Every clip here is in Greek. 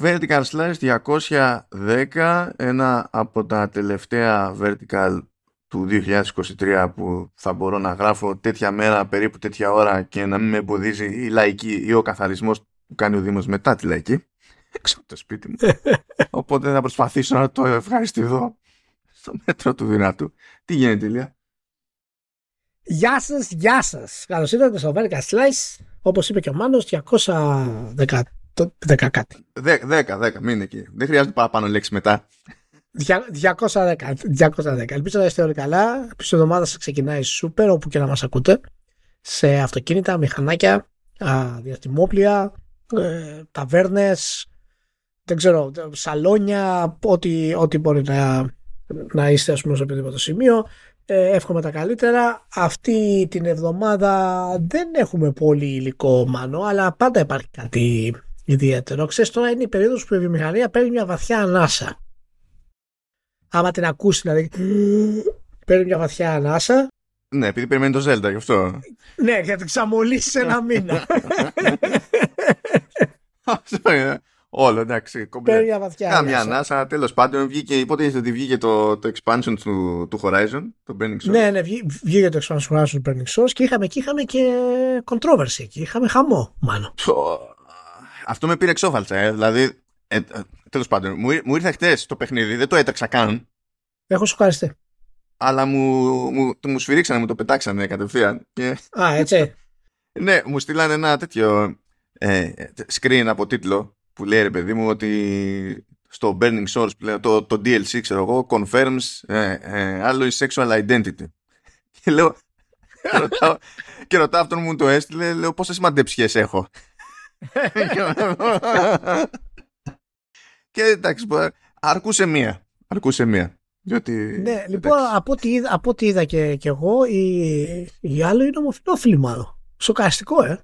Vertical Slice 210, ένα από τα τελευταία Vertical του 2023 που θα μπορώ να γράφω τέτοια μέρα, περίπου τέτοια ώρα και να μην με εμποδίζει η λαϊκή ή ο καθαρισμός που κάνει ο Δήμος μετά τη λαϊκή έξω από το σπίτι μου. Οπότε θα προσπαθήσω να το ευχαριστηθώ στο μέτρο του δυνατού. Τι γίνεται, Ηλία; Γεια σας, γεια σας. Καλώς ήρθατε στο Vertical Slice. Όπως είπε και ο Μάνος, 210 κάτι. 10, 10, μην είναι εκεί. Δεν χρειάζεται παραπάνω λέξη μετά. 210, 210. Ελπίζω να είστε όλοι καλά. Ελπίζω η εβδομάδα σας ξεκινάει σούπερ όπου και να μας ακούτε. Σε αυτοκίνητα, μηχανάκια, διαστημόπλια, ε, ταβέρνες, δεν ξέρω, σαλόνια, ό,τι, ό,τι μπορεί να, να είστε ας πούμε σε οποιοδήποτε σημείο. Ε, εύχομαι τα καλύτερα. Αυτή την εβδομάδα δεν έχουμε πολύ υλικό μάνο, αλλά πάντα υπάρχει κάτι ιδιαίτερο. Ξέρεις τώρα είναι η περίοδος που η βιομηχανία παίρνει μια βαθιά ανάσα. Άμα την ακούσεις δηλαδή, παίρνει μια βαθιά ανάσα. Ναι, επειδή περιμένει το Zelda γι' αυτό. ναι, γιατί ξαμολύσεις ένα μήνα. Όλο εντάξει. Παίρνει μια βαθιά. Κάμια ανάσα. Τέλος πάντων, βγήκε, υποτίθεται ότι βγήκε το, το expansion του, του Horizon, το Burning Source. Ναι, ναι, βγήκε το expansion του Horizon του Burning Source και είχαμε, και είχαμε και controversy εκεί. Είχαμε χαμό, μάλλον. Αυτό με πήρε εξόφαλτσα, ε. Δηλαδή, ε, ε, τέλος πάντων, μου, μου ήρθε χτες το παιχνίδι, δεν το έτρεξα καν. Έχω σοκαριστεί. Αλλά μου, μου, το, μου σφυρίξανε, μου το πετάξανε κατευθείαν. Και... Α, έτσι. ναι, μου στείλανε ένα τέτοιο ε, screen από τίτλο που λέει ρε παιδί μου ότι στο Burning Source το, το DLC ξέρω εγώ confirms ε, ε, alloy sexual identity και λέω ρωτάω, και ρωτάω αυτόν μου το έστειλε λέω πόσες μαντεψιές έχω και εντάξει αρκούσε μία αρκούσε μία διότι, ναι, λοιπόν, από ό,τι είδα, από ό,τι είδα και, και εγώ, η, η άλλο είναι ομοφυλόφιλη μάλλον. Σοκαριστικό, ε.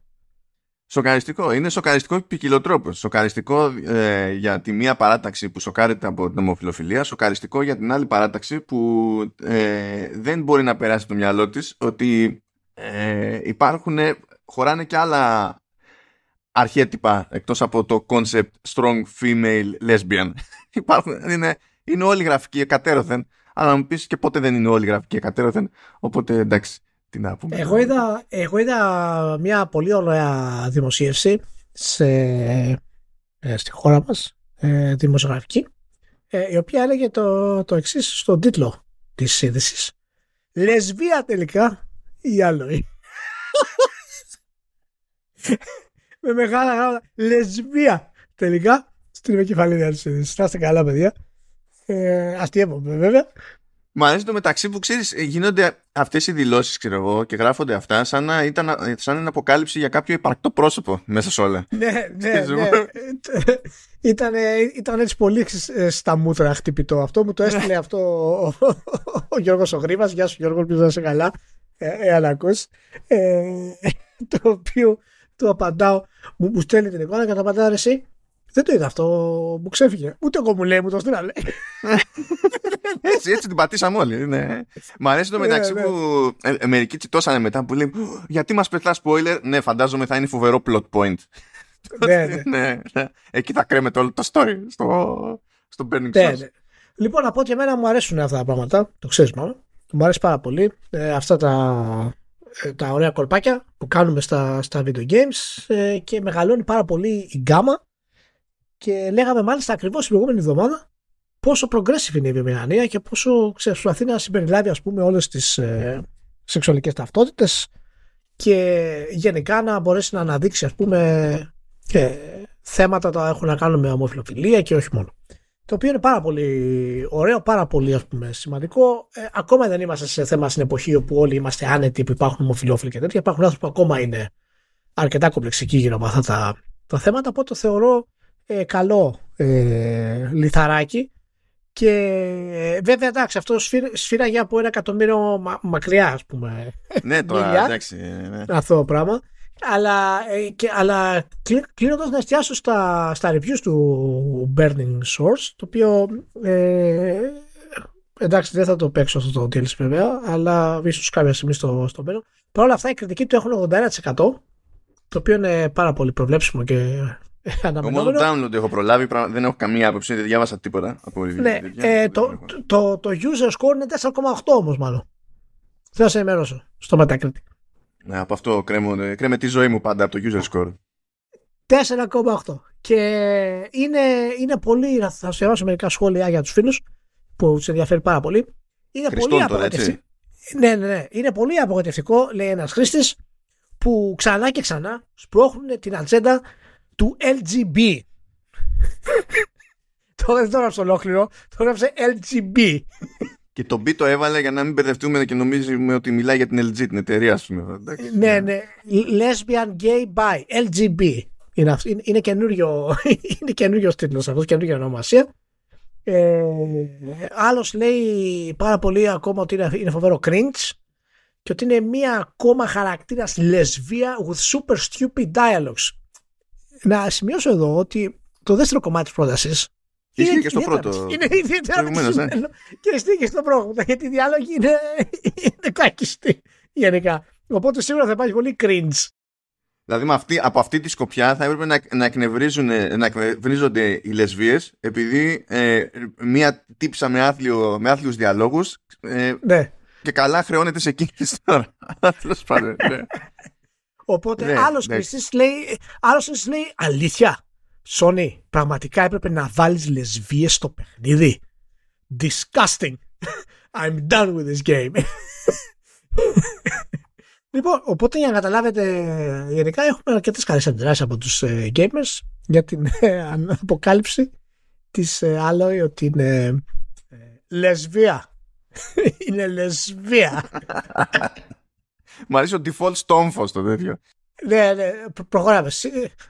Σοκαριστικό. Είναι σοκαριστικό ποικιλοτρόπος. Σοκαριστικό ε, για τη μία παράταξη που σοκάρεται από την ομοφιλοφιλία. Σοκαριστικό για την άλλη παράταξη που ε, δεν μπορεί να περάσει το μυαλό της ότι ε, υπάρχουν, χωράνε και άλλα αρχέτυπα εκτός από το concept strong female lesbian. υπάρχουν, είναι, είναι όλοι γραφικοί εκατέρωθεν, αλλά μου πεις και πότε δεν είναι όλοι γραφικοί εκατέρωθεν, οπότε εντάξει. Εγώ είδα, εγώ είδα μια πολύ ωραία δημοσίευση σε, ε, στη χώρα μας, ε, δημοσιογραφική, ε, η οποία έλεγε το, το εξής στον τίτλο της είδησης. Λεσβία τελικά ή άλλο. Με μεγάλα γράμματα. Λεσβία τελικά στην επικεφαλή της είδησης. Να είστε καλά παιδιά. Ε, αστείευομαι βέβαια. Μ' αρέσει το μεταξύ που ξέρεις, ε, γίνονται αυτές οι δηλώσεις, ξέρω εγώ, και γράφονται αυτά σαν να ήταν σαν είναι αποκάλυψη για κάποιο υπαρκτό πρόσωπο μέσα σε όλα. ναι, ναι, ναι. ήταν, ήταν έτσι πολύ ε, στα μούτρα χτυπητό αυτό. Μου το έστειλε αυτό ο, ο Γιώργο ο Γρήβα. Γεια σου, Γιώργο, ελπίζω να είσαι καλά. Ε, ε, ε, το οποίο του απαντάω, μου, μου στέλνει την εικόνα και το απαντάω εσύ. Δεν το είδα αυτό, μου ξέφυγε. Ούτε εγώ μου λέει, μου το στείλανε. έτσι, έτσι την πατήσαμε όλοι. Ναι. Μ' αρέσει το ναι, μεταξύ ναι. που ε, ε, μερικοί τσιτώσανε μετά που λέει Γιατί μας πετάς spoiler; Ναι, φαντάζομαι θα είναι φοβερό plot point. ναι, ναι. ναι, ναι. Εκεί θα κρέμεται όλο το story στο, στο Burning ναι, ναι. Λοιπόν, από ό,τι εμένα μου αρέσουν αυτά τα πράγματα. Το ξέρεις μάλλον. Μου αρέσει πάρα πολύ. Ε, αυτά τα, ε, τα ωραία κολπάκια που κάνουμε στα, στα video games ε, και μεγαλώνει πάρα πολύ η γκάμα και λέγαμε μάλιστα ακριβώς την προηγούμενη εβδομάδα πόσο progressive είναι η βιομηχανία και πόσο προσπαθεί να συμπεριλάβει ας πούμε όλες τις ε, σεξουαλικές ταυτότητες και γενικά να μπορέσει να αναδείξει ας πούμε και θέματα τα έχουν να κάνουν με ομοφιλοφιλία και όχι μόνο. Το οποίο είναι πάρα πολύ ωραίο, πάρα πολύ ας πούμε, σημαντικό. Ε, ακόμα δεν είμαστε σε θέμα στην εποχή όπου όλοι είμαστε άνετοι που υπάρχουν ομοφιλόφιλοι και τέτοια. Υπάρχουν άνθρωποι που ακόμα είναι αρκετά κομπλεξικοί γύρω από αυτά τα, τα θέματα. Οπότε το θεωρώ ε, καλό ε, λιθαράκι και ε, βέβαια εντάξει αυτό σφύραγε από ένα εκατομμύριο μα, μακριά ας πούμε ναι τώρα εντάξει ναι. αυτό το πράγμα αλλά, ε, και, αλλά κλείνοντας να εστιάσω στα, στα reviews του Burning Source το οποίο ε, εντάξει δεν θα το παίξω αυτό το DLC βέβαια αλλά ίσως κάποια στιγμή στο, στο Παρ' όλα αυτά η κριτική του έχουν 81% το οποίο είναι πάρα πολύ προβλέψιμο και Μόνο download έχω προλάβει, δεν έχω καμία άποψη, δεν διάβασα τίποτα από ναι, ε, το, το, το, user score είναι 4,8 όμως μάλλον. Θέλω να σε ενημερώσω στο Metacritic. Ναι, από αυτό κρέμω, κρέμε τη ζωή μου πάντα από το user score. 4,8. Και είναι, είναι πολύ, θα σου διαβάσω μερικά σχόλια για τους φίλους που τους ενδιαφέρει πάρα πολύ. Είναι πολύ απογοητευτικό. Ναι, ναι, ναι. Είναι πολύ απογοητευτικό, λέει ένας χρήστης, που ξανά και ξανά σπρώχνουν την ατζέντα του LGB. το δεν το έγραψε ολόκληρο, το έγραψε LGB. Και το B το έβαλε για να μην μπερδευτούμε και νομίζουμε ότι μιλάει για την LG, την εταιρεία, α πούμε. Ναι, ναι. Lesbian, gay, bi, LGB. Είναι, είναι, είναι καινούριο, είναι καινούριος τίτλος αυτός, καινούργια ονομασία. Ε, άλλος λέει πάρα πολύ ακόμα ότι είναι, είναι φοβερό cringe και ότι είναι μία ακόμα χαρακτήρας λεσβία with super stupid dialogues. Να σημειώσω εδώ ότι το δεύτερο κομμάτι της πρότασης είναι και στο πρώτο. Είναι ιδιαίτερα ναι. Και ισχύει και στο πρώτο. Γιατί οι διάλογοι είναι, είναι κάκιστοι γενικά. Οπότε σίγουρα θα υπάρχει πολύ cringe. Δηλαδή αυτή, από αυτή τη σκοπιά θα έπρεπε να, να, να εκνευρίζονται οι λεσβίες επειδή ε, μία τύψα με, άθλιο, με άθλιους διαλόγους ε, ναι. και καλά χρεώνεται σε εκείνες τώρα. ναι. Οπότε ναι, άλλος ναι. λέει, άλλος λέει αλήθεια. Σόνι, πραγματικά έπρεπε να βάλεις λεσβίες στο παιχνίδι. Disgusting. I'm done with this game. Λοιπόν, οπότε για να καταλάβετε, γενικά έχουμε αρκετές καλές αντιδράσεις από τους ε, gamers για την ε, αποκάλυψη της ε, Alloy ότι είναι λεσβία. είναι λεσβία. Μ' αρέσει ο default στόμφος το τέτοιο. Ναι, ναι, προχωράμε.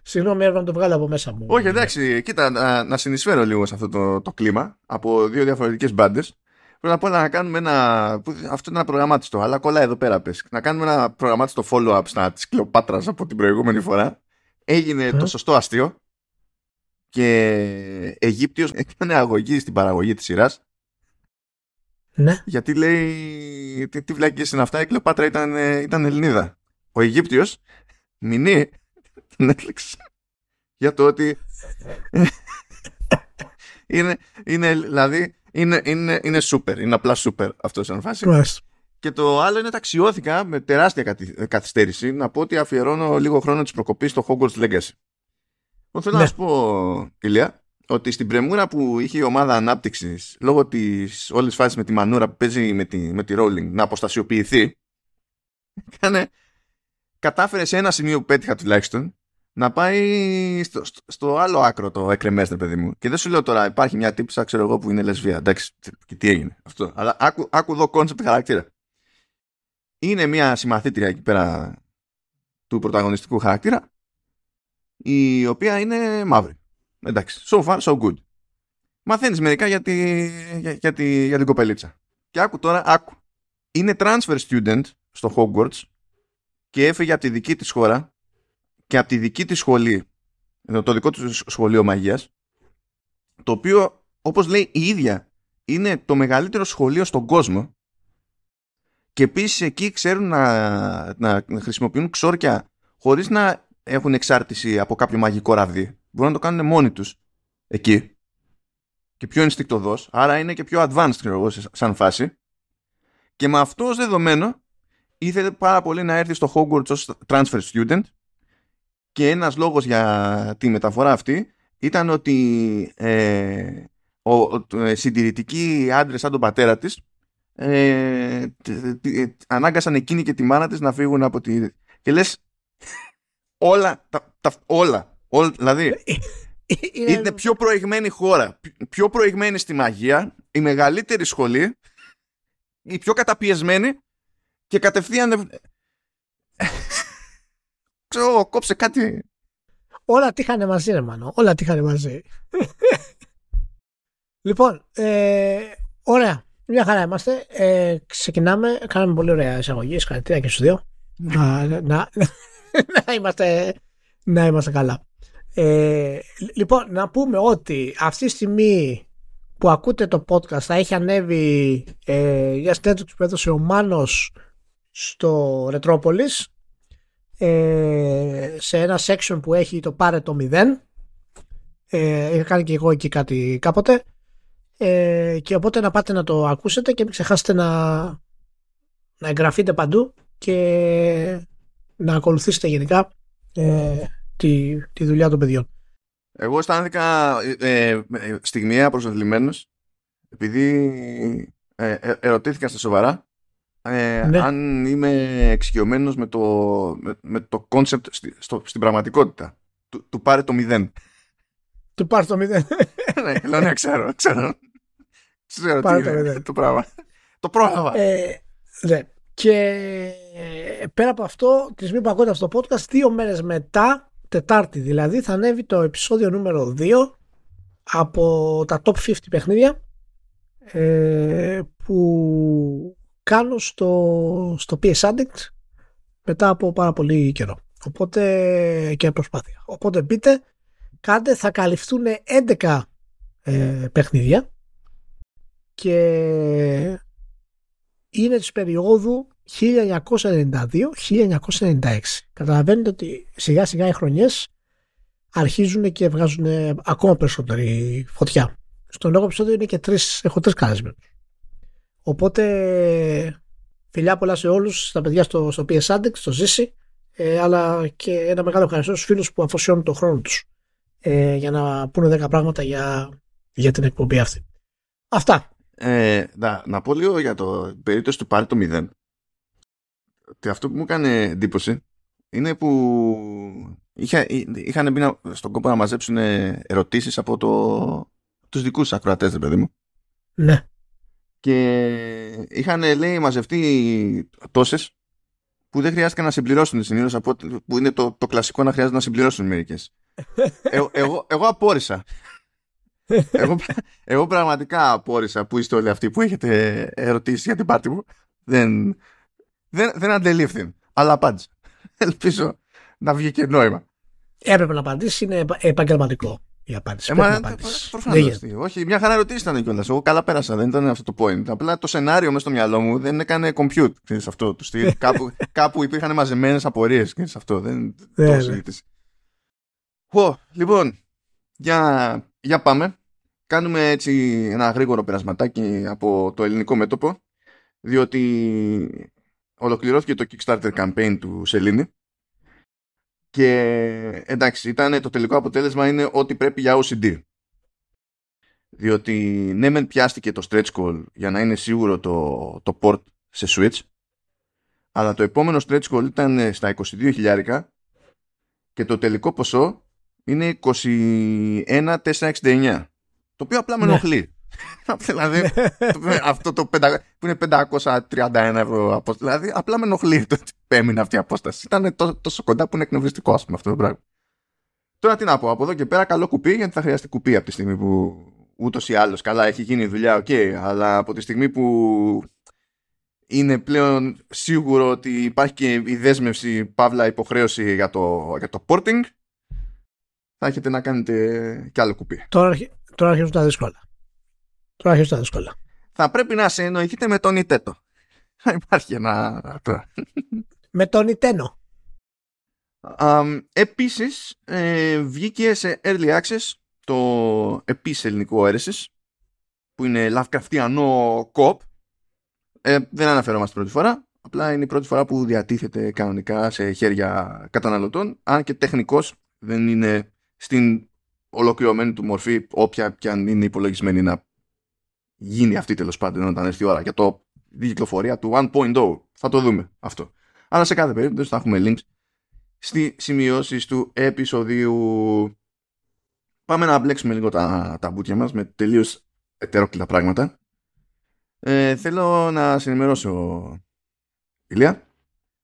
Συγγνώμη, έπρεπε να το βγάλω από μέσα μου. Όχι, εντάξει, κοίτα, να, να συνεισφέρω λίγο σε αυτό το, το κλίμα από δύο διαφορετικές μπάντες. Πρώτα απ' όλα να κάνουμε ένα. Αυτό είναι ένα προγραμμάτιστο, αλλά κολλάει εδώ πέρα πες. Να κάνουμε ένα προγραμμάτιστο follow-up στα της Κλεοπάτρας από την προηγούμενη φορά. Έγινε το σωστό αστείο και Αιγύπτιος έκανε αγωγή στην παραγωγή της σειράς ναι. γιατί λέει τι, τι βλάκες είναι αυτά η Κλεοπάτρα ήταν, ήταν Ελληνίδα ο Αιγύπτιος μηνύει τον Netflix για το ότι είναι, είναι δηλαδή είναι, είναι, είναι super, είναι απλά super αυτός σαν φάση. Και το άλλο είναι ταξιώθηκα με τεράστια καθυστέρηση να πω ότι αφιερώνω λίγο χρόνο της προκοπής στο Hogwarts Legacy. Θέλω ναι. να σου πω, Ηλία, ότι στην πρεμούρα που είχε η ομάδα ανάπτυξης λόγω της όλης φάσης με τη μανούρα που παίζει με τη, με τη Rolling να αποστασιοποιηθεί, κάνε, κατάφερε σε ένα σημείο που πέτυχα τουλάχιστον να πάει στο, στο, άλλο άκρο το εκκρεμές, παιδί μου. Και δεν σου λέω τώρα, υπάρχει μια τύπισσα, ξέρω εγώ, που είναι λεσβία. Εντάξει, και τι έγινε αυτό. Αλλά άκου, άκου εδώ concept χαρακτήρα. Είναι μια συμμαθήτρια εκεί πέρα του πρωταγωνιστικού χαρακτήρα, η οποία είναι μαύρη. Εντάξει, so far, so good. Μαθαίνεις μερικά για, τη, για, για, τη, για την κοπελίτσα. Και άκου τώρα, άκου. Είναι transfer student στο Hogwarts και έφυγε από τη δική της χώρα και από τη δική της σχολή, το δικό του σχολείο μαγείας, το οποίο, όπως λέει η ίδια, είναι το μεγαλύτερο σχολείο στον κόσμο και επίσης εκεί ξέρουν να, να χρησιμοποιούν ξόρκια χωρίς να έχουν εξάρτηση από κάποιο μαγικό ραβδί. Μπορούν να το κάνουν μόνοι τους εκεί και πιο ενστικτοδός, άρα είναι και πιο advanced ξέρω, σαν φάση. Και με αυτό ως δεδομένο ήθελε πάρα πολύ να έρθει στο Hogwarts ως transfer student και ένας λόγος για τη μεταφορά αυτή ήταν ότι ε, ο, ο, ε, συντηρητικοί άντρες σαν τον πατέρα της ε, ανάγκασαν εκείνη και τη μάνα της να φύγουν από τη... Και λες όλα, τα, τα, όλα, όλα, δηλαδή είναι πιο προηγμένη χώρα, πιο προηγμένη στη μαγεία, η μεγαλύτερη σχολή, η πιο καταπιεσμένη και κατευθείαν ξέρω, κόψε κάτι. Όλα τύχανε μαζί, ρε Μανώ. Όλα τύχανε μαζί. λοιπόν, ε, ωραία. Μια χαρά είμαστε. Ε, ξεκινάμε. Κάναμε πολύ ωραία εισαγωγή. Συγχαρητήρια και στους δύο. να, να, να, είμαστε, να είμαστε καλά. Ε, λοιπόν, να πούμε ότι αυτή τη στιγμή που ακούτε το podcast θα έχει ανέβει ε, για συνέντευξη που έδωσε ο Μάνος στο Ρετρόπολης ε, σε ένα section που έχει το πάρε το 0 Ε, είχα κάνει και εγώ εκεί κάτι κάποτε. Ε, και οπότε να πάτε να το ακούσετε και μην ξεχάσετε να, να εγγραφείτε παντού και να ακολουθήσετε γενικά ε, τη, τη δουλειά των παιδιών. Εγώ αισθάνθηκα ε, ε, στιγμιαία προσβεβλημένος επειδή ε, ε, ερωτήθηκα στα σοβαρά ε, Ναι. αν είμαι εξοικειωμένος με το, με, με το concept στη- στο- στην πραγματικότητα. Του, του πάρε το μηδέν. Του πάρει το μηδέν. ναι, λέω ναι, ξέρω, ξέρω. Ξέρω Πάρε τι το είναι μηδέν. το πράγμα. Το πρόλαβα. Ε, ναι. Και ε, πέρα από αυτό, της στιγμή που ακούτε αυτό το podcast, δύο μέρες μετά, Τετάρτη δηλαδή, θα ανέβει το επεισόδιο νούμερο 2 από τα top 50 παιχνίδια ε, που κάνω στο, στο PS Addict μετά από πάρα πολύ καιρό. Οπότε και προσπάθεια. Οπότε μπείτε, κάντε, θα καλυφθούν 11 ε, παιχνίδια και είναι της περίοδου 1992-1996. Καταλαβαίνετε ότι σιγά σιγά οι χρονιές αρχίζουν και βγάζουν ακόμα περισσότερη φωτιά. Στον λόγο επεισόδιο είναι και τρεις, έχω τρεις καλεσμένους. Οπότε φιλιά πολλά σε όλους, στα παιδιά στο, στο PS Addict, στο Ζήση, ε, αλλά και ένα μεγάλο ευχαριστώ στους φίλους που αφοσιώνουν τον χρόνο τους ε, για να πούνε 10 πράγματα για, για την εκπομπή αυτή. Αυτά. Ε, να, να πω λίγο για το περίπτωση του πάρει το μηδέν. Ότι αυτό που μου έκανε εντύπωση είναι που είχα, είχαν μπει να- στον κόπο να μαζέψουν ερωτήσεις από το, τους δικούς ακροατές, ρε παιδί μου. Ναι. Και είχαν, λέει, μαζευτεί τόσες που δεν χρειάστηκε να συμπληρώσουν συνήθως από ό,τι- που είναι το, το κλασικό να χρειάζεται να συμπληρώσουν μερικές. Ε, εγώ, εγώ απόρρισα. εγώ, εγώ πραγματικά απόρρισα που είστε όλοι αυτοί που έχετε ερωτήσεις για την πάρτι μου. Δεν, δεν, δεν αντελήφθη. Αλλά απάντησα. Ελπίζω να βγει και νόημα. Έπρεπε να απαντήσει, είναι επα- επαγγελματικό η απάντηση. Ε, Πρέπει μα, να απαντήσεις. προφανώς, Δεν γίνεται. τι. Όχι, μια χαρά ερωτήσεις ήταν κιόλας. Εγώ καλά πέρασα, δεν ήταν αυτό το point. Απλά το σενάριο μέσα στο μυαλό μου δεν έκανε compute. Ξέρεις, αυτό το στυλ. κάπου, κάπου υπήρχαν μαζεμένες απορίες. Αυτό δεν. Ναι, το ναι. συζήτηση. Χω, λοιπόν, για, για πάμε. Κάνουμε έτσι ένα γρήγορο περασματάκι από το ελληνικό μέτωπο, διότι ολοκληρώθηκε το Kickstarter campaign του Σελήνη και εντάξει, ήταν, το τελικό αποτέλεσμα είναι ότι πρέπει για OCD. Διότι ναι μεν πιάστηκε το stretch goal για να είναι σίγουρο το, το port σε Switch αλλά το επόμενο stretch goal ήταν στα 22 χιλιάρικα και το τελικό ποσό είναι 21,469 το οποίο απλά με Ναι. ενοχλεί. δηλαδή αυτό το 500 που είναι 531 ευρώ από, δηλαδή απλά με ενοχλεί το ότι έμεινε αυτή η απόσταση. Ήταν τόσο, τόσο κοντά που είναι εκνευριστικό ας πούμε αυτό το πράγμα. Τώρα τι να πω, από εδώ και πέρα καλό κουπί γιατί θα χρειαστεί κουπί από τη στιγμή που ούτως ή άλλως καλά έχει γίνει η δουλειά, οκ, αλλά από τη στιγμή που είναι πλέον σίγουρο ότι υπάρχει και η δέσμευση, παύλα υποχρέωση για το, για το porting, θα έχετε να κάνετε κι άλλο κουπί. Τώρα, αρχι- τώρα αρχίζουν τα δύσκολα. Τώρα αρχίζουν τα δύσκολα. Θα πρέπει να σε εννοηθείτε με τον Ιτέτο. Θα υπάρχει ένα... τώρα. Με τον Nintendo. Αμ, επίσης, ε, βγήκε σε Early Access το επίσης ελληνικό αίρεσης που είναι Lovecraftiano Coop. Ε, δεν αναφερόμαστε πρώτη φορά, απλά είναι η πρώτη φορά που διατίθεται κανονικά σε χέρια καταναλωτών, αν και τεχνικός δεν είναι στην ολοκληρωμένη του μορφή, όποια και αν είναι υπολογισμένη να γίνει αυτή τέλος πάντων όταν έρθει η ώρα για το η κυκλοφορία του 1.0. Θα το δούμε αυτό. Αλλά σε κάθε περίπτωση θα έχουμε links στις σημειώσεις του επεισοδίου. Πάμε να μπλέξουμε λίγο τα, τα μπουτια μας με τελείως ετερόκλητα πράγματα. Ε, θέλω να συνημερώσω, Ηλία,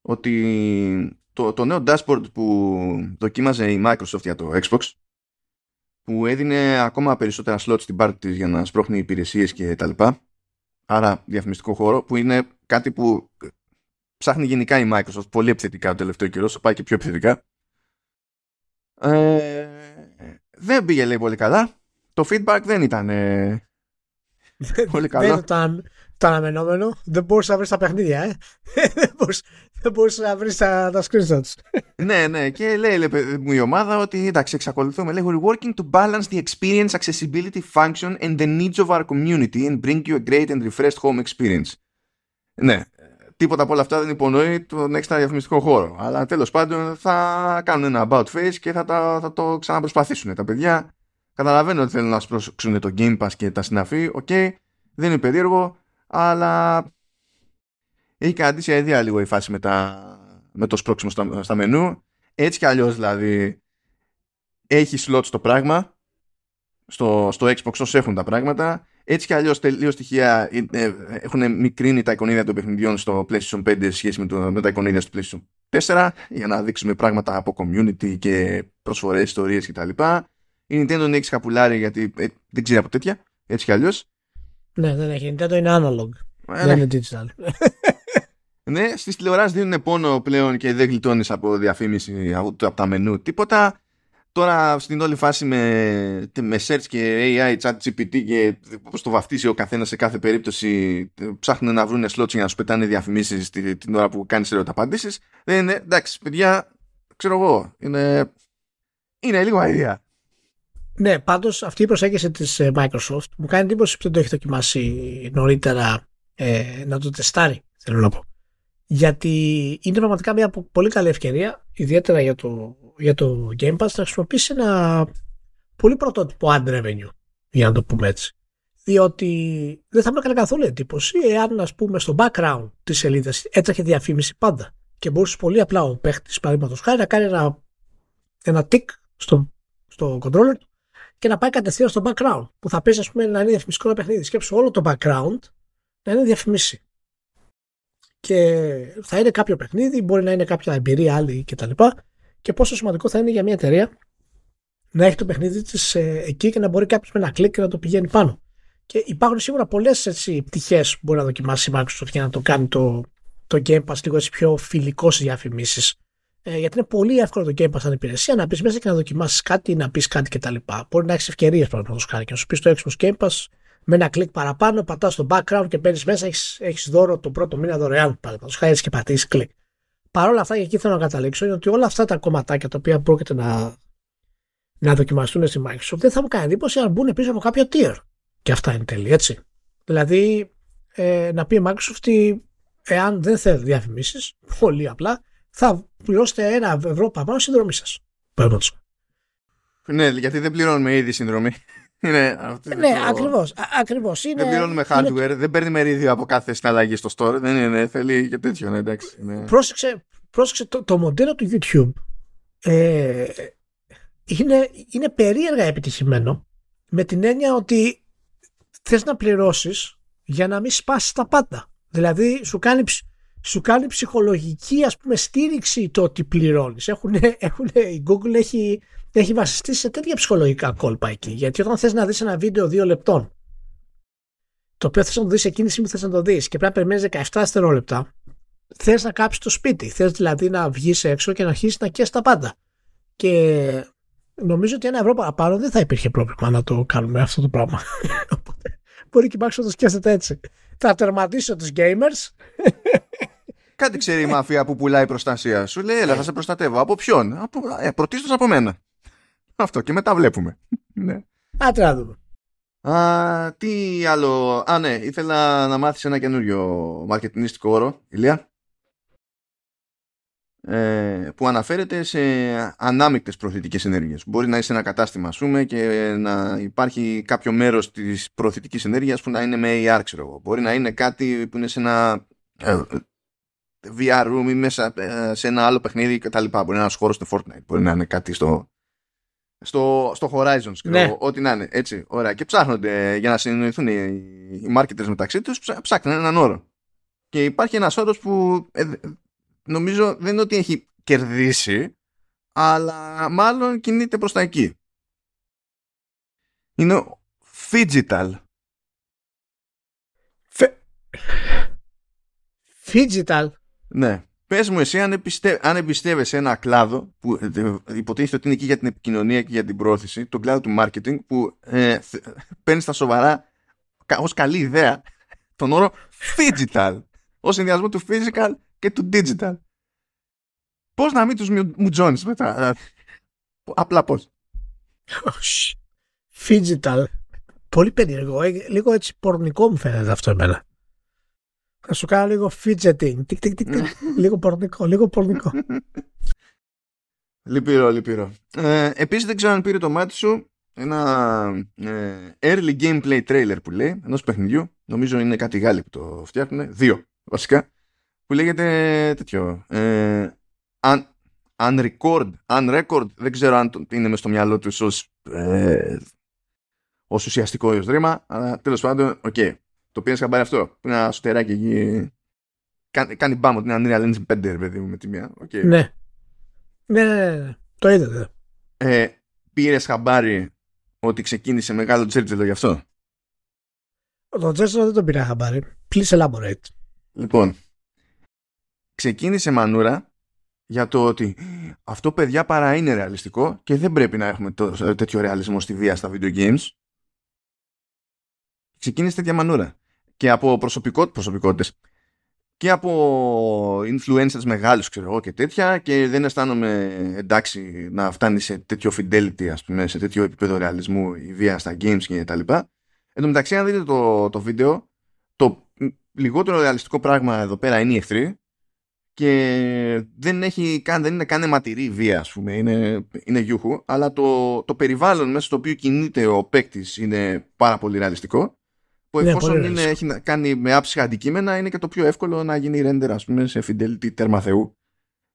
ότι το, το νέο dashboard που δοκίμαζε η Microsoft για το Xbox που έδινε ακόμα περισσότερα slots στην πάρτη της για να σπρώχνει υπηρεσίες και τα λοιπά άρα διαφημιστικό χώρο που είναι κάτι που ψάχνει γενικά η Microsoft πολύ επιθετικά το τελευταίο καιρό, σου πάει και πιο επιθετικά ε, δεν πήγε λέει πολύ καλά το feedback δεν ήταν ε, πολύ Δεν καλό ήταν, το αναμενόμενο. Δεν μπορούσες να βρεις τα παιχνίδια, ε. δεν μπορούσε να βρεις τα, τα screenshots. ναι, ναι. Και λέει, λέει μου η ομάδα ότι εντάξει, εξακολουθούμε. Λέει, we're working to balance the experience, accessibility, function and the needs of our community and bring you a great and refreshed home experience. Ναι, τίποτα από όλα αυτά δεν υπονοεί τον έξτρα διαφημιστικό χώρο. Αλλά τέλος πάντων θα κάνουν ένα about face και θα, τα, θα το ξαναπροσπαθήσουν. Τα παιδιά καταλαβαίνω ότι θέλουν να σπρώξουν το Game Pass και τα συναφή. OK, okay, δεν είναι περίεργο, αλλά έχει κρατήσει αιδία λίγο η φάση με, τα, με το σπρώξιμο στα, στα μενού. Έτσι κι αλλιώς δηλαδή έχει slot στο πράγμα στο, στο Xbox όσο έχουν τα πράγματα έτσι κι αλλιώς τελείως στοιχεία ε, ε, έχουν μικρύνει τα εικονίδια των παιχνιδιών στο PlayStation 5 σε σχέση με, το, με τα εικονίδια στο PlayStation 4 για να δείξουμε πράγματα από community και προσφορές, ιστορίες κτλ. Η Nintendo δεν έχει σκαπουλάρει γιατί ε, δεν ξέρει από τέτοια. Έτσι κι αλλιώς. Ναι, δεν έχει. Η Nintendo είναι analog. Ε, δεν ναι. είναι digital. ναι, στις τηλεοράσεις δίνουν πόνο πλέον και δεν γλιτώνεις από διαφήμιση από τα μενού τίποτα. Τώρα στην όλη φάση με, με search και AI, chat GPT και όπως το βαφτίσει ο καθένας σε κάθε περίπτωση ψάχνουν να βρουν slots για να σου πετάνε διαφημίσεις την ώρα που κάνεις ερωταπαντήσεις δεν είναι, εντάξει παιδιά, ξέρω εγώ, είναι, είναι λίγο αηδία. Ναι, πάντως αυτή η προσέγγιση της ε, Microsoft μου κάνει εντύπωση που δεν το έχει δοκιμάσει νωρίτερα ε, να το τεστάρει, θέλω να πω. Γιατί είναι πραγματικά μια πολύ καλή ευκαιρία, ιδιαίτερα για το για το Game Pass να χρησιμοποιήσει ένα πολύ πρωτότυπο ad revenue, για να το πούμε έτσι. Διότι δεν θα με έκανε καθόλου εντύπωση εάν, ας πούμε, στο background της σελίδας έτρεχε διαφήμιση πάντα και μπορούσε πολύ απλά ο παίχτης, παραδείγματος χάρη, να κάνει ένα, ένα tick στο, στο controller του και να πάει κατευθείαν στο background. Που θα παίζει, ας πούμε, να είναι διαφημιστικό ένα παιχνίδι. Σκέψου όλο το background να είναι διαφημίσει. Και θα είναι κάποιο παιχνίδι, μπορεί να είναι κάποια εμπειρία άλλη κτλ και πόσο σημαντικό θα είναι για μια εταιρεία να έχει το παιχνίδι της ε, εκεί και να μπορεί κάποιος με ένα κλικ και να το πηγαίνει πάνω. Και υπάρχουν σίγουρα πολλές πτυχές που μπορεί να δοκιμάσει η Microsoft για να το κάνει το, το Game Pass λίγο έτσι πιο φιλικό στι διαφημίσεις. Ε, γιατί είναι πολύ εύκολο το Game Pass σαν υπηρεσία να πει μέσα και να δοκιμάσεις κάτι, να πεις κάτι κτλ. Μπορεί να έχεις ευκαιρίες παραδείγματος χάρη και να σου πεις το Xbox Game Pass με ένα κλικ παραπάνω, πατάς στο background και παίρνει μέσα, έχεις δώρο το πρώτο μήνα δωρεάν. Παραδείγματος χάρη και πατήσεις κλικ. Παρ' όλα αυτά, και εκεί θέλω να καταλήξω, είναι ότι όλα αυτά τα κομματάκια τα οποία πρόκειται να, να δοκιμαστούν στη Microsoft δεν θα μου κάνει εντύπωση αν μπουν πίσω από κάποιο tier. Και αυτά είναι τέλεια, έτσι. Δηλαδή, ε, να πει η Microsoft ότι εάν δεν θέλει διαφημίσεις, πολύ απλά, θα πληρώσετε ένα ευρώ παραπάνω συνδρομή σας. Ναι, γιατί δεν πληρώνουμε ήδη συνδρομή. Είναι αυτή ναι, το... ακριβώς. Ακριβώς. Είναι... Δεν πληρώνουμε hardware, είναι... δεν παίρνει μερίδιο από κάθε συναλλαγή στο store. Δεν είναι, θέλει και τέτοιο, ναι, εντάξει. Ναι. Πρόσεξε, πρόσεξε το, το μοντέλο του YouTube. Ε, είναι, είναι περίεργα επιτυχημένο με την έννοια ότι θες να πληρώσεις για να μην σπάσεις τα πάντα. Δηλαδή σου κάνει, σου κάνει ψυχολογική ας πούμε στήριξη το ότι πληρώνεις. Έχουν, έχουν, η Google έχει έχει βασιστεί σε τέτοια ψυχολογικά κόλπα εκεί. Γιατί όταν θες να δεις ένα βίντεο δύο λεπτών, το οποίο θες να το δεις εκείνη τη στιγμή που θες να το δεις και πρέπει να περιμένεις 17 δευτερόλεπτα, θες να κάψεις το σπίτι. Θες δηλαδή να βγεις έξω και να αρχίσεις να καίει τα πάντα. Και νομίζω ότι ένα ευρώ παραπάνω δεν θα υπήρχε πρόβλημα να το κάνουμε αυτό το πράγμα. Οπότε μπορεί και η να το σκέφτεται έτσι. Θα τερματίσω τους gamers. Κάτι ξέρει η μαφία που πουλάει προστασία. Σου λέει, έλα, θα σε προστατεύω. Από ποιον; Από, ε, πρωτίστως από μένα. Αυτό και μετά βλέπουμε. ναι. Άτε να δούμε. Α, τι άλλο; Α, ναι, ήθελα να μάθεις ένα καινούριο μαρκετινίστικο όρο, Ηλία. Ε, που αναφέρεται σε ανάμεικτες προθετικές ενέργειες. Μπορεί να είσαι ένα κατάστημα, ας πούμε, και να υπάρχει κάποιο μέρος της προθετικής ενέργειας που να είναι με AR, ξέρω εγώ. Μπορεί να είναι κάτι που είναι σε ένα ε, VR room ή μέσα ε, σε ένα άλλο παιχνίδι κτλ. Μπορεί να είναι ένας χώρος στο Fortnite. Μπορεί να είναι κάτι στο, στο, στο Horizon, ναι. ό,τι να είναι. Έτσι, ωραία. Και ψάχνονται για να συνεννοηθούν οι, οι marketers μεταξύ τους, ψάχνουν έναν όρο. Και υπάρχει ένας όρος που ε, νομίζω δεν είναι ότι έχει κερδίσει, αλλά μάλλον κινείται προς τα εκεί. Είναι Figital. Figital. Ναι. Πες μου εσύ αν, επιστε... αν εμπιστεύεσαι ένα κλάδο που ε, υποτίθεται ότι είναι εκεί για την επικοινωνία και για την πρόθεση, τον κλάδο του marketing που ε, παίρνεις στα σοβαρά ως καλή ιδέα τον όρο digital ως συνδυασμό του physical και του digital. Πώς να μην τους μουτζώνεις μετά. Απλά πώς. Digital. Πολύ περίεργο. Ε, λίγο έτσι πορνικό μου φαίνεται αυτό εμένα. Θα σου κάνω λίγο fidgeting. Τικ, τικ, τικ, λίγο πορνικό, λίγο πορνικό. Λυπηρό, λυπηρό. Ε, επίσης δεν ξέρω αν πήρε το μάτι σου ένα ε, early gameplay trailer που λέει ενός παιχνιδιού. Νομίζω είναι κάτι Γάλλοι που το φτιάχνουν. Δύο βασικά. Που λέγεται τέτοιο. Ε, un, unrecord, unrecord. Δεν ξέρω αν είναι μες στο μυαλό τους ως, ε, ως ουσιαστικό ρήμα. Αλλά τέλος πάντων, OK. Okay. Το πήρε χαμπάρι αυτό. Ένα shooter άκι εκεί. Κάνει, κάνει μπαμ ότι είναι Unreal Engine 5, παιδί μου, με τη μία. Okay. Ναι. Ναι, ναι, ναι, ναι. Το είδατε. Ε, πήρες χαμπάρι ότι ξεκίνησε μεγάλο τζέρτζελο γι' αυτό; Το τζέρτζελο δεν τον πήρα χαμπάρι. Please elaborate. Λοιπόν, ξεκίνησε μανούρα για το ότι αυτό παιδιά παρά είναι ρεαλιστικό και δεν πρέπει να έχουμε το, τέτοιο ρεαλισμό στη βία στα video games. Ξεκίνησε τέτοια μανούρα. Και από προσωπικό, προσωπικότητες. Και από influencers μεγάλους ξέρω εγώ και τέτοια και δεν αισθάνομαι εντάξει να φτάνει σε τέτοιο fidelity ας πούμε σε τέτοιο επίπεδο ρεαλισμού η βία στα games και τα λοιπά. Εν τω μεταξύ αν δείτε το, το βίντεο το λιγότερο ρεαλιστικό πράγμα εδώ πέρα είναι η εχθρή. Και δεν, έχει καν, δεν είναι καν αιματηρή βία ας πούμε είναι, είναι γιούχου. Αλλά το, το περιβάλλον μέσα στο οποίο κινείται ο παίκτης είναι πάρα πολύ ρεαλιστικό που ναι, εφόσον είναι, έχει να κάνει με άψυχα αντικείμενα είναι και το πιο εύκολο να γίνει render ας πούμε σε fidelity τέρμα θεού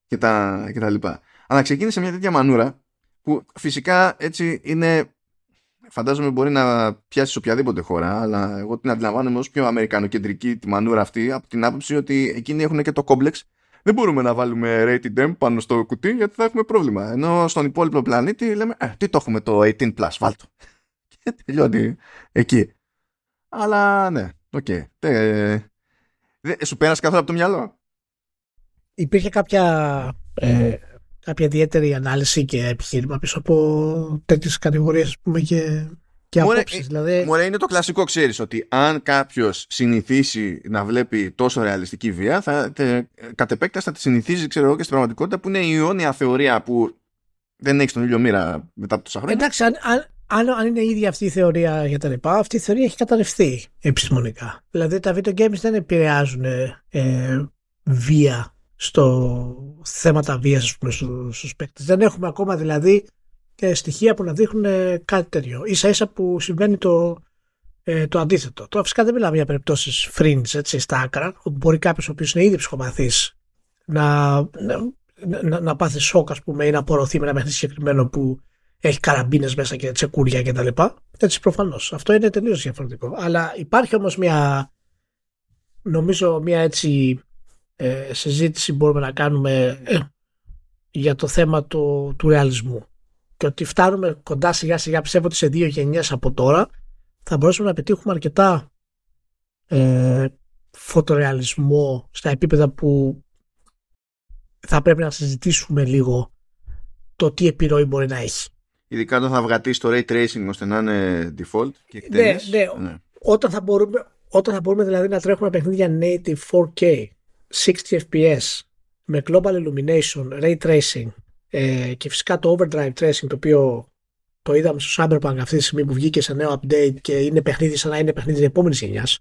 και τα, και τα λοιπά. Αλλά ξεκίνησε μια τέτοια μανούρα που φυσικά έτσι είναι φαντάζομαι μπορεί να πιάσει οποιαδήποτε χώρα αλλά εγώ την αντιλαμβάνομαι ως πιο αμερικανοκεντρική τη μανούρα αυτή από την άποψη ότι εκείνοι έχουν και το κόμπλεξ δεν μπορούμε να βάλουμε rated M πάνω στο κουτί γιατί θα έχουμε πρόβλημα. Ενώ στον υπόλοιπο πλανήτη λέμε, ε, τι το έχουμε το 18 plus, βάλ' το. Και τελειώνει εκεί. Αλλά ναι, OK. Okay. σου πέρασε καθόλου από το μυαλό; Υπήρχε κάποια, ε, κάποια ιδιαίτερη ανάλυση και επιχείρημα πίσω από τέτοιες κατηγορίες πούμε, και, και απόψεις. Δηλαδή... Μωρέ, είναι το κλασικό, ξέρεις, ότι αν κάποιος συνηθίσει να βλέπει τόσο ρεαλιστική βία, θα, τε, κατ' επέκταση θα τη συνηθίζει, ξέρω εγώ, και στην πραγματικότητα που είναι η αιώνια θεωρία που δεν έχει τον ήλιο μοίρα μετά από τόσα χρόνια. Εντάξει, αν, αν, αν είναι η ίδια αυτή η θεωρία για τα λοιπά, αυτή η θεωρία έχει καταρρευθεί επιστημονικά. Δηλαδή τα video games δεν επηρεάζουν ε, βία στο θέματα βίας πούμε, στους παίκτες. Δεν έχουμε ακόμα δηλαδή ε, στοιχεία που να δείχνουν ε, κάτι τέτοιο. Ίσα ίσα που συμβαίνει το, ε, το αντίθετο. Τώρα φυσικά δεν μιλάμε για περιπτώσεις fringe έτσι, στα άκρα, όπου μπορεί κάποιος ο οποίος είναι ήδη ψυχομαθής να, να, να, να πάθει σοκ ας πούμε ή να απορροθεί με ένα παιχνίδι συγκεκριμένο που έχει καραμπίνες μέσα και τσεκούρια κτλ. Έτσι προφανώς. Αυτό είναι τελείως διαφορετικό. Αλλά υπάρχει όμως μια, νομίζω, μια έτσι ε, συζήτηση μπορούμε να κάνουμε ε, για το θέμα του, του ρεαλισμού. Και ότι φτάνουμε κοντά σιγά σιγά πιστεύω ότι σε δύο γενιές από τώρα θα μπορέσουμε να πετύχουμε αρκετά ε, φωτορεαλισμό στα επίπεδα που θα πρέπει να συζητήσουμε λίγο το τι επιρροή μπορεί να έχει. Ειδικά όταν θα βγατεί το ray tracing ώστε να είναι default και ναι, ναι, ναι. Όταν, θα μπορούμε, όταν θα μπορούμε δηλαδή να τρέχουμε παιχνίδια native 4K 60 fps με global illumination, ray tracing ε, και φυσικά το overdrive tracing το οποίο το είδαμε στο Cyberpunk αυτή τη στιγμή που βγήκε σε νέο update και είναι παιχνίδι σαν να είναι παιχνίδι της επόμενης γενιάς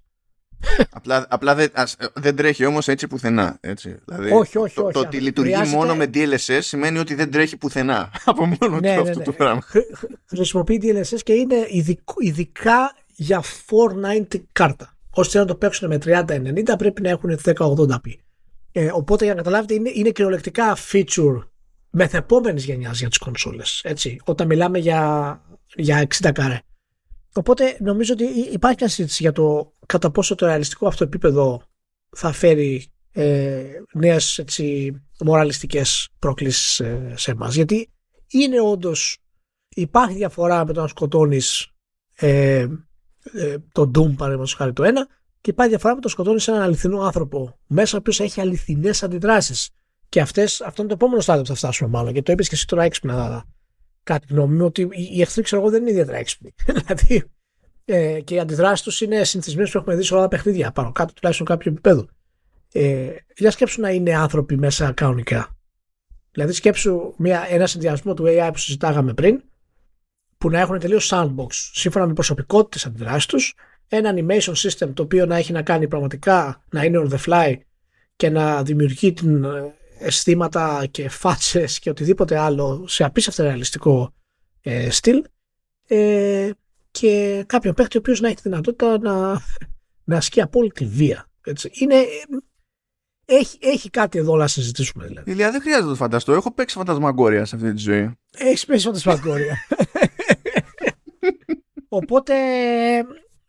απλά απλά δεν, ας, δεν τρέχει όμως έτσι πουθενά. Έτσι. Δηλαδή, όχι, όχι, το, όχι. Το ότι λειτουργεί χρειάζεται... μόνο με DLSS σημαίνει ότι δεν τρέχει πουθενά από μόνο ναι, του ναι, αυτό ναι. το πράγμα. Χρησιμοποιεί DLSS και είναι ειδικά για 490 κάρτα. Ώστε να το παίξουν με 3090 πρέπει να έχουν 1080p. Ε, οπότε για να καταλάβετε είναι, είναι κυριολεκτικά feature μεθεπόμενης γενιάς για τις κονσόλες. Έτσι, όταν μιλάμε για, για 60 καρέ. Οπότε νομίζω ότι υπάρχει μια συζήτηση για το κατά πόσο το ρεαλιστικό αυτό επίπεδο θα φέρει ε, νέες έτσι, μοραλιστικές προκλήσεις ε, σε εμάς. Γιατί είναι όντως υπάρχει διαφορά με το να σκοτώνεις ε, ε, τον Doom παραδείγματος χάρη το ένα και υπάρχει διαφορά με το να σκοτώνεις έναν αληθινό άνθρωπο μέσα ο οποίος έχει αληθινές αντιδράσεις. Και αυτές, αυτό είναι το επόμενο στάδιο που θα φτάσουμε μάλλον. Και το είπες και εσύ τώρα έξυπνα κάτι γνώμη μου ότι οι εχθροί ξέρω εγώ δεν είναι ιδιαίτερα έξυπνοι. δηλαδή ε, και οι αντιδράσεις τους είναι συνηθισμένες που έχουμε δει σε όλα τα παιχνίδια, πάνω κάτω τουλάχιστον κάποιο επίπεδο. Ε, για σκέψου να είναι άνθρωποι μέσα κανονικά. Δηλαδή σκέψου μια, ένα συνδυασμό του AI που συζητάγαμε πριν, που να έχουν τελείως sandbox σύμφωνα με προσωπικότητες αντιδράσεις τους, ένα animation system το οποίο να έχει να κάνει πραγματικά να είναι on the fly και να δημιουργεί την ε, αισθήματα και φάτσες και οτιδήποτε άλλο σε απίστευτα ρεαλιστικό ε, στυλ ε, και κάποιον παίχτη ο οποίος να έχει τη δυνατότητα να, να ασκεί απόλυτη βία. Έτσι. Είναι, έχει, έχει κάτι εδώ να συζητήσουμε δηλαδή. Ηλία, δεν χρειάζεται να το φανταστώ. Έχω παίξει φαντασμαγκόρια σε αυτή τη ζωή. Έχεις παίξει φαντασμαγκόρια. Οπότε,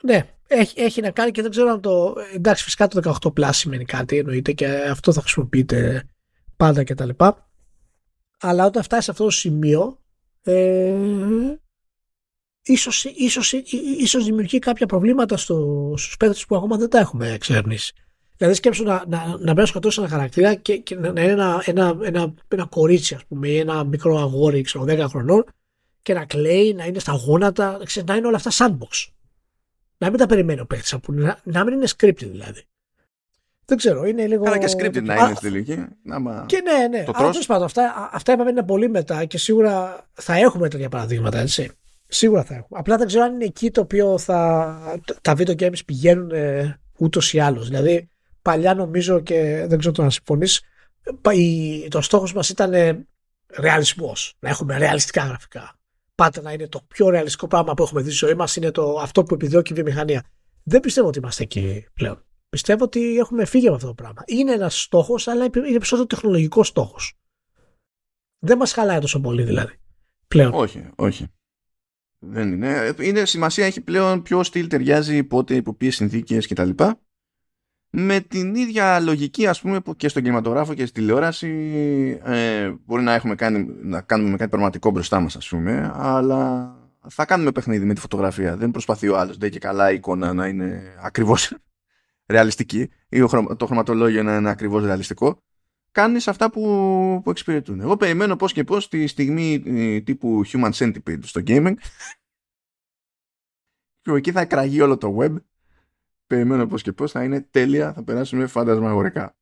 ναι, έχει, έχει να κάνει και δεν ξέρω αν το. Εντάξει, φυσικά το 18 Plus σημαίνει κάτι, εννοείται και αυτό θα χρησιμοποιείται πάντα κτλ. Αλλά όταν φτάσει σε αυτό το σημείο, ε, ίσως, ίσως, ίσως δημιουργεί κάποια προβλήματα στο, στους παίκτες που ακόμα δεν τα έχουμε εξερευνήσει. Δηλαδή σκέψου να, να, να πρέπει να σκοτώσει ένα χαρακτήρα και, και να είναι ένα, ένα, ένα, ένα κορίτσι, ας πούμε, ή ένα μικρό αγόρι, ξέρω, 10 χρονών και να κλαίει, να είναι στα γόνατα, ξέρεις, να είναι όλα αυτά sandbox. Να μην τα περιμένει ο παίκτης, να, να μην είναι scripted δηλαδή. Δεν ξέρω, είναι λίγο. Καλά και scripted να είναι στη τελική. Και ναι, ναι. Αλλά τέλος πάντων, αυτά, αυτά είπαμε είναι πολύ μετά και σίγουρα θα έχουμε τέτοια παραδείγματα, έτσι. Σίγουρα θα έχουμε. Απλά δεν ξέρω αν είναι εκεί το οποίο θα, τα video games πηγαίνουν ε, ούτως ή άλλως. Δηλαδή, παλιά νομίζω και δεν ξέρω το να συμφωνείς, το στόχος μας ήταν ε, ρεαλισμός. Να έχουμε ρεαλιστικά γραφικά. Πάτε να είναι το πιο ρεαλιστικό πράγμα που έχουμε δει στη ζωή μας, είναι το, αυτό που επιδιώκει η βιομηχανία. Δεν πιστεύω ότι είμαστε εκεί πλέον. Πιστεύω ότι έχουμε φύγει από αυτό το πράγμα. Είναι ένας στόχος, αλλά είναι περισσότερο τεχνολογικός στόχος. Δεν μας χαλάει τόσο πολύ δηλαδή. Πλέον. Όχι, όχι. Δεν είναι. είναι. Σημασία έχει πλέον ποιο στυλ ταιριάζει, πότε, υπό ποιες συνθήκες κτλ. Με την ίδια λογική, ας πούμε, που και στον κινηματογράφο και στη τηλεόραση ε, μπορεί να, έχουμε κάνει, να κάνουμε κάτι πραγματικό μπροστά μας, ας πούμε, αλλά θα κάνουμε παιχνίδι με τη φωτογραφία. Δεν προσπαθεί ο άλλος, δεν και καλά η εικόνα να είναι ακριβώς ρεαλιστική ή το χρωματολόγιο να είναι ακριβώς ρεαλιστικό. Κάνεις αυτά που, που εξυπηρετούν. Εγώ περιμένω πώς και πώς τη στιγμή ε, τύπου Human Centipede στο gaming. και εκεί θα κραγεί όλο το web. Περιμένω πώς και πώς θα είναι τέλεια, θα περάσουμε φαντασμαγορικά.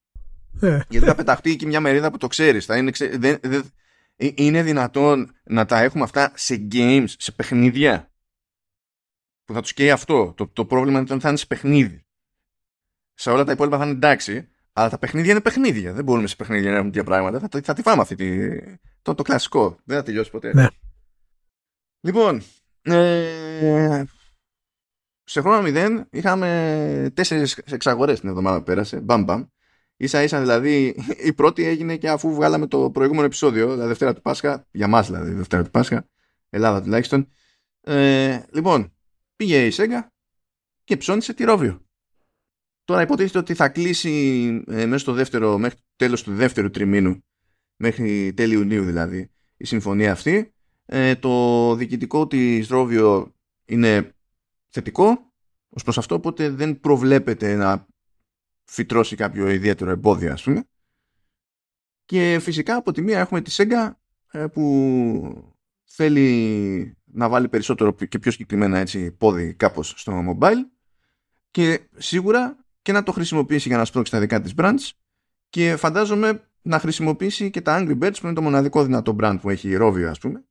Ε. Γιατί θα πεταχτεί και μια μερίδα που το ξέρεις. είναι, δεν, δεν, ε, είναι δυνατόν να τα έχουμε αυτά σε games, σε παιχνίδια; Που θα τους καίει αυτό. Το, το πρόβλημα είναι ότι θα είναι σε παιχνίδι σε όλα τα υπόλοιπα θα είναι εντάξει. Αλλά τα παιχνίδια είναι παιχνίδια. Δεν μπορούμε σε παιχνίδια να έχουμε τέτοια πράγματα. Θα, θα τη φάμε αυτή τη, το, το κλασικό. Δεν θα τελειώσει ποτέ. Ναι. Λοιπόν, ε, σε χρόνο μηδέν είχαμε τέσσερις εξαγορές την εβδομάδα που πέρασε. Μπαμ μπαμ. σα ίσα δηλαδή η πρώτη έγινε και αφού βγάλαμε το προηγούμενο επεισόδιο, δηλαδή Δευτέρα του Πάσχα, για μας δηλαδή Δευτέρα του Πάσχα, Ελλάδα τουλάχιστον. Ε, λοιπόν, πήγε η Σέγγα και ψώνισε τη Ρόβιο. Τώρα υποτίθεται ότι θα κλείσει ε, μέσα στο δεύτερο, μέχρι το τέλος του δεύτερου τριμήνου, μέχρι τέλη Ιουνίου δηλαδή, η συμφωνία αυτή. Ε, το διοικητικό της Ρόβιο είναι θετικό ως προς αυτό, οπότε δεν προβλέπεται να φυτρώσει κάποιο ιδιαίτερο εμπόδιο, ας πούμε. Και φυσικά από τη μία έχουμε τη Sega ε, που θέλει να βάλει περισσότερο και πιο συγκεκριμένα έτσι πόδι κάπως στο mobile και σίγουρα και να το χρησιμοποιήσει για να σπρώξει τα δικά της brands και φαντάζομαι να χρησιμοποιήσει και τα Angry Birds που είναι το μοναδικό δυνατό brand που έχει η Rovio ας πούμε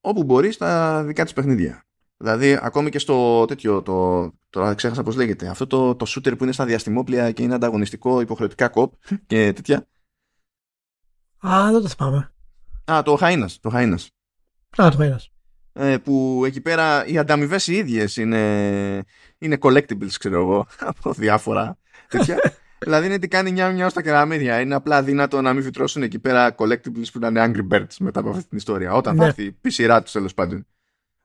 όπου μπορεί στα δικά της παιχνίδια. Δηλαδή ακόμη και στο τέτοιο, το, τώρα ξέχασα πώς λέγεται, αυτό το, το shooter που είναι στα διαστημόπλια και είναι ανταγωνιστικό υποχρεωτικά κοπ και τέτοια. Α, δεν το θυμάμαι. Α, το Χαΐνας, το Χαΐνας. Α, το Χαΐνας. Ε, που εκεί πέρα οι ανταμοιβές οι ίδιες είναι, είναι collectibles ξέρω εγώ από διάφορα τέτοια. Δηλαδή είναι τι κάνει μια μια στα κεραμίδια. Είναι απλά δύνατο να μην φυτρώσουν εκεί πέρα collectibles που ήταν Angry Birds μετά από αυτή την ιστορία όταν ναι. θα έρθει η σειρά τους τέλος πάντων.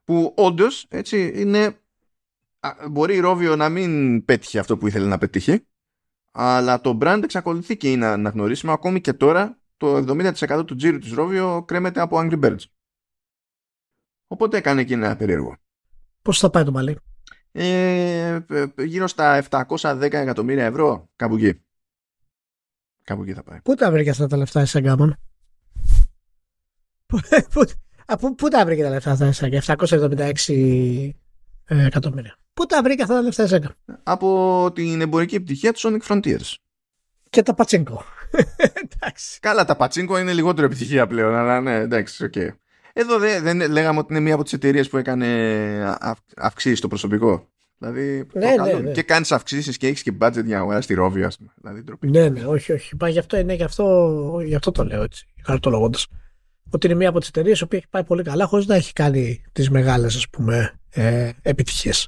Που όντως έτσι είναι μπορεί η Ρόβιο να μην πέτυχε αυτό που ήθελε να πετύχει αλλά το brand εξακολουθεί και είναι αναγνωρίσιμο. Ακόμη και τώρα το 70% του τζίρου της Ρόβιο κρέμεται από Angry Birds. Οπότε έκανε και ένα περίεργο. Πώς θα πάει το μαλλί; Ε, γύρω στα 710 εκατομμύρια ευρώ, κάπου εκεί. Κάπου εκεί θα πάει. Πού τα βρήκε αυτά τα λεφτά εσύ Γκάμον; πού, πού, πού τα βρήκε τα λεφτά αυτά εσύ 776 ε, εκατομμύρια. Πού τα βρήκε αυτά τα λεφτά Sega. Από την εμπορική επιτυχία του Sonic Frontiers. Και τα πατσίνκο. εντάξει. Καλά, τα πατσίνκο είναι λιγότερο επιτυχία πλέον, αλλά ναι, εντάξει, OK. Okay. Εδώ δεν, δεν λέγαμε ότι είναι μία από τις εταιρείες που έκανε αυξήσεις στο προσωπικό. Δηλαδή, ναι, ναι, ναι. και κάνεις αυξήσεις και έχεις και budget για να αγοράσεις τη Rovio, ας πούμε. Δηλαδή, ναι, ναι, όχι, όχι. Μα γι' αυτό, είναι, γι αυτό, γι αυτό το λέω έτσι, χαριτολογώντας. Ότι είναι μία από τις εταιρείες που έχει πάει πολύ καλά χωρίς να έχει κάνει τις μεγάλες ε, επιτυχίες.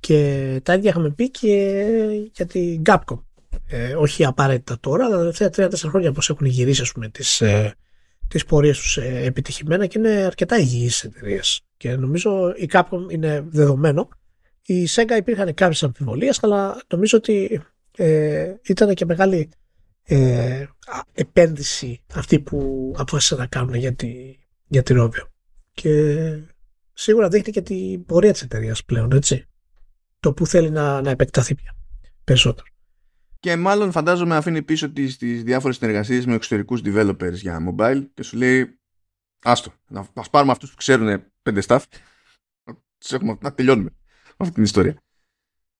Και τα ίδια είχαμε πει και για την Capcom. Ε, όχι απαραίτητα τώρα, αλλά τα τελευταία τρία-τέσσερα χρόνια πώς έχουν γυρίσει ας πούμε, τις, ε, τις πορείες τους ε, επιτυχημένα και είναι αρκετά υγιείς εταιρείες. Και νομίζω η Capcom είναι δεδομένο. Η Sega υπήρχαν κάποιες αμφιβολίες, αλλά νομίζω ότι ε, ήταν και μεγάλη ε, επένδυση αυτή που αποφάσισαν να κάνουν για τη, για τη Rovio. Και σίγουρα δείχνει και την πορεία της εταιρείας πλέον, έτσι. Το που θέλει να, να επεκταθεί πια περισσότερο. Και μάλλον φαντάζομαι αφήνει πίσω τις, τις διάφορες συνεργασίες με εξωτερικούς developers για mobile και σου λέει άστο, να μας πάρουμε αυτούς που ξέρουν πέντε staff έχουμε, να τελειώνουμε αυτή την ιστορία.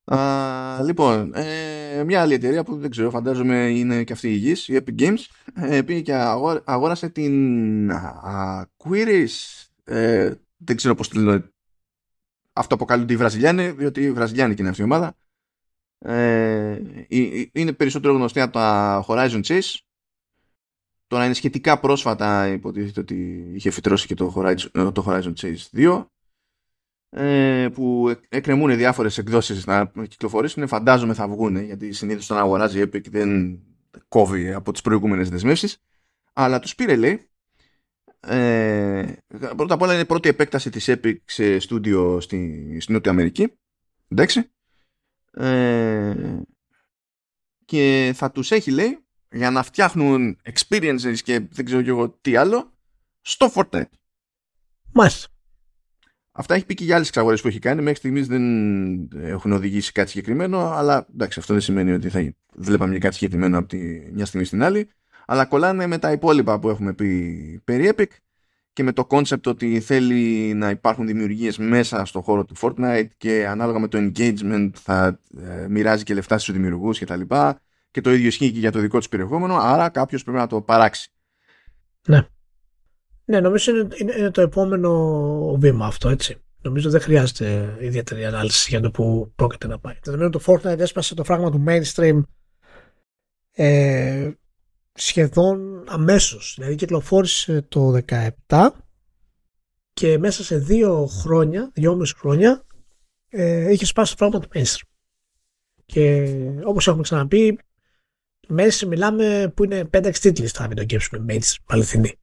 Α, λοιπόν, ε, μια άλλη εταιρεία που δεν ξέρω, φαντάζομαι είναι και αυτή η υγιής, η Epic Games, ε, πήγε και αγόρασε την Quiris, ε, δεν ξέρω πώς τη λένε, αυτό αποκαλούνται οι Βραζιλιάνοι, διότι οι Βραζιλιάνοι είναι αυτή η ομάδα, ε, είναι περισσότερο γνωστή από τα Horizon Chase. Τώρα είναι σχετικά πρόσφατα υποτίθεται ότι είχε φυτρώσει και το Horizon, το Horizon Chase 2 ε, που εκκρεμούν διάφορες εκδόσεις να κυκλοφορήσουν. Φαντάζομαι θα βγουν γιατί συνήθως όταν αγοράζει Epic δεν κόβει από τις προηγούμενες δεσμεύσεις. Αλλά τους πήρε λέει. Ε, πρώτα απ' όλα είναι η πρώτη επέκταση της Epic σε στούντιο στη, στη Νότια Αμερική. Εντάξει ε, και θα τους έχει λέει για να φτιάχνουν experiences και δεν ξέρω και εγώ τι άλλο στο Fortnite. Μάλιστα. Αυτά έχει πει και για άλλες εξαγορές που έχει κάνει. Μέχρι στιγμής δεν έχουν οδηγήσει κάτι συγκεκριμένο, αλλά εντάξει, αυτό δεν σημαίνει ότι θα βλέπαμε κάτι συγκεκριμένο από τη μια στιγμή στην άλλη. Αλλά κολλάνε με τα υπόλοιπα που έχουμε πει περί Epic και με το concept ότι θέλει να υπάρχουν δημιουργίες μέσα στο χώρο του Fortnite και ανάλογα με το engagement θα ε, μοιράζει και λεφτά στους δημιουργούς και τα λοιπά και το ίδιο ισχύει και για το δικό τους περιεχόμενο άρα κάποιος πρέπει να το παράξει. Ναι. Ναι, νομίζω είναι, είναι, είναι το επόμενο βήμα αυτό, έτσι. Νομίζω δεν χρειάζεται ιδιαίτερη ανάλυση για το που πρόκειται να πάει. Δεδομένου το Fortnite έσπασε το φράγμα του mainstream ε, σχεδόν αμέσως. Δηλαδή κυκλοφόρησε το 17 και μέσα σε δύο χρόνια, δυόμιση χρόνια, ε, είχε σπάσει το πράγμα του mainstream. Και όπως έχουμε ξαναπεί, μέσα μιλάμε που είναι 5-6 τίτλοι στα video games που είναι mainstream, αληθινή.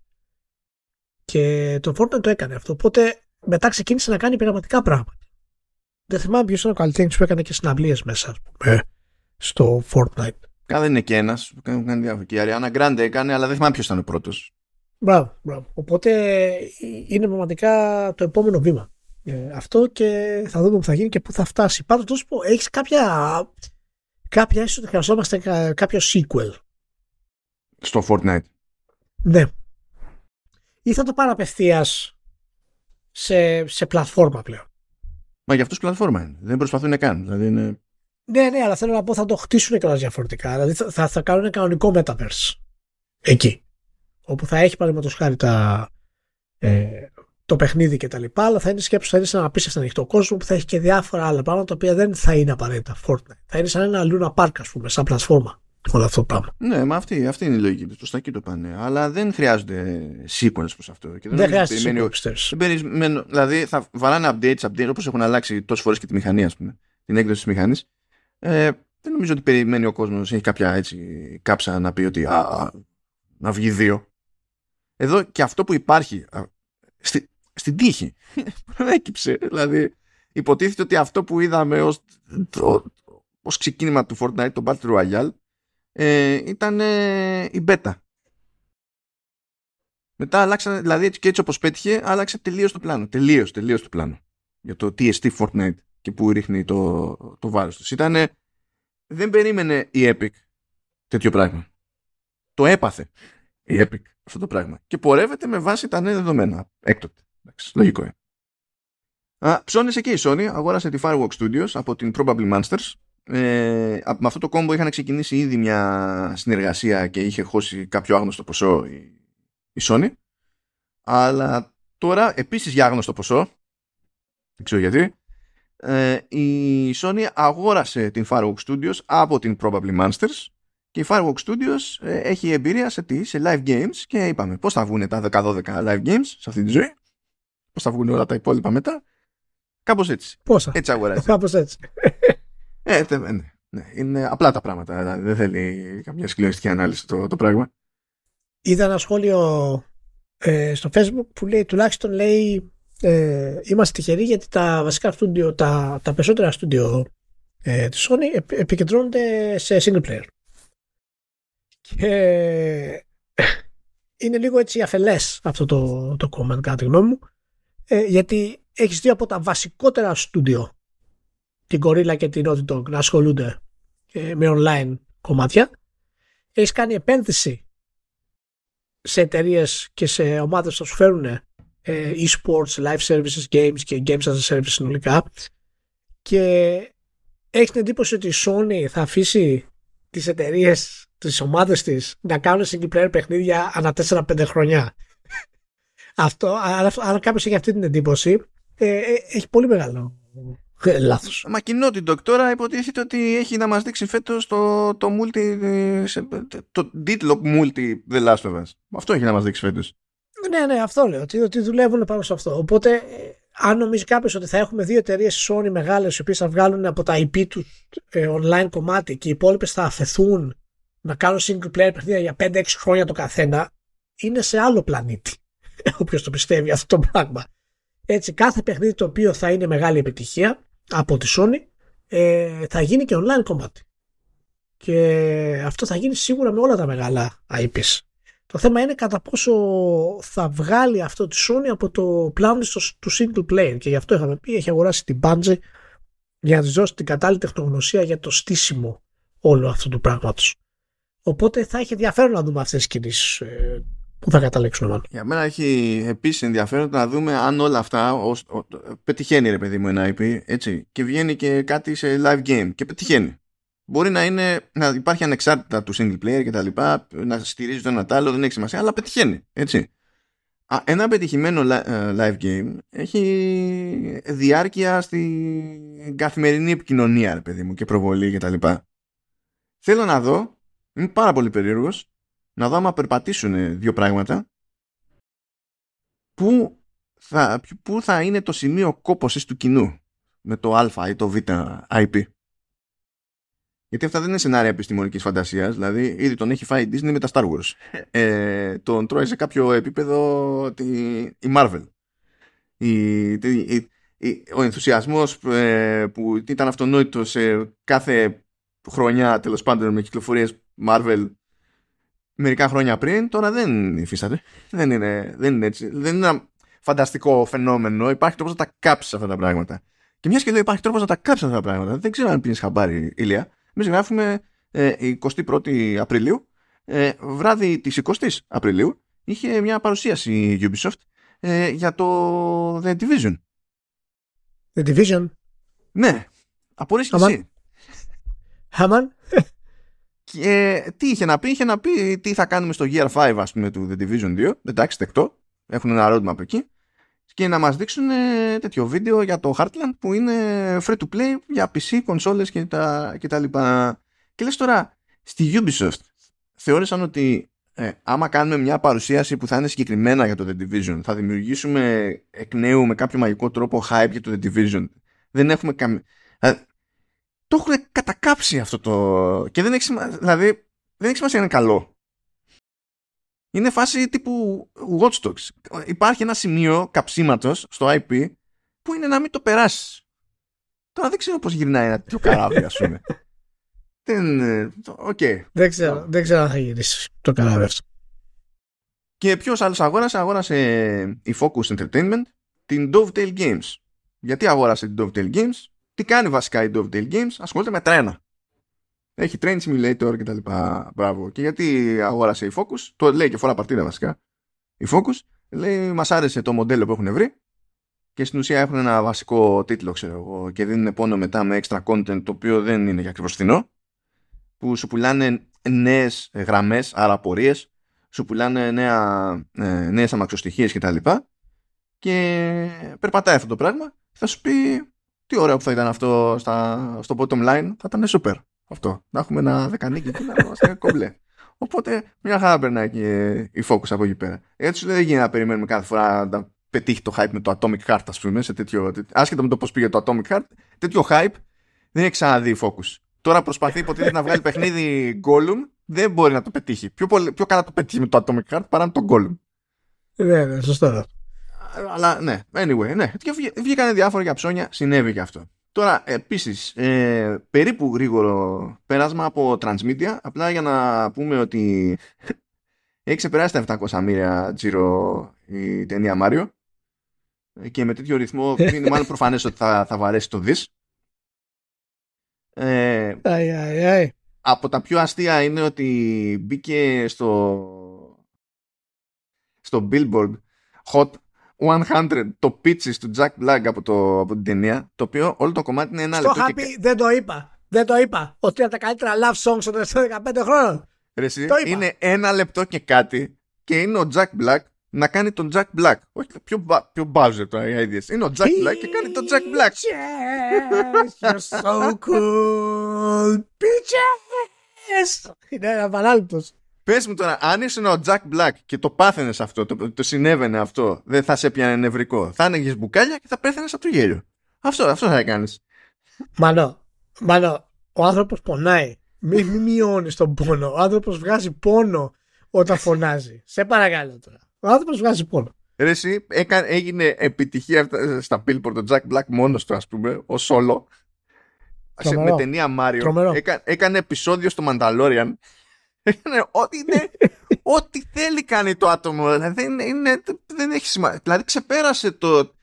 Και το Fortnite το έκανε αυτό. Οπότε μετά ξεκίνησε να κάνει πειραματικά πράγματα. Δεν θυμάμαι ποιος ήταν ο καλλιτέχνης που έκανε και συναυλίες μέσα πούμε, στο Fortnite. Καλά δεν είναι και ένας. Και η Αριάννα Γκράντε έκανε, αλλά δεν θυμάμαι ποιος ήταν ο πρώτος. Μπράβο, μπράβο. Οπότε είναι πραγματικά το επόμενο βήμα. Ε, αυτό και θα δούμε που θα γίνει και πού θα φτάσει. Πάντως να σου πω, έχεις κάποια. Κάποια ίσως ότι χρειαζόμαστε κάποιο sequel. Στο Fortnite. Ναι. Ή θα το πάρω απευθείας σε, σε πλατφόρμα πλέον. Μα για αυτούς πλατφόρμα είναι. Δεν προσπαθούν να κάνουν. Δηλαδή είναι ναι, ναι, αλλά θέλω να πω θα το χτίσουν κιόλας διαφορετικά. Δηλαδή θα, θα, θα κάνουν κανονικό metaverse. Εκεί. Όπου θα έχει παραδείγματος χάρη τα, ε, το παιχνίδι και τα λοιπά, αλλά θα είναι σκέψη, θα είναι σε ένα απίστευτο ανοιχτό κόσμο που θα έχει και διάφορα άλλα πράγματα τα οποία δεν θα είναι απαραίτητα Fortnite. Θα είναι σαν ένα Luna Park, ας πούμε, σαν πλατφόρμα. Όλο αυτό το πράγμα. Ναι, μα αυτή, αυτή είναι η λογική του. Προ τα εκεί το πάνε. Αλλά δεν χρειάζονται sequence προς αυτό. Και δεν, δεν χρειάζεται sequence. Δηλαδή θα βαράνε updates, updates όπως έχουν αλλάξει τόσες φορές και τη μηχανή, ας πούμε. Την έκδοση της μηχανής. Ε, δεν νομίζω ότι περιμένει ο κόσμος έχει κάποια έτσι κάψα να πει ότι α, να βγει δύο. Εδώ και αυτό που υπάρχει στη, στην τύχη προέκυψε. Δηλαδή υποτίθεται ότι αυτό που είδαμε ως, το, ως ξεκίνημα του Fortnite, το Battle Royale, ε, ήταν ε, η beta. Μετά αλλάξαν, δηλαδή έτσι και έτσι όπως πέτυχε, άλλαξε τελείως το πλάνο. Τελείως, τελείως το πλάνο. Για το TST Fortnite και που ρίχνει το, το βάρος τους. Ήτανε, δεν περίμενε η Epic τέτοιο πράγμα. Το έπαθε η Epic αυτό το πράγμα. Και πορεύεται με βάση τα νέα δεδομένα. Έκτοτε. Εντάξει, λογικό είναι. Α, ψώνισε και η Sony, αγόρασε τη Fireworks Studios από την Probably Monsters. Ε, με αυτό το κόμπο είχαν ξεκινήσει ήδη μια συνεργασία και είχε χώσει κάποιο άγνωστο ποσό η, η Sony. Αλλά τώρα, επίσης για άγνωστο ποσό, δεν ξέρω γιατί, ε, η Sony αγόρασε την Fireworks Studios από την Probably Monsters και η Fireworks Studios ε, έχει εμπειρία σε τι, σε live games και είπαμε πώς θα βγουν τα 10-12 live games σε αυτή τη ζωή, πώς θα βγουν όλα τα υπόλοιπα μετά. Κάπως έτσι. Πόσα; Έτσι αγοράζει. Κάπως έτσι. Ε, ναι, ναι, είναι απλά τα πράγματα. Δηλαδή δεν θέλει καμιά συγκλονιστική ανάλυση το, το πράγμα. Είδα ένα σχόλιο ε, στο facebook που λέει τουλάχιστον λέει ε, είμαστε τυχεροί γιατί τα βασικά στούντιο, τα, τα περισσότερα στούντιο ε, της Sony επικεντρώνονται σε single player. Και είναι λίγο έτσι αφελές αυτό το, το comment κατά τη γνώμη μου ε, γιατί έχεις δύο από τα βασικότερα στούντιο την Gorilla και την Naughty Dog να ασχολούνται ε, με online κομμάτια έχεις κάνει επένδυση σε εταιρείες και σε ομάδες που σου φέρουν ε, e-sports, live services, games και games as a service συνολικά και έχει την εντύπωση ότι η Sony θα αφήσει τις εταιρείε, τις ομάδες της να κάνουν single player παιχνίδια ανά 4-5 χρόνια. Αυτό, αν κάποιο έχει αυτή την εντύπωση, ε, ε, έχει πολύ μεγάλο ε, λάθος. Μα κοινότητα τώρα υποτίθεται ότι έχει να μας δείξει φέτος το, το, multi, το τίτλο multi The Last of Us. Αυτό έχει να μας δείξει φέτος. Ναι, ναι, αυτό λέω. Ότι, ότι δουλεύουν πάνω σε αυτό. Οπότε, αν νομίζεις κάποιος ότι θα έχουμε δύο εταιρείες Sony μεγάλες, οι οποίες θα βγάλουν από τα IP τους ε, online κομμάτι και οι υπόλοιπες θα αφαιθούν να κάνουν single player παιχνίδια για 5-6 χρόνια το καθένα, είναι σε άλλο πλανήτη. Όποιος το πιστεύει αυτό το πράγμα. Έτσι, κάθε παιχνίδι το οποίο θα είναι μεγάλη επιτυχία από τη Sony ε, θα γίνει και online κομμάτι. Και αυτό θα γίνει σίγουρα με όλα τα μεγάλα IPs. Το θέμα είναι κατά πόσο θα βγάλει αυτό τη Sony από το πλάνο του single player. Και γι' αυτό είχαμε πει, έχει αγοράσει την Bungie για να της δώσει την κατάλληλη τεχνογνωσία για το στήσιμο όλου αυτού του πράγματος. Οπότε θα έχει ενδιαφέρον να δούμε αυτές τις κινήσεις ε, που θα καταλήξουν μάλλον. Για μένα έχει επίσης ενδιαφέρον να δούμε αν όλα αυτά ως, ο, πετυχαίνει ρε παιδί μου ένα IP έτσι, και βγαίνει και κάτι σε live game και πετυχαίνει. Μπορεί να, είναι, να υπάρχει ανεξάρτητα του single player και τα λοιπά, να στηρίζει το ένα τ' άλλο, δεν έχει σημασία, αλλά πετυχαίνει. Έτσι. Ένα πετυχημένο ε, live game έχει διάρκεια στην καθημερινή επικοινωνία, ρε παιδί μου, και προβολή και τα λοιπά. Θέλω να δω, είμαι πάρα πολύ περίεργος, να δω άμα περπατήσουν δύο πράγματα πού θα, πού θα είναι το σημείο κόπωσης του κοινού με το α ή το β IP. Γιατί αυτά δεν είναι σενάρια επιστημονικής φαντασίας, δηλαδή ήδη τον έχει φάει η Disney με τα Star Wars. Ε, τον τρώει σε κάποιο επίπεδο τη, η Marvel. Η, ο ενθουσιασμός ε, που ήταν αυτονόητο σε κάθε χρονιά τέλος πάντων με κυκλοφορίες Marvel μερικά χρόνια πριν, τώρα δεν υφίσταται. Δεν είναι, δεν είναι έτσι. Δεν είναι ένα φανταστικό φαινόμενο. Υπάρχει τρόπος να τα κάψεις αυτά τα πράγματα. Και μιας και εδώ υπάρχει τρόπος να τα κάψεις αυτά τα πράγματα. Δεν ξέρω αν πίνεις χαμπάρι, Ηλία. Εμεί γράφουμε ε, 21η Απριλίου. Ε, βράδυ της 20η Απριλίου είχε μια παρουσίαση η Ubisoft ε, για το The Division. The Division; Ναι. Απορρίσεις εσύ. Χαμάν. Και τι είχε να πει, είχε να πει τι θα κάνουμε στο Gear 5 ας πούμε του The Division 2. Εντάξει, δεκτό. Έχουν ένα roadmap εκεί. Και να μας δείξουν ε, τέτοιο βίντεο για το Heartland που είναι free to play για PC, κονσόλες και τα, και τα λοιπά. Και λες τώρα, στη Ubisoft θεώρησαν ότι ε, άμα κάνουμε μια παρουσίαση που θα είναι συγκεκριμένα για το The Division, θα δημιουργήσουμε εκ νέου με κάποιο μαγικό τρόπο hype για το The Division. Δεν έχουμε καμία το έχουν κατακάψει αυτό το. Και δεν έχει σημασία. Δηλαδή, δεν έχει σημασία να είναι καλό. Είναι φάση τύπου Watch Dogs. Υπάρχει ένα σημείο καψίματος στο IP που είναι να μην το περάσεις. Τώρα δεν ξέρω πώς γυρνάει ένα τέτοιο καράβι, ας πούμε. δεν. Okay. Δεν ξέρω, δεν ξέρω αν θα γυρίσει το καράβι αυτό. Και ποιος άλλος αγόρασε, αγόρασε η Focus Entertainment την Dovetail Games. Γιατί αγόρασε την Dovetail Games, τι κάνει βασικά η Dovetail Games, ασχολείται με τρένα. Έχει train simulator κτλ. Μπράβο. Και γιατί αγόρασε η Focus, το λέει και φορά παρτίδα βασικά. Η Focus λέει, μας άρεσε το μοντέλο που έχουν βρει και στην ουσία έχουν ένα βασικό τίτλο, ξέρω εγώ, και δίνουν πόνο μετά με extra content το οποίο δεν είναι για ακριβώς φθηνό, που σου πουλάνε νέες γραμμές, άρα πορείε, σου πουλάνε νέα, ε, νέες αμαξοστοιχίες και τα λοιπά και περπατάει αυτό το πράγμα θα σου πει τι ωραίο που θα ήταν αυτό στα, στο bottom line θα ήταν super αυτό να έχουμε ένα δεκανίκι και να είμαστε κομπλέ οπότε μια χαρά περνάει και η focus από εκεί πέρα έτσι δεν γίνεται να περιμένουμε κάθε φορά να πετύχει το hype με το Atomic Heart ας πούμε σε τέτοιο, άσχετα με το πως πήγε το Atomic Heart τέτοιο hype δεν έχει ξαναδεί η focus τώρα προσπαθεί υποτίθεται να βγάλει παιχνίδι Gollum δεν μπορεί να το πετύχει. Πιο, πολύ, πιο καλά το πετύχει με το Atomic Heart παρά με τον Gollum. Ναι, ναι, σωστό. Αλλά ναι, anyway, ναι. Και βγήκαν διάφορα για ψώνια, συνέβη και αυτό. Τώρα, επίσης, ε, περίπου γρήγορο πέρασμα από Transmedia, απλά για να πούμε ότι έχει ξεπεράσει τα 700 μοίρια τζίρο η ταινία Μάριο και με τέτοιο ρυθμό είναι μάλλον προφανές ότι θα, θα βαρέσει το δις. Ε, αι, αι, αι από τα πιο αστεία είναι ότι μπήκε στο στο Billboard Hot 100 το pitches του Jack Black από, το, από την ταινία το οποίο όλο το κομμάτι είναι ένα στο λεπτό happy, και... δεν το είπα δεν το είπα ότι είναι τα καλύτερα love songs των 15 χρόνων Ρε, είναι ένα λεπτό και κάτι και είναι ο Jack Black να κάνει τον Jack Black. Όχι, πιο, πιο Bowser τώρα οι ideas. Είναι ο Jack Black και κάνει τον Jack Black. Yes, you're so cool. Bitches. Είναι απαράληπτος. Πες μου τώρα, αν ήσουν ο Jack Black και το πάθαινες αυτό, το, το συνέβαινε αυτό, δεν θα σε πιάνε νευρικό. Θα άνοιγες μπουκάλια και θα πέθανε από το γέλιο. Αυτό, αυτό θα έκανες. Μανώ, μανώ, ο άνθρωπος πονάει. Μην μη μειώνεις τον πόνο. Ο άνθρωπος βγάζει πόνο όταν φωνάζει. Σε παρακαλώ τώρα. Ο άνθρωπος βγάζει πόνο. Ρε εσύ, έγινε επιτυχία στα Billboard το Jack Black μόνος του ας πούμε, ο solo. Σε, με ταινία Μάριο. Έκα, έκανε επεισόδιο στο Mandalorian. Έκανε ό,τι, είναι, ό,τι θέλει κάνει το άτομο. Δηλαδή είναι, είναι, δεν έχει σημασία. Δηλαδή ξεπέρασε το,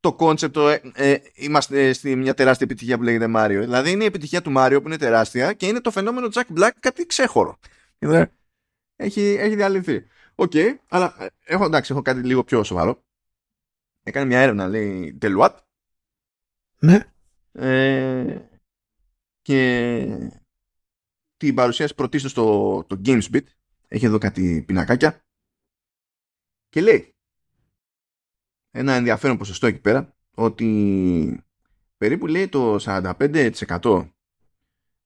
το concept ε, ε, είμαστε στη μια τεράστια επιτυχία που λέγεται Μάριο. Δηλαδή είναι η επιτυχία του Μάριο που είναι τεράστια και είναι το φαινόμενο Jack Black κάτι ξέχωρο. Έχει, έχει διαλυθεί. OK, okay, αλλά ε, έχω, εντάξει, έχω κάτι λίγο πιο σοβαρό. Έκανε μια έρευνα, λέει, Deloitte. Ναι. Ε, και την παρουσίαση πρωτίστως στο το GamesBit. Έχει εδώ κάτι πινακάκια. Και λέει ένα ενδιαφέρον ποσοστό εκεί πέρα ότι περίπου λέει το 45%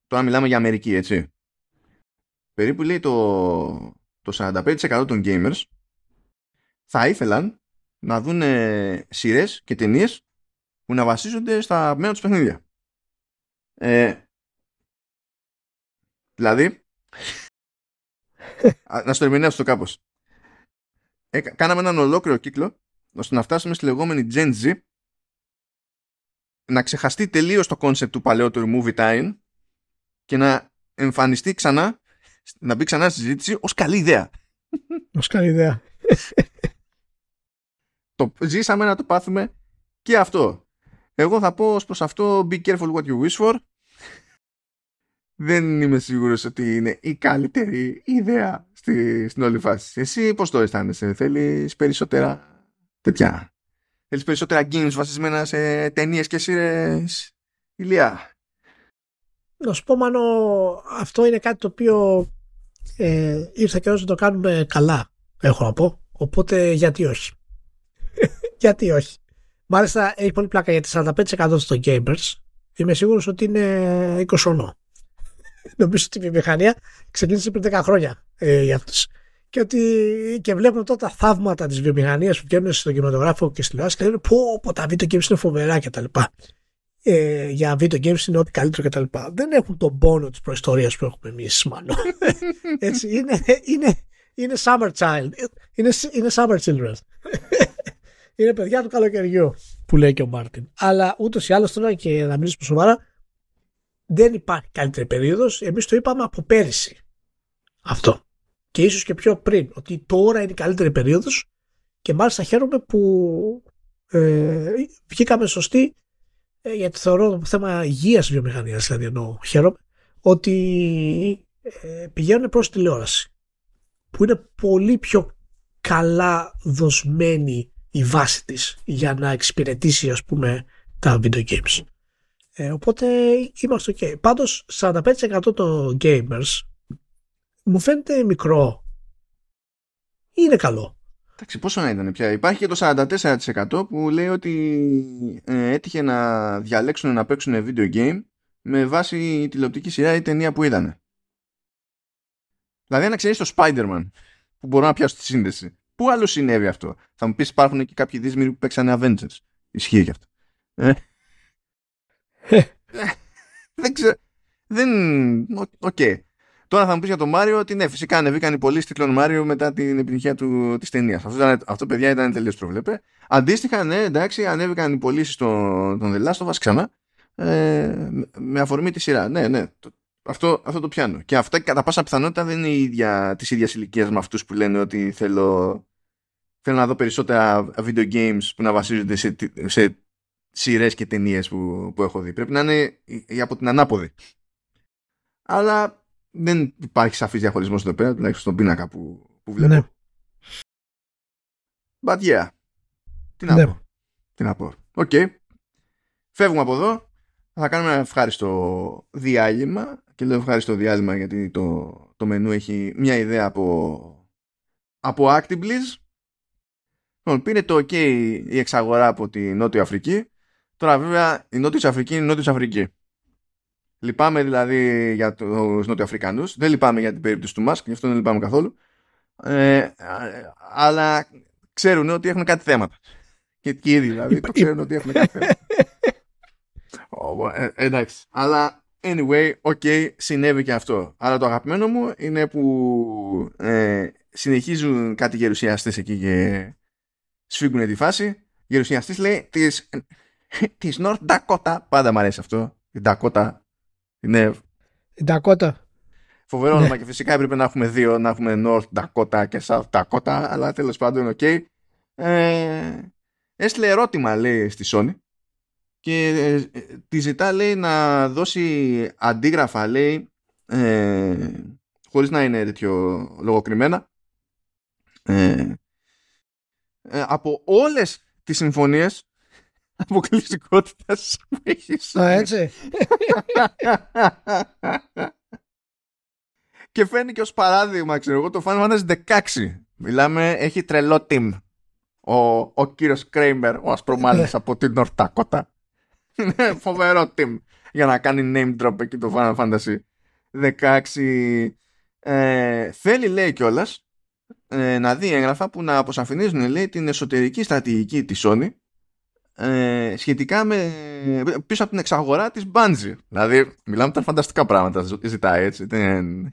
τώρα μιλάμε για Αμερική έτσι περίπου λέει το το 45% των gamers θα ήθελαν να δουν σειρές και ταινίες που να βασίζονται στα αγαπημένα τους παιχνίδια. Ε, δηλαδή, να στο ερμηνεύσω το κάπως. Ε, κάναμε έναν ολόκληρο κύκλο ώστε να φτάσουμε στη λεγόμενη Gen Z να ξεχαστεί τελείως το concept του παλαιότερου movie tie-in και να εμφανιστεί ξανά να μπει ξανά στη συζήτηση ως καλή ιδέα. Ως καλή ιδέα. το, ζήσαμε να το πάθουμε και αυτό. Εγώ θα πω ως προς αυτό be careful what you wish for. Δεν είμαι σίγουρος ότι είναι η καλύτερη ιδέα στη, στην όλη φάση. Εσύ πώς το αισθάνεσαι, θέλεις περισσότερα τέτοια; Θέλεις περισσότερα games βασισμένα σε ταινίες και σειρές; Ηλία. Να σου πω, Μάνο, αυτό είναι κάτι το οποίο ε, ήρθε καιρός να το κάνουμε καλά, έχω να πω. Οπότε γιατί όχι; γιατί όχι; Μάλιστα έχει πολύ πλάκα γιατί 45% στο gamers είμαι σίγουρος ότι είναι 20 ονό. Νομίζω ότι η βιομηχανία ξεκίνησε πριν 10 χρόνια ε, για αυτούς. Και ότι και βλέπουν τότε τα θαύματα της βιομηχανίας που βγαίνουν στον κινηματογράφο και στη τηλεόραση και λένε Πω, πω τα video games είναι φοβερά κτλ ε, για video games είναι ό,τι καλύτερο κτλ. Δεν έχουν τον πόνο της προϊστορίας που έχουμε εμείς, μάλλον. Έτσι, είναι, είναι, είναι summer child. Είναι, είναι summer children. είναι παιδιά του καλοκαιριού, που λέει και ο Μάρτιν. Αλλά ούτως ή άλλως τώρα και να μιλήσουμε σοβαρά, δεν υπάρχει καλύτερη περίοδος. Εμείς το είπαμε από πέρυσι. Αυτό. Και ίσως και πιο πριν. Ότι τώρα είναι η καλύτερη περίοδος και μάλιστα χαίρομαι που ε, βγήκαμε σωστοί ε, γιατί θεωρώ το θέμα υγείας βιομηχανίας, δηλαδή εννοώ, χαίρομαι, ότι ε, πηγαίνουν προς τηλεόραση, που είναι πολύ πιο καλά δοσμένη η βάση της για να εξυπηρετήσει ας πούμε τα video games. Ε, οπότε είμαστε ok. Πάντως 45% των gamers μου φαίνεται μικρό. Είναι καλό. Εντάξει, πόσο να ήταν πια; Υπάρχει και το 44% που λέει ότι ε, έτυχε να διαλέξουν να παίξουν video game με βάση τηλεοπτική σειρά ή ταινία που είδανε. Δηλαδή, να ξέρεις το Spider-Man που μπορώ να πιάσω τη σύνδεση. Πού άλλο συνέβη αυτό; Θα μου πεις υπάρχουν και κάποιοι δύσμηροι που παίξανε Avengers. Ισχύει και αυτό. Ε. ε. δεν ξέρω. Δεν. OK. Okay. Τώρα θα μου πεις για τον Μάριο ότι ναι, φυσικά ανεβήκαν οι πωλήσεις τίτλων Μάριο μετά την επιτυχία της ταινίας. Αυτό, αυτό, παιδιά, ήταν τελείως προβλεπέ. Αντίστοιχα, ναι, εντάξει, ανέβηκαν οι πωλήσεις των, των The Last of Us ξανά. Ε, με αφορμή τη σειρά. Ναι, ναι, αυτό, αυτό το πιάνω. Και αυτά κατά πάσα πιθανότητα δεν είναι η ίδια, της ίδιας ηλικίας με αυτούς που λένε ότι θέλω, θέλω να δω περισσότερα video games που να βασίζονται σε, σε σειρές και ταινίες που, που έχω δει. Πρέπει να είναι από την ανάποδη. Αλλά δεν υπάρχει σαφής διαχωρισμός εδώ πέρα, τουλάχιστον στον πίνακα που, που βλέπω. Ναι. But yeah. Τι να ναι. πω. Τι να πω. OK. Okay. Φεύγουμε από εδώ. Θα κάνουμε ένα ευχάριστο διάλειμμα και λέω ευχάριστο διάλειμμα γιατί το, το μενού έχει μια ιδέα από, από Actibliz. Λοιπόν, πήρε το OK η εξαγορά από τη Νότια Αφρική. Τώρα βέβαια η Νότια Αφρική είναι η Νότια Αφρική. Λυπάμαι δηλαδή για τους Νότιο-Αφρικανούς. Δεν λυπάμαι για την περίπτωση του Μάσκ, γι' αυτό δεν λυπάμαι καθόλου. Ε, αλλά ξέρουν ότι έχουν κάτι θέματα. Και, και ήδη δηλαδή το ξέρουν ότι έχουν κάτι θέματα. Ε, εντάξει. Αλλά anyway, ok, συνέβη και αυτό. Αλλά το αγαπημένο μου είναι που ε, συνεχίζουν κάτι γερουσιαστές εκεί και σφίγγουν τη φάση. Γερουσιαστής λέει της, της North Dakota. Πάντα μου αρέσει αυτό. Η Dakota. Είναι... Η Dakota. Φοβερό όνομα ναι. και φυσικά έπρεπε να έχουμε δύο, να έχουμε North Dakota και South Dakota, αλλά τέλος πάντων, OK. Okay. Ε, έστειλε ερώτημα, λέει, στη Sony και ε, τη ζητά λέει να δώσει αντίγραφα λέει ε, χωρίς να είναι τέτοιο λογοκριμένα ε, ε, από όλες τις συμφωνίες αποκλειστικότητας που έχεις. Α, έτσι. Και φαίνει και ως παράδειγμα ξέρω εγώ το Final Fantasy 16 μιλάμε έχει τρελό team. Ο, ο κύριος Κρέιμερ ο Ασπρομάλης από την Νορτάκοτα είναι φοβερό team για να κάνει name drop εκεί το Final Fantasy 16. Ε, θέλει λέει κιόλας ε, να δει έγγραφα που να αποσαφηνίζουν λέει την εσωτερική στρατηγική της Sony ε, σχετικά με πίσω από την εξαγορά της Bungie. Δηλαδή μιλάμε τα φανταστικά πράγματα ζητάει έτσι. Δεν,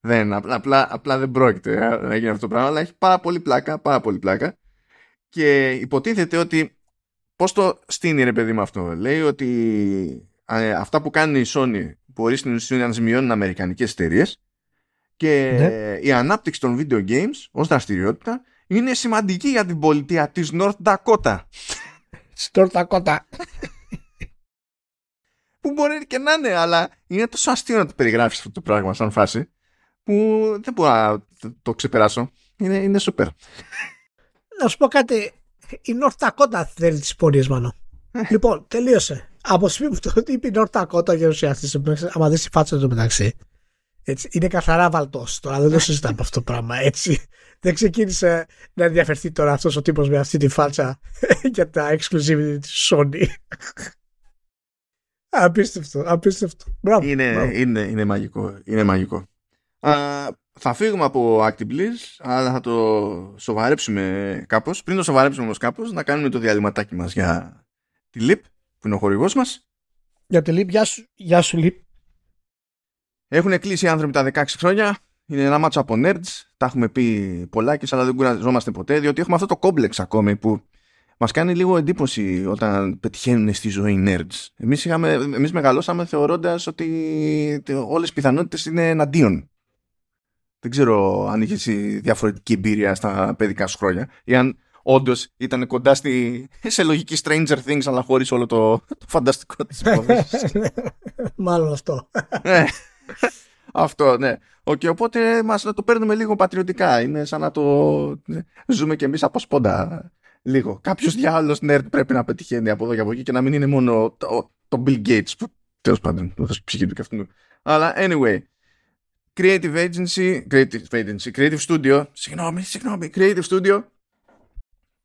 δεν, απλά, απλά δεν πρόκειται να γίνει αυτό το πράγμα αλλά έχει πάρα πολύ πλάκα, πάρα πολύ πλάκα και υποτίθεται ότι Πώς το στείνει ρε παιδί με αυτό; Λέει ότι αυτά που κάνει η Sony μπορεί στην ουσία να ζημιώνουν αμερικανικές εταιρείες και ναι. η ανάπτυξη των video games ως δραστηριότητα είναι σημαντική για την πολιτεία της North Dakota. North Dakota. που μπορεί και να είναι, αλλά είναι τόσο αστείο να το περιγράφει αυτό το πράγμα σαν φάση που δεν μπορώ να το ξεπεράσω. Είναι, είναι super. Να σου πω κάτι η North Dakota θέλει τις πορείες μάλλον. λοιπόν, τελείωσε. Από τη στιγμή που το είπε η North Dakota γερουσιαστή, άμα δεις τη φάτσα του μεταξύ, έτσι, είναι καθαρά βαλτός. Τώρα δεν το συζητάμε αυτό το πράγμα. Έτσι. Δεν ξεκίνησε να ενδιαφερθεί τώρα αυτός ο τύπος με αυτή τη φάτσα για τα exclusivity της Sony. Απίστευτο, απίστευτο. Μπράβο, είναι, μπράβο. Είναι, είναι μαγικό. Είναι μαγικό. Α, θα φύγουμε από Actibliz, αλλά θα το σοβαρέψουμε κάπως. Πριν το σοβαρέψουμε όμως κάπως, να κάνουμε το διαλυματάκι μας για τη LIP, που είναι ο χορηγός μας. Για τη LIP, γεια σου, γεια σου LIP. Έχουν κλείσει οι άνθρωποι τα 16 χρόνια. Είναι ένα μάτσο από nerds. Τα έχουμε πει πολλά και αλλά δεν κουραζόμαστε ποτέ, διότι έχουμε αυτό το κόμπλεξ ακόμη που μας κάνει λίγο εντύπωση όταν πετυχαίνουν στη ζωή nerds. Εμείς εμείς μεγαλώσαμε θεωρώντας ότι όλες οι πιθανότητες είναι εναντίον δεν ξέρω αν είχες διαφορετική εμπειρία στα παιδικά σου χρόνια ή αν όντως ήταν κοντά στη, σε λογική Stranger Things αλλά χωρίς όλο το, το φανταστικό της υπόθεσης. Μάλλον αυτό. Ναι. Αυτό, ναι. Okay, οπότε μας να το παίρνουμε λίγο πατριωτικά. Είναι σαν να το ναι, ζούμε κι εμείς από σπόντα λίγο. Κάποιος διάλογος nerd πρέπει να πετυχαίνει από εδώ και από εκεί και να μην είναι μόνο το, το Bill Gates που τέλος πάντων θα ψυχή του και αυτού. Αλλά anyway, creative agency, creative agency, creative studio, συγγνώμη, συγγνώμη, creative studio.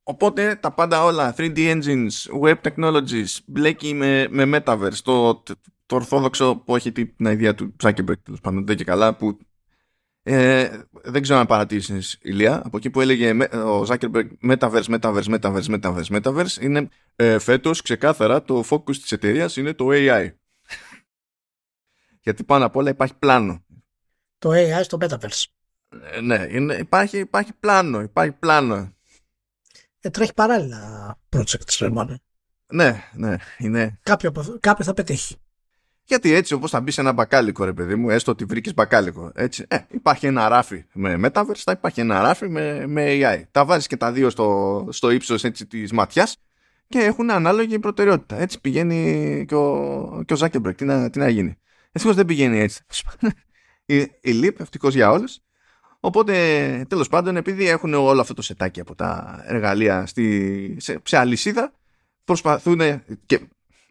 Οπότε τα πάντα όλα, 3D engines, web technologies, μπλέκει με, με metaverse, το, το ορθόδοξο που έχει την ιδέα του Zuckerberg τέλος πάντων δεν και καλά που ε, δεν ξέρω αν παρατήσει ηλία από εκεί που έλεγε ο Zuckerberg Metaverse, Metaverse, Metaverse, Metaverse, Metaverse είναι ε, φέτος ξεκάθαρα το focus της εταιρείας είναι το AI γιατί πάνω απ' όλα υπάρχει πλάνο. Το AI στο Metaverse. Ε, ναι, είναι, υπάρχει, υπάρχει πλάνο υπάρχει πλάνο. Ε, τρέχει παράλληλα project ναι, ναι, είναι. Κάποιο, κάποιο θα πετύχει. Γιατί έτσι όπως θα μπει σε ένα μπακάλικο ρε παιδί μου, έστω ότι βρήκες μπακάλικο. Έτσι, ε, υπάρχει ένα ράφι με Metaverse, θα υπάρχει ένα ράφι με, με AI. Τα βάζεις και τα δύο στο, στο ύψος έτσι, της ματιάς και έχουν ανάλογη προτεραιότητα. Έτσι πηγαίνει και ο, και ο Zuckerberg. Τι να, τι να γίνει. Ευτυχώς δεν πηγαίνει έτσι. η, η Leap, ευτυχώς για όλους. Οπότε, τέλος πάντων, επειδή έχουν όλο αυτό το σετάκι από τα εργαλεία στη, σε, σε αλυσίδα, προσπαθούν και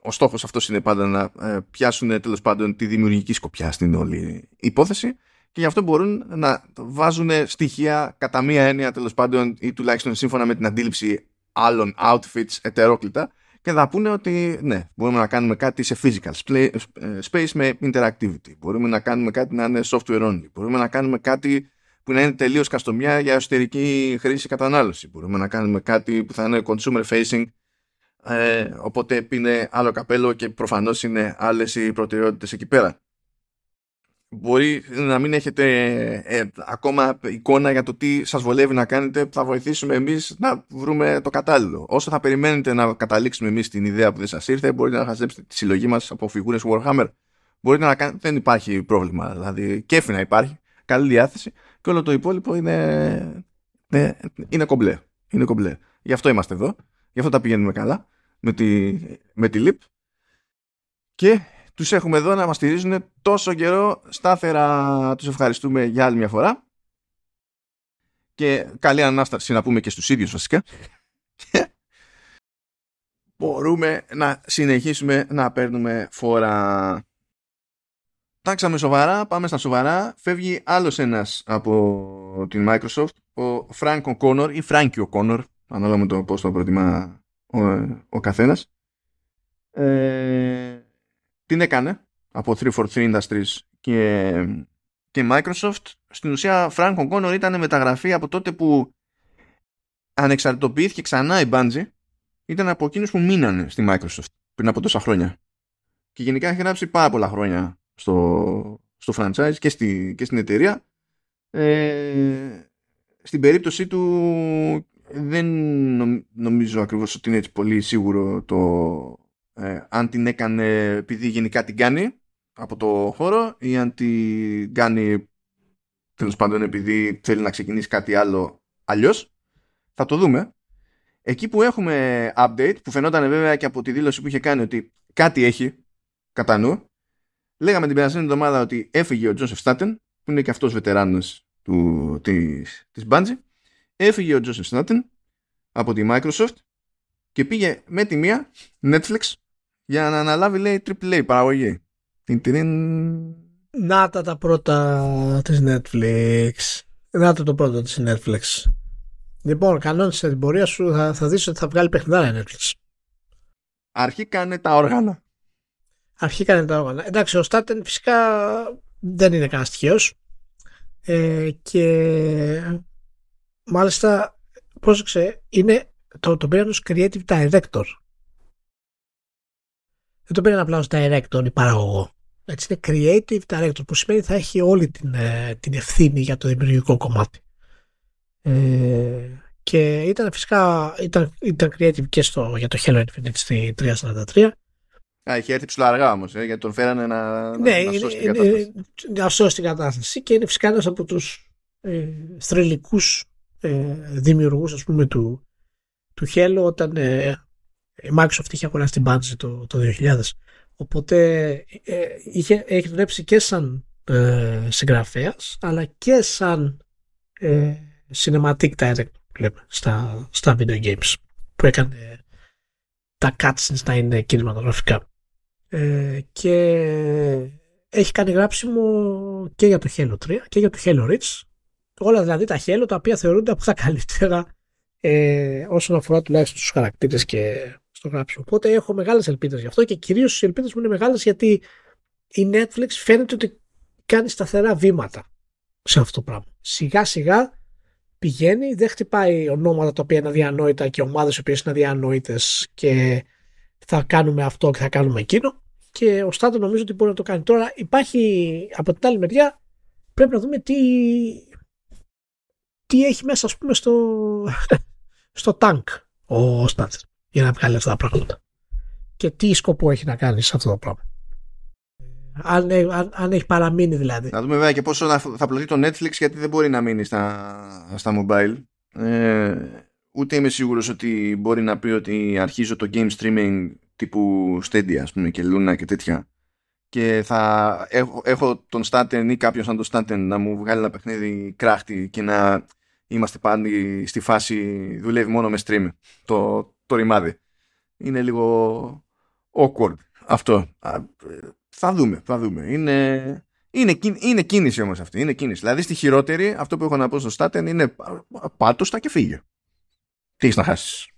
ο στόχος αυτός είναι πάντα να ε, πιάσουν τέλος πάντων τη δημιουργική σκοπιά στην όλη υπόθεση και γι' αυτό μπορούν να βάζουν στοιχεία κατά μία έννοια τέλος πάντων ή τουλάχιστον σύμφωνα με την αντίληψη άλλων outfits ετερόκλητα και θα πούνε ότι ναι, μπορούμε να κάνουμε κάτι σε physical ε, space με interactivity. Μπορούμε να κάνουμε κάτι να είναι software only. Μπορούμε να κάνουμε κάτι που να είναι τελείως καστομιά για εσωτερική χρήση κατανάλωση. Μπορούμε να κάνουμε κάτι που θα είναι consumer facing ε, οπότε είναι άλλο καπέλο και προφανώς είναι άλλες οι προτεραιότητες εκεί πέρα. Μπορεί να μην έχετε ε, ακόμα εικόνα για το τι σας βολεύει να κάνετε θα βοηθήσουμε εμείς να βρούμε το κατάλληλο. Όσο θα περιμένετε να καταλήξουμε εμείς την ιδέα που δεν σας ήρθε μπορείτε να χαζέψετε τη συλλογή μας από φιγούρες Warhammer. Μπορείτε να κάνετε, δεν υπάρχει πρόβλημα. Δηλαδή κέφι να υπάρχει, καλή διάθεση και όλο το υπόλοιπο είναι, είναι, είναι κομπλέ. Είναι κομπλέ. Γι' αυτό είμαστε εδώ. Γι' αυτό τα πηγαίνουμε καλά με τη, με τη LIP και τους έχουμε εδώ να μας στηρίζουν τόσο καιρό. Στάθερα τους ευχαριστούμε για άλλη μια φορά. Και καλή ανάσταση να πούμε και στους ίδιους βασικά. Και μπορούμε να συνεχίσουμε να παίρνουμε φορά. Τάξαμε σοβαρά, πάμε στα σοβαρά. Φεύγει άλλος ένας από την Microsoft, ο Frank O'Connor ή Frankie O'Connor, ανάλογα με το πώς το προτιμά ο, ο καθένας. Ε, την έκανε από 343 Industries και, και Microsoft. Στην ουσία Frank O'Connor ήταν μεταγραφή από τότε που ανεξαρτητοποιήθηκε ξανά η Bungie ήταν από εκείνους που μείνανε στη Microsoft πριν από τόσα χρόνια. Και γενικά έχει γράψει πάρα πολλά χρόνια στο, στο franchise και, στη, και στην εταιρεία. Ε, στην περίπτωση του δεν νομίζω ακριβώς ότι είναι έτσι πολύ σίγουρο το ε, αν την έκανε επειδή γενικά την κάνει από το χώρο ή αν την κάνει τέλος πάντων επειδή θέλει να ξεκινήσει κάτι άλλο αλλιώς. Θα το δούμε. Εκεί που έχουμε update που φαινόταν βέβαια και από τη δήλωση που είχε κάνει ότι κάτι έχει κατά νου λέγαμε την περασμένη εβδομάδα ότι έφυγε ο Τζόσεφ Στάτεν που είναι και αυτός βετεράνος του, της, της Bungie έφυγε ο Joseph Snowden από τη Microsoft και πήγε με τη μία Netflix για να αναλάβει λέει AAA παραγωγή. Να τα τα πρώτα της Netflix. Να τα το πρώτο της Netflix. Λοιπόν, κανόνες της εμπορία σου θα, θα δεις ότι θα βγάλει παιχνιδάρα Netflix. Αρχή κάνε τα όργανα. Αρχή κάνε τα όργανα. Εντάξει, ο Στάτεν φυσικά δεν είναι κανένα τυχαίο. Ε, και μάλιστα, πρόσεξε, είναι το, το πήραν ως creative director. Δεν το πήραν απλά ως director ή παραγωγό. Έτσι είναι creative director που σημαίνει θα έχει όλη την, ε, την ευθύνη για το δημιουργικό κομμάτι. Ε, και ήταν φυσικά ήταν, ήταν creative και στο, για το Halo Infinite στη 343. Α, είχε έρθει ψηλά αργά όμως, ε, γιατί τον φέρανε να, ναι, να, σώσει την κατάσταση. Να σώσει την κατάσταση και είναι φυσικά ένας από τους ε, θρελικούς ε, δημιουργούς ας πούμε του, του Halo όταν ε, η Microsoft είχε αγοράσει την Bungie το, το 2000 οπότε ε, είχε, έχει δουλέψει και σαν ε, συγγραφέας αλλά και σαν ε, cinematic director λέμε, στα, στα video games που έκανε τα cutscenes να είναι κινηματογραφικά. Ε, και έχει κάνει γράψιμο και για το Halo 3 και για το Halo Reach. Όλα δηλαδή τα Halo τα οποία θεωρούνται από τα καλύτερα ε, όσον αφορά τουλάχιστον στους χαρακτήρες και στο γράψιμο. Οπότε έχω μεγάλες ελπίδες γι' αυτό και κυρίως οι ελπίδες μου είναι μεγάλες γιατί η Netflix φαίνεται ότι κάνει σταθερά βήματα σε αυτό το πράγμα. Σιγά σιγά πηγαίνει, δεν χτυπάει ονόματα τα οποία είναι αδιανόητα και ομάδες οι οποίες είναι αδιανόητες και θα κάνουμε αυτό και θα κάνουμε εκείνο και ο Στάτο νομίζω ότι μπορεί να το κάνει. Τώρα υπάρχει από την άλλη μεριά πρέπει να δούμε τι, τι έχει μέσα ας πούμε στο, στο τάγκ ο Στάτο για να βγάλει αυτά τα πράγματα και τι σκοπό έχει να κάνει σε αυτό το πράγμα. Αν, αν, αν, έχει παραμείνει δηλαδή. Να δούμε βέβαια και πόσο θα, θα πλωθεί το Netflix γιατί δεν μπορεί να μείνει στα, στα mobile. Ε, ούτε είμαι σίγουρος ότι μπορεί να πει ότι αρχίζω το game streaming τύπου Stadia ας πούμε και Luna και τέτοια και θα έχω, έχω τον Staten ή κάποιον σαν τον Staten να μου βγάλει ένα παιχνίδι κράχτη και να είμαστε πάλι στη φάση δουλεύει μόνο με stream το, το ρημάδι. Είναι λίγο awkward αυτό. Θα δούμε, θα δούμε. Είναι, είναι, είναι κίνηση όμως αυτή. Είναι κίνηση. Δηλαδή στη χειρότερη αυτό που έχω να πω στο Staten είναι πάτωστα και φύγε. Τι έχεις να χάσεις.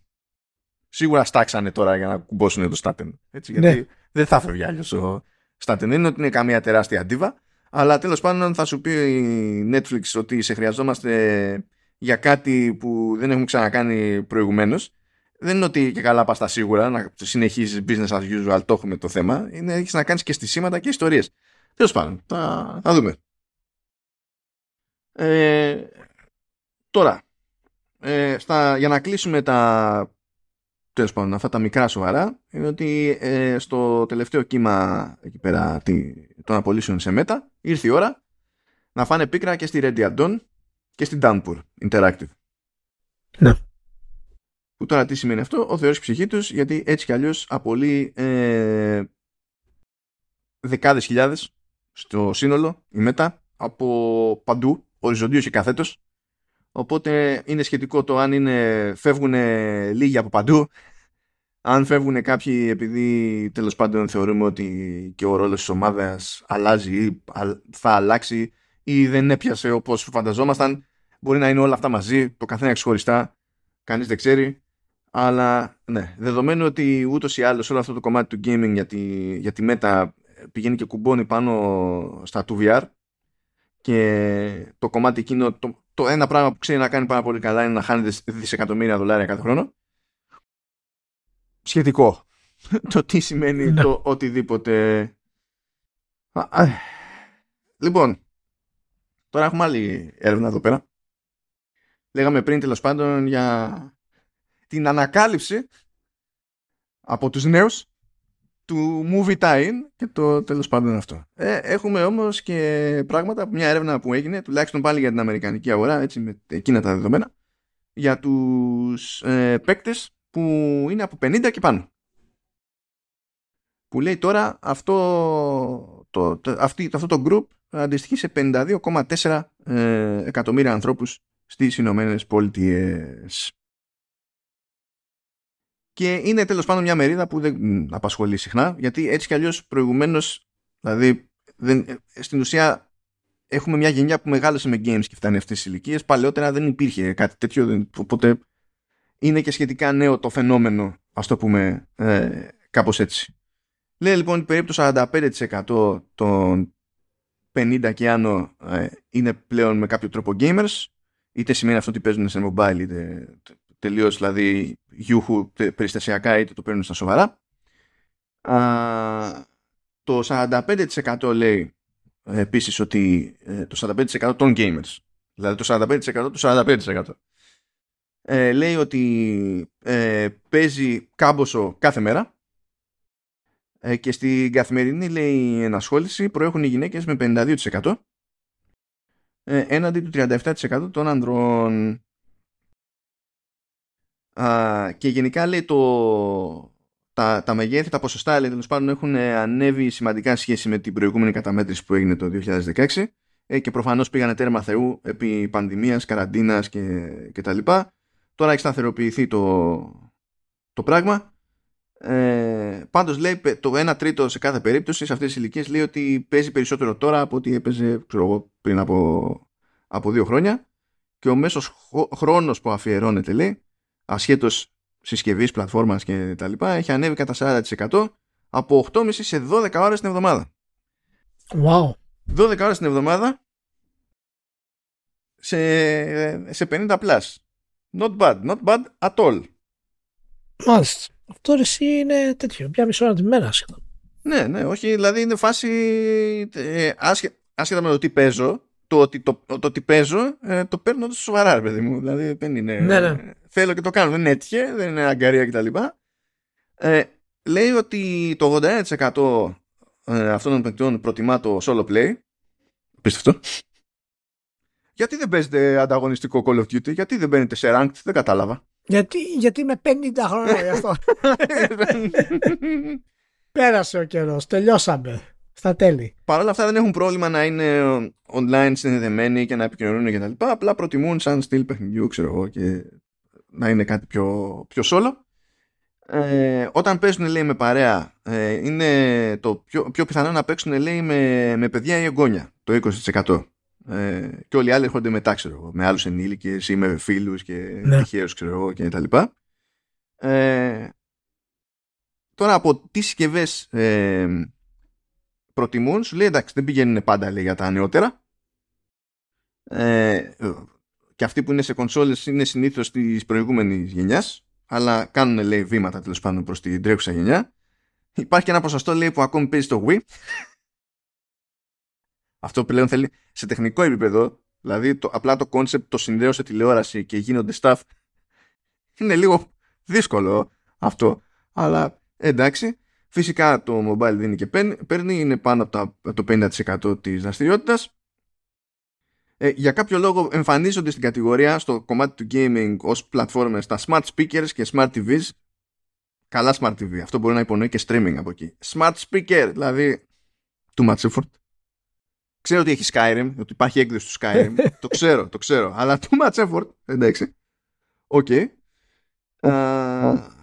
Σίγουρα στάξανε τώρα για να κουμπώσουν το Staten. Έτσι, γιατί ναι. δεν θα φεύγει άλλος ο Staten. Δεν είναι ότι είναι καμία τεράστια αντίβα. Αλλά τέλος πάντων θα σου πει η Netflix ότι σε χρειαζόμαστε για κάτι που δεν έχουμε ξανακάνει προηγουμένως. Δεν είναι ότι και καλά πας στα σίγουρα να συνεχίζεις business as usual, το έχουμε το θέμα. Είναι έχεις να κάνεις και στισίματα και ιστορίες. Τέλος πάντων, θα, θα δούμε. Ε, τώρα, ε, στα, για να κλείσουμε τα τέλος πάντων αυτά τα μικρά σοβαρά είναι ότι ε, στο τελευταίο κύμα εκεί πέρα τη, των απολύσεων σε ΜΕΤΑ ήρθε η ώρα να φάνε πίκρα και στη Ready Dawn και στην Downpour Interactive. Ναι. Που τώρα τι σημαίνει αυτό, ο Θεός ψυχή τους γιατί έτσι κι αλλιώς απολύει ε, δεκάδες χιλιάδες στο σύνολο η ΜΕΤΑ από παντού, οριζοντίως και καθέτος Οπότε είναι σχετικό το αν είναι, φεύγουν λίγοι από παντού, αν φεύγουν κάποιοι επειδή τέλος πάντων θεωρούμε ότι και ο ρόλος της ομάδας αλλάζει ή θα αλλάξει ή δεν έπιασε όπως φανταζόμασταν, μπορεί να είναι όλα αυτά μαζί, το καθένα ξεχωριστά, κανείς δεν ξέρει. Αλλά ναι, δεδομένου ότι ούτως ή άλλως όλο αυτό το κομμάτι του gaming για τη, για τη Meta πηγαίνει και κουμπώνει πάνω στα 2VR και το κομμάτι εκείνο, το, το ένα πράγμα που ξέρει να κάνει πάρα πολύ καλά είναι να χάνει δισεκατομμύρια δολάρια κάθε χρόνο. Σχετικό. το τι σημαίνει ναι. το οτιδήποτε. Λοιπόν, τώρα έχουμε άλλη έρευνα εδώ πέρα. Λέγαμε πριν τέλος πάντων για την ανακάλυψη από τους νέους του movie tie-in και το τέλος πάντων αυτό. Ε, έχουμε όμως και πράγματα από μια έρευνα που έγινε, τουλάχιστον πάλι για την Αμερικανική αγορά, έτσι με εκείνα τα δεδομένα, για τους ε, παίκτες που είναι από 50 και πάνω. Που λέει τώρα αυτό το, το, αυτή, αυτό το group αντιστοιχεί σε 52,4 ε, εκατομμύρια ανθρώπους στις Ηνωμένες Πολιτείες. Και είναι τέλος πάντων μια μερίδα που δεν απασχολεί συχνά, γιατί έτσι κι αλλιώς προηγουμένως, δηλαδή δεν, στην ουσία έχουμε μια γενιά που μεγάλωσε με games και φτάνει αυτές τις ηλικίες. Παλαιότερα δεν υπήρχε κάτι τέτοιο, οπότε είναι και σχετικά νέο το φαινόμενο, ας το πούμε ε, κάπως έτσι. Λέει λοιπόν ότι περίπου το 45% των 50 και άνω ε, είναι πλέον με κάποιο τρόπο gamers, είτε σημαίνει αυτό ότι παίζουν σε mobile είτε τελείως δηλαδή γιούχου περιστασιακά είτε το παίρνουν στα σοβαρά. Α, το 45% λέει επίσης ότι ε, το 45% των gamers. Δηλαδή το 45% του 45% ε, λέει ότι ε, παίζει κάμποσο κάθε μέρα. Ε, και στην καθημερινή λέει ενασχόληση προέχουν οι γυναίκες με 52% ε, έναντι του 37% των ανδρών και γενικά λέει το, τα, τα μεγέθη, τα ποσοστά τέλος πάντων έχουν ανέβει σημαντικά σχέση με την προηγούμενη καταμέτρηση που έγινε το 2016 ε, και προφανώς πήγανε τέρμα θεού επί πανδημίας, καραντίνας και, και τα λοιπά. Τώρα έχει σταθεροποιηθεί το, το πράγμα. Ε, πάντως λέει το 1 τρίτο σε κάθε περίπτωση σε αυτές τις ηλικίες λέει ότι παίζει περισσότερο τώρα από ό,τι έπαιζε ξέρω εγώ, πριν από, από δύο χρόνια και ο μέσος χρόνος που αφιερώνεται λέει ασχέτως συσκευής, πλατφόρμας και τα λοιπά έχει ανέβει κατά 40% από 8,5 σε 12 ώρες την εβδομάδα. Wow. 12 ώρες την εβδομάδα σε, σε 50 plus. Not bad, not bad at all. Μάλιστα. Αυτό εσύ είναι τέτοιο, μια μισή ώρα την μέρα σχεδόν. Ναι, ναι, όχι, δηλαδή είναι φάση ε, άσχετα με το τι παίζω, το ότι, το, το, το παίζω ε, το παίρνω τόσο σοβαρά, παιδί μου. Δηλαδή δεν είναι. Ναι, ναι. Θέλω και το κάνω. Δεν είναι έτυχε, δεν είναι αγκαρία κτλ. Ε, λέει ότι το 81% ε, αυτών των παικτών προτιμά το solo play. Πίστευτο. Γιατί δεν παίζετε ανταγωνιστικό Call of Duty, γιατί δεν μπαίνετε σε ranked, δεν κατάλαβα. Γιατί, γιατί είμαι 50 χρόνια γι' αυτό. Πέρασε ο καιρός, τελειώσαμε. Στα τέλη. Παρ' όλα αυτά δεν έχουν πρόβλημα να είναι online συνδεδεμένοι και να επικοινωνούν και τα λοιπά. Απλά προτιμούν σαν στυλ παιχνιδιού, ξέρω εγώ, και να είναι κάτι πιο, πιο solo. Ε, όταν παίζουν λέει με παρέα ε, είναι το πιο, πιο πιθανό να παίξουν λέει με, με παιδιά ή εγγόνια το 20% ε, και όλοι οι άλλοι έρχονται μετά ξέρω εγώ με άλλους ενήλικες ή με φίλους και ναι. τυχαίους ξέρω εγώ και τα λοιπά ε, τώρα από τι συσκευές ε, προτιμούν σου λέει εντάξει δεν πηγαίνουν πάντα λέει, για τα νεότερα ε, και αυτοί που είναι σε κονσόλες είναι συνήθως της προηγούμενης γενιάς αλλά κάνουν λέει βήματα τέλος πάντων προς την τρέχουσα γενιά. Υπάρχει και ένα ποσοστό λέει που ακόμη παίζει το Wii. Αυτό πλέον θέλει σε τεχνικό επίπεδο, δηλαδή το, απλά το concept το συνδέω σε τηλεόραση και γίνονται stuff. Είναι λίγο δύσκολο αυτό, αλλά εντάξει. Φυσικά το mobile δίνει και παίρνει, είναι πάνω από το 50% της δραστηριότητας. Ε, για κάποιο λόγο εμφανίζονται στην κατηγορία στο κομμάτι του gaming ως πλατφόρμες τα smart speakers και smart TVs καλά smart TV αυτό μπορεί να υπονοεί και streaming από εκεί. Smart speaker δηλαδή too much effort. Ξέρω ότι έχει Skyrim ότι υπάρχει έκδοση του Skyrim. Το ξέρω το ξέρω αλλά too much effort εντάξει. OK. Okay. uh,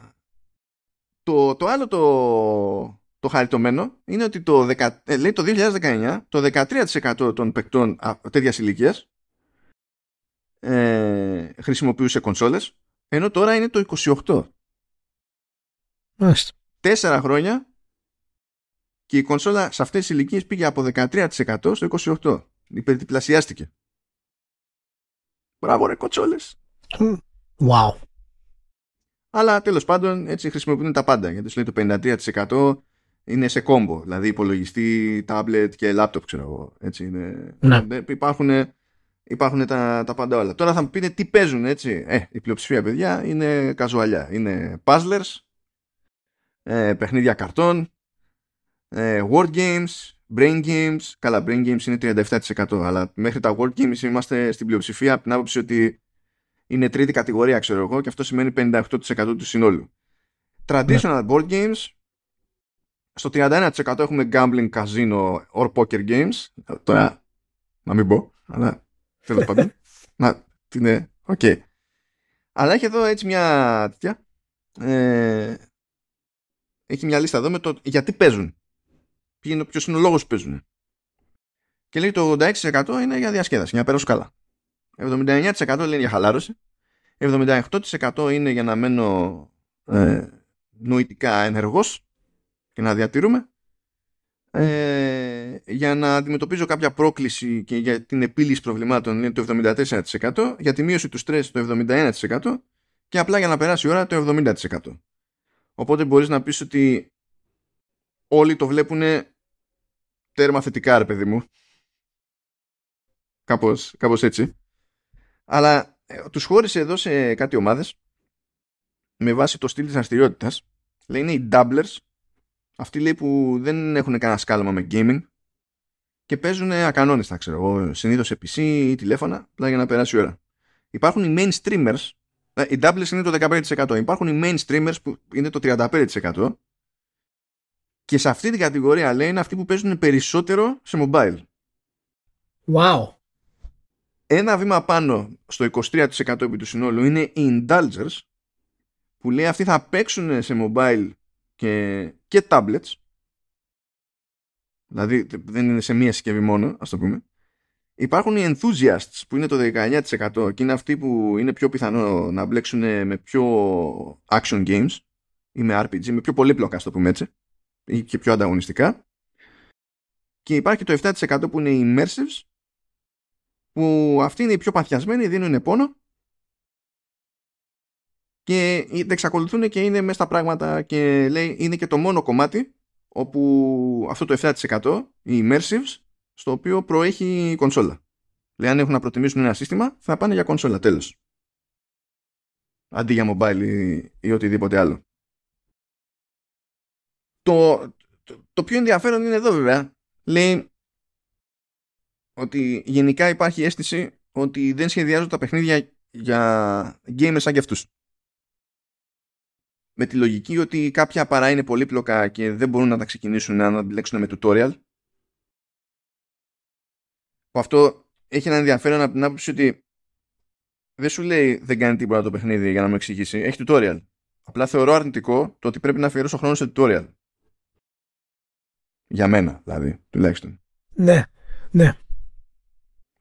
το, το άλλο το το χαριτωμένο είναι ότι το, 10, ε, λέει το 2019 το 13% των παικτών τέτοιας ηλικίας ε, χρησιμοποιούσε κονσόλες ενώ τώρα είναι το 28%. Μάλιστα. Τέσσερα χρόνια και η κονσόλα σε αυτές τις ηλικίες πήγε από 13% στο 28%. Υπερδιπλασιάστηκε. Μπράβο ρε κονσόλες. Wow. Αλλά τέλος πάντων έτσι χρησιμοποιούν τα πάντα γιατί σου λέει το 53% είναι σε κόμπο. Δηλαδή υπολογιστή, τάμπλετ και λάπτοπ, ξέρω εγώ. Έτσι είναι. Ναι. Υπάρχουν, υπάρχουν τα, τα πάντα όλα. Τώρα θα μου πείτε τι παίζουν, έτσι. Ε, η πλειοψηφία παιδιά είναι καζουαλιά. Είναι puzzlers, ε, παιχνίδια καρτών, ε, word games, brain games. Καλά, brain games είναι 37%. Αλλά μέχρι τα word games είμαστε στην πλειοψηφία από την άποψη ότι είναι τρίτη κατηγορία, ξέρω εγώ, και αυτό σημαίνει 58% του συνόλου. Traditional board games στο 31% έχουμε gambling, casino or poker games. Τώρα, να μην πω, αλλά τέλος πάντων. να, είναι, OK. Okay. Αλλά έχει εδώ έτσι μια τέτοια. Ε, έχει μια λίστα εδώ με το γιατί παίζουν. Ποιος είναι ο λόγος που παίζουν. Και λέει το 86% είναι για διασκέδαση, για να περάσω καλά. 79% λένε για χαλάρωση. 78% είναι για να μένω ε, νοητικά ενεργός και να διατηρούμε. Ε, για να αντιμετωπίζω κάποια πρόκληση και για την επίλυση προβλημάτων είναι το 74% για τη μείωση του στρες το 71% και απλά για να περάσει η ώρα το 70% οπότε μπορείς να πεις ότι όλοι το βλέπουν τέρμα θετικά ρε παιδί μου. Κάπως, κάπως έτσι αλλά ε, τους χώρισε εδώ σε κάτι ομάδες με βάση το στυλ της δραστηριότητας. λέει είναι οι doublers αυτοί λέει που δεν έχουν κανένα σκάλωμα με gaming και παίζουν ακανόνιστα, ξέρω εγώ, συνήθως σε PC ή τηλέφωνα, απλά για να περάσει η ώρα. Υπάρχουν οι mainstreamers, Ε, οι doubles είναι το 15%. Υπάρχουν οι main streamers που είναι το 35%. Και σε αυτή την κατηγορία λέει είναι αυτοί που παίζουν περισσότερο σε mobile. Wow. Ένα βήμα πάνω στο 23% επί του συνόλου είναι οι indulgers που λέει αυτοί θα παίξουν σε mobile και, και tablets. Δηλαδή δεν είναι σε μία συσκευή μόνο ας το πούμε. Υπάρχουν οι enthusiasts που είναι το 19% και είναι αυτοί που είναι πιο πιθανό να μπλέξουν με πιο action games ή με RPG, με πιο πολύπλοκα ας το πούμε έτσι ή και πιο ανταγωνιστικά. Και υπάρχει το 7% που είναι οι immersives που αυτοί είναι οι πιο παθιασμένοι, δίνουν πόνο και εξακολουθούν και είναι μέσα στα πράγματα και λέει είναι και το μόνο κομμάτι όπου αυτό το 7% οι immersives στο οποίο προέχει η κονσόλα. Λέει αν έχουν να προτιμήσουν ένα σύστημα θα πάνε για κονσόλα τέλος. Αντί για mobile ή, ή οτιδήποτε άλλο. Το, το, το πιο ενδιαφέρον είναι εδώ βέβαια. Λέει ότι γενικά υπάρχει αίσθηση ότι δεν σχεδιάζουν τα παιχνίδια για gamers σαν και αυτούς. Με τη λογική ότι κάποια παρά είναι πολύπλοκα και δεν μπορούν να τα ξεκινήσουν να αντιλέξουν με tutorial. Που αυτό έχει ένα ενδιαφέρον από την άποψη ότι δεν σου λέει δεν κάνει τίποτα το παιχνίδι για να μου εξηγήσει. Έχει tutorial. Απλά θεωρώ αρνητικό το ότι πρέπει να αφιερώσω χρόνο σε tutorial. Για μένα, δηλαδή, τουλάχιστον. Ναι, ναι.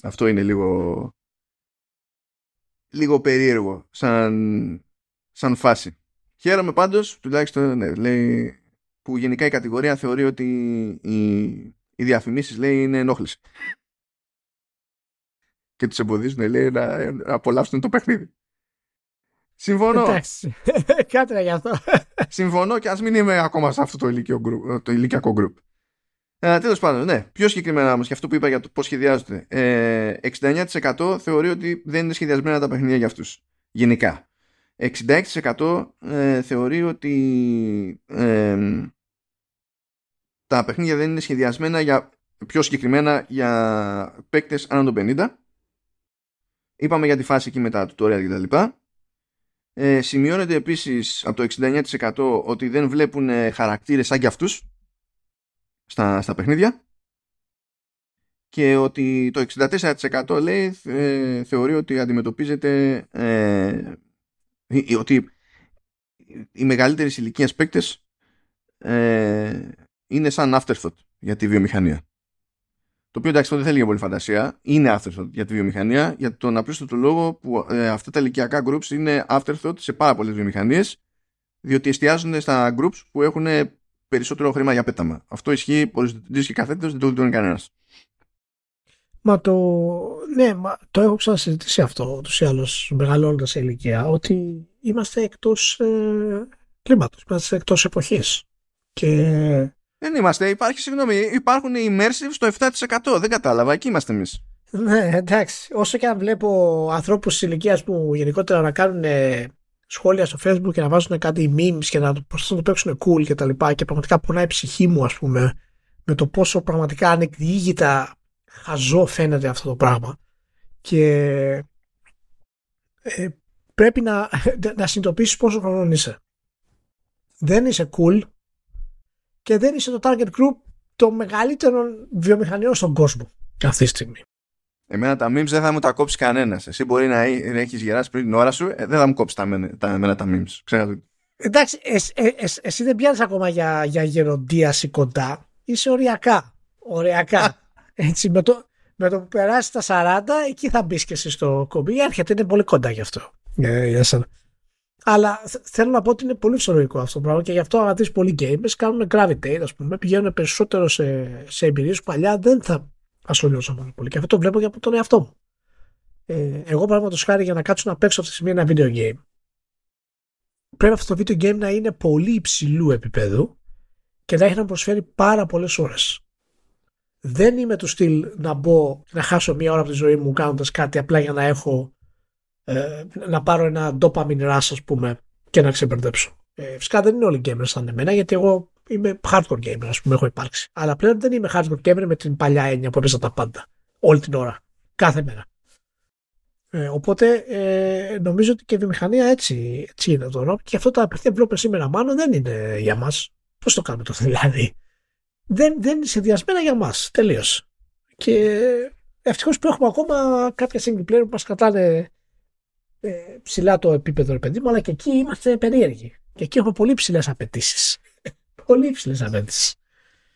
Αυτό είναι λίγο λίγο περίεργο σαν, σαν φάση. Χαίρομαι πάντως, τουλάχιστον ναι, λέει, που γενικά η κατηγορία θεωρεί ότι οι, οι διαφημίσεις λέει είναι ενόχληση. Και τους εμποδίζουν λέει να, να απολαύσουν το παιχνίδι. Συμφωνώ. Εντάξει. Κάτσε για αυτό. Συμφωνώ και ας μην είμαι ακόμα σε αυτό το, το ηλικιακό group. Ε, Τέλος πάντων, ναι. Πιο συγκεκριμένα όμως και αυτό που είπα για το πώς σχεδιάζονται. Ε, 69% θεωρεί ότι δεν είναι σχεδιασμένα τα παιχνίδια για αυτούς. Γενικά. 66% ε, θεωρεί ότι ε, τα παιχνίδια δεν είναι σχεδιασμένα για, πιο συγκεκριμένα για παίκτες άνω των 50. Είπαμε για τη φάση εκεί με τα tutorial κτλ. Ε, σημειώνεται επίσης από το 69% ότι δεν βλέπουν χαρακτήρες σαν και αυτούς στα, στα παιχνίδια και ότι το 64% λέει ε, θεωρεί ότι αντιμετωπίζεται ε, ότι οι μεγαλύτερες ηλικία παίκτες ε, είναι σαν afterthought για τη βιομηχανία. Το οποίο εντάξει δεν θέλει για πολύ φαντασία. Είναι afterthought για τη βιομηχανία για τον απλούστο του λόγο που ε, αυτά τα ηλικιακά groups είναι afterthought σε πάρα πολλές βιομηχανίες διότι εστιάζουν στα groups που έχουν περισσότερο χρήμα για πέταμα. Αυτό ισχύει πολλοί και καθέτητο, δεν το γλιτώνει κανένας. Μα το. Ναι, μα το έχω ξανασυζητήσει αυτό ούτως ή άλλως μεγαλώνοντας σε ηλικία, ότι είμαστε εκτός ε, κλίματος, είμαστε εκτός εποχής. Και. Δεν είμαστε, υπάρχει, συγγνώμη, υπάρχουν οι immersive στο 7%. Δεν κατάλαβα, εκεί είμαστε εμείς. Ναι, εντάξει. Όσο και αν βλέπω ανθρώπους της ηλικίας που γενικότερα να κάνουν σχόλια στο facebook και να βάζουν κάτι memes και να προσπαθούν να το παίξουν cool και τα λοιπά και πραγματικά πονάει η ψυχή μου ας πούμε με το πόσο πραγματικά ανεκδιήγητα χαζό φαίνεται αυτό το πράγμα. Και ε, πρέπει να, να συνειδητοποιήσεις πόσο χρονών είσαι. Δεν είσαι cool και δεν είσαι το target group των μεγαλύτερων βιομηχανιών στον κόσμο αυτή τη στιγμή Εμένα τα memes δεν θα μου τα κόψει κανένας. Εσύ μπορεί να έχεις γεράσει πριν την ώρα σου, ε, δεν θα μου κόψεις τα, τα, εμένα τα memes. Ξέρω. Εντάξει, ε, ε, εσύ δεν πιάνεις ακόμα για, για γεροντίαση κοντά. Είσαι οριακά. Οριακά. Έτσι, με το, με το που περάσεις τα 40, εκεί θα μπεις και εσύ στο κομπί. Έρχεται, είναι πολύ κοντά γι' αυτό. Για, Αλλά θέλω να πω ότι είναι πολύ φυσιολογικό αυτό το πράγμα και γι' αυτό αν δεις πολλοί gamers κάνουν gravitate, ας πούμε, πηγαίνουν περισσότερο σε, σε εμπειρίες που παλιά δεν θα ασχολιόντουσαν πάρα πολύ. Και αυτό το βλέπω και από τον εαυτό μου. Ε, εγώ, παραδείγματος χάρη, για να κάτσω να παίξω αυτή τη στιγμή ένα video game, πρέπει αυτό το video game να είναι πολύ υψηλού επίπεδου και να έχει να προσφέρει πάρα πολλές ώρες. Δεν είμαι του στυλ να μπω να χάσω μία ώρα από τη ζωή μου κάνοντας κάτι απλά για να έχω ε, να πάρω ένα dopamine rush, ας πούμε, και να ξεμπερδέψω. Ε, φυσικά δεν είναι όλοι gamers σαν εμένα, γιατί εγώ είμαι hardcore gamer, ας πούμε, έχω υπάρξει. Αλλά πλέον δεν είμαι hardcore gamer με την παλιά έννοια που έπαιζα τα πάντα. Όλη την ώρα. Κάθε μέρα. Ε, οπότε ε, νομίζω ότι και η βιομηχανία έτσι, έτσι είναι τώρα. Και αυτό τα απευθεία βλέπουμε σήμερα μάλλον δεν είναι για μας. Πώς το κάνουμε το δηλαδή; Δεν, δεν είναι συνδυασμένα για μας. Τελείως. Και ευτυχώς που έχουμε ακόμα κάποια single player που μας κρατάνε ε, ψηλά το επίπεδο, ρε παιδί μου, αλλά και εκεί είμαστε περίεργοι. Και εκεί έχουμε πολύ ψηλές απαιτήσεις. Πολύ ψηλέ απαιτήσεις.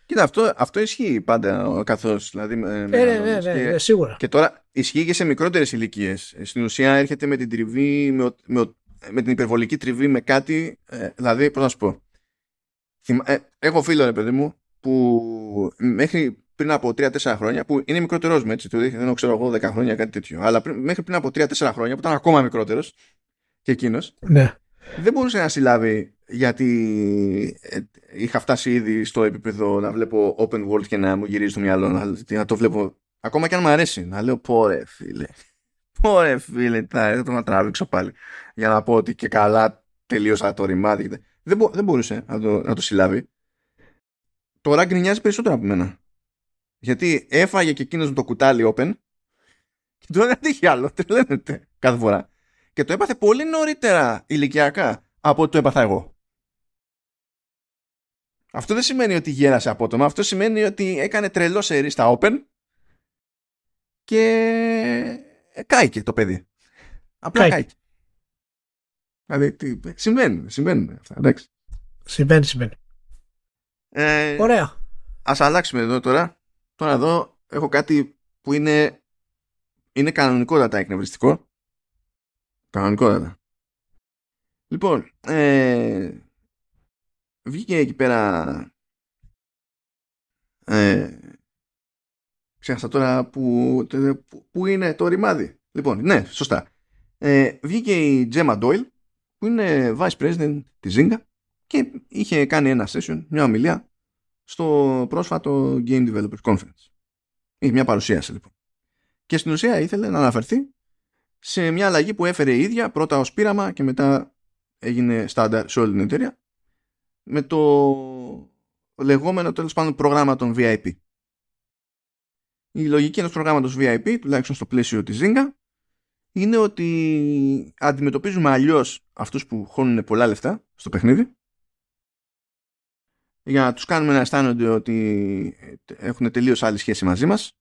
Κοίτα, αυτό, αυτό ισχύει πάντα καθώς. Δηλαδή, ε, ναι, ναι, ναι, ναι, σίγουρα. Και τώρα ισχύει και σε μικρότερες ηλικίες. Στην ουσία έρχεται με την τριβή, με, με, με την υπερβολική τριβή με κάτι. Ε, δηλαδή, πώς να σου πω. Ε, έχω φίλο, ρε παιδί μου, που μέχρι πριν από 3-4 χρόνια, που είναι μικρότερος με έτσι, το δεν ξέρω εγώ 10 χρόνια κάτι τέτοιο, αλλά πριν, μέχρι πριν από 3-4 χρόνια, που ήταν ακόμα μικρότερος και εκείνος, ναι. δεν μπορούσε να συλλάβει γιατί ε, είχα φτάσει ήδη στο επίπεδο να βλέπω open world και να μου γυρίζει το μυαλό, να, να το βλέπω ακόμα και αν μου αρέσει, να λέω πόρε φίλε, πόρε φίλε, θα το να τραβήξω πάλι για να πω ότι και καλά τελείωσα το ρημάδι. Δεν, μπο, δεν μπορούσε να το, να το συλλάβει. Τώρα γκρινιάζει περισσότερο από μένα. Γιατί έφαγε και εκείνος με το κουτάλι open και τώρα δεν έχει άλλο. Τρελαίνεται κάθε φορά. Και το έπαθε πολύ νωρίτερα ηλικιακά από ό,τι το έπαθα εγώ. Αυτό δεν σημαίνει ότι γέρασε απότομα. Αυτό σημαίνει ότι έκανε τρελό σερί στα open και κάηκε το παιδί. Απλά κάηκε. Δηλαδή, τι, συμβαίνουν, συμβαίνουν αυτά, εντάξει. Συμβαίνει, συμβαίνει. Ε, Ωραία. Ας αλλάξουμε εδώ τώρα. Τώρα εδώ έχω κάτι που είναι, είναι κανονικότατα εκνευριστικό. Κανονικότατα. Λοιπόν, ε, βγήκε εκεί πέρα ε, ξέχασα τώρα που, που είναι το ρημάδι. Λοιπόν, ναι, σωστά. Ε, βγήκε η Gemma Doyle που είναι Vice President της Zynga και είχε κάνει ένα session, μια ομιλία στο πρόσφατο Game Developers Conference. Είχε μια παρουσίαση λοιπόν. Και στην ουσία ήθελε να αναφερθεί σε μια αλλαγή που έφερε η ίδια πρώτα ως πείραμα και μετά έγινε στάνταρ σε όλη την εταιρεία με το λεγόμενο τέλος πάντων προγράμμα των VIP. Η λογική ενός προγράμματος VIP, τουλάχιστον στο πλαίσιο της Zynga, είναι ότι αντιμετωπίζουμε αλλιώς αυτούς που χώνουν πολλά λεφτά στο παιχνίδι για να τους κάνουμε να αισθάνονται ότι έχουν τελείως άλλη σχέση μαζί μας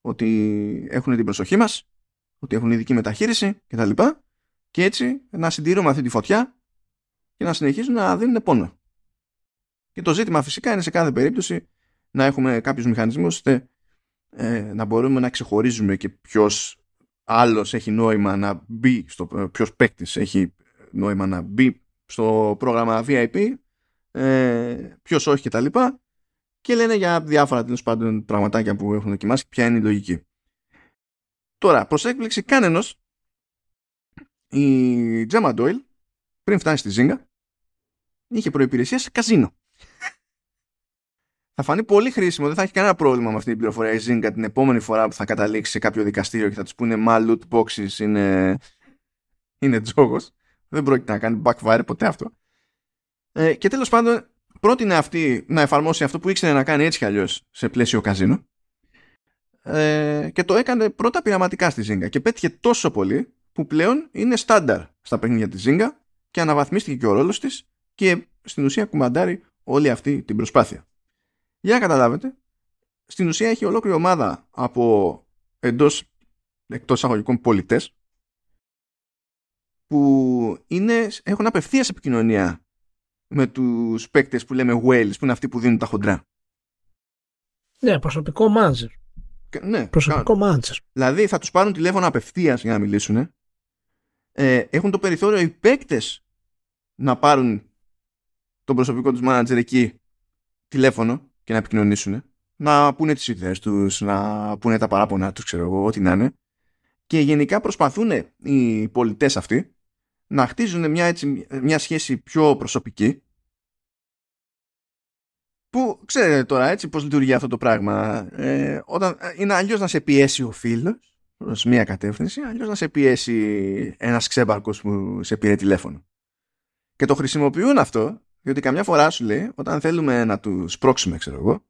ότι έχουν την προσοχή μας ότι έχουν ειδική μεταχείριση κτλ. Και, και έτσι να συντηρούμε αυτή τη φωτιά και να συνεχίζουν να δίνουν πόνο. Και το ζήτημα φυσικά είναι σε κάθε περίπτωση να έχουμε κάποιους μηχανισμούς ώστε ε, να μπορούμε να ξεχωρίζουμε και ποιος άλλος έχει νόημα να μπει στο ποιος παίκτης έχει νόημα να μπει στο πρόγραμμα VIP ε, ποιος όχι και τα λοιπά και λένε για διάφορα τέλος πάντων πραγματάκια που έχουν δοκιμάσει ποια είναι η λογική. Τώρα, προς έκπληξη κανένας η Gemma Doyle πριν φτάσει στη Zynga είχε προϋπηρεσία σε καζίνο. Θα φανεί πολύ χρήσιμο, δεν θα έχει κανένα πρόβλημα με αυτή την πληροφορία η Zynga την επόμενη φορά που θα καταλήξει σε κάποιο δικαστήριο και θα τους πούνε μα loot boxes είναι, είναι τζόγος. Δεν πρόκειται να κάνει backfire ποτέ αυτό. Ε, και τέλος πάντων πρότεινε αυτή να εφαρμόσει αυτό που ήξερε να κάνει έτσι κι αλλιώς σε πλαίσιο καζίνο ε, και το έκανε πρώτα πειραματικά στη Zynga και πέτυχε τόσο πολύ που πλέον είναι στάνταρ στα παιχνίδια της Zynga και αναβαθμίστηκε και ο ρόλος της και στην ουσία κουμαντάρει όλη αυτή την προσπάθεια. Για να καταλάβετε, στην ουσία έχει ολόκληρη ομάδα από εντός εκτός αγωγικών πολιτές που είναι, έχουν απευθείας επικοινωνία με τους παίκτες που λέμε whales που είναι αυτοί που δίνουν τα χοντρά. Ναι, προσωπικό μάντζερ. Ναι, προσωπικό μάντζερ. Δηλαδή θα τους πάρουν τηλέφωνο απευθείας για να μιλήσουν. Ε, έχουν το περιθώριο οι παίκτες να πάρουν τον προσωπικό τους manager εκεί τηλέφωνο και να επικοινωνήσουν, να πούνε τις ιδέες τους, να πούνε τα παράπονά τους, ξέρω εγώ, ό,τι να είναι. Και γενικά προσπαθούν οι πολιτές αυτοί να χτίζουν μια, έτσι, μια σχέση πιο προσωπική. Που ξέρετε τώρα έτσι πώς λειτουργεί αυτό το πράγμα. Ε, όταν, είναι αλλιώς να σε πιέσει ο φίλος προς μια κατεύθυνση αλλιώς να σε πιέσει ένας ξέμπαρκος που σε πήρε τηλέφωνο. Και το χρησιμοποιούν αυτό διότι καμιά φορά σου λέει, όταν θέλουμε να τους σπρώξουμε, ξέρω εγώ,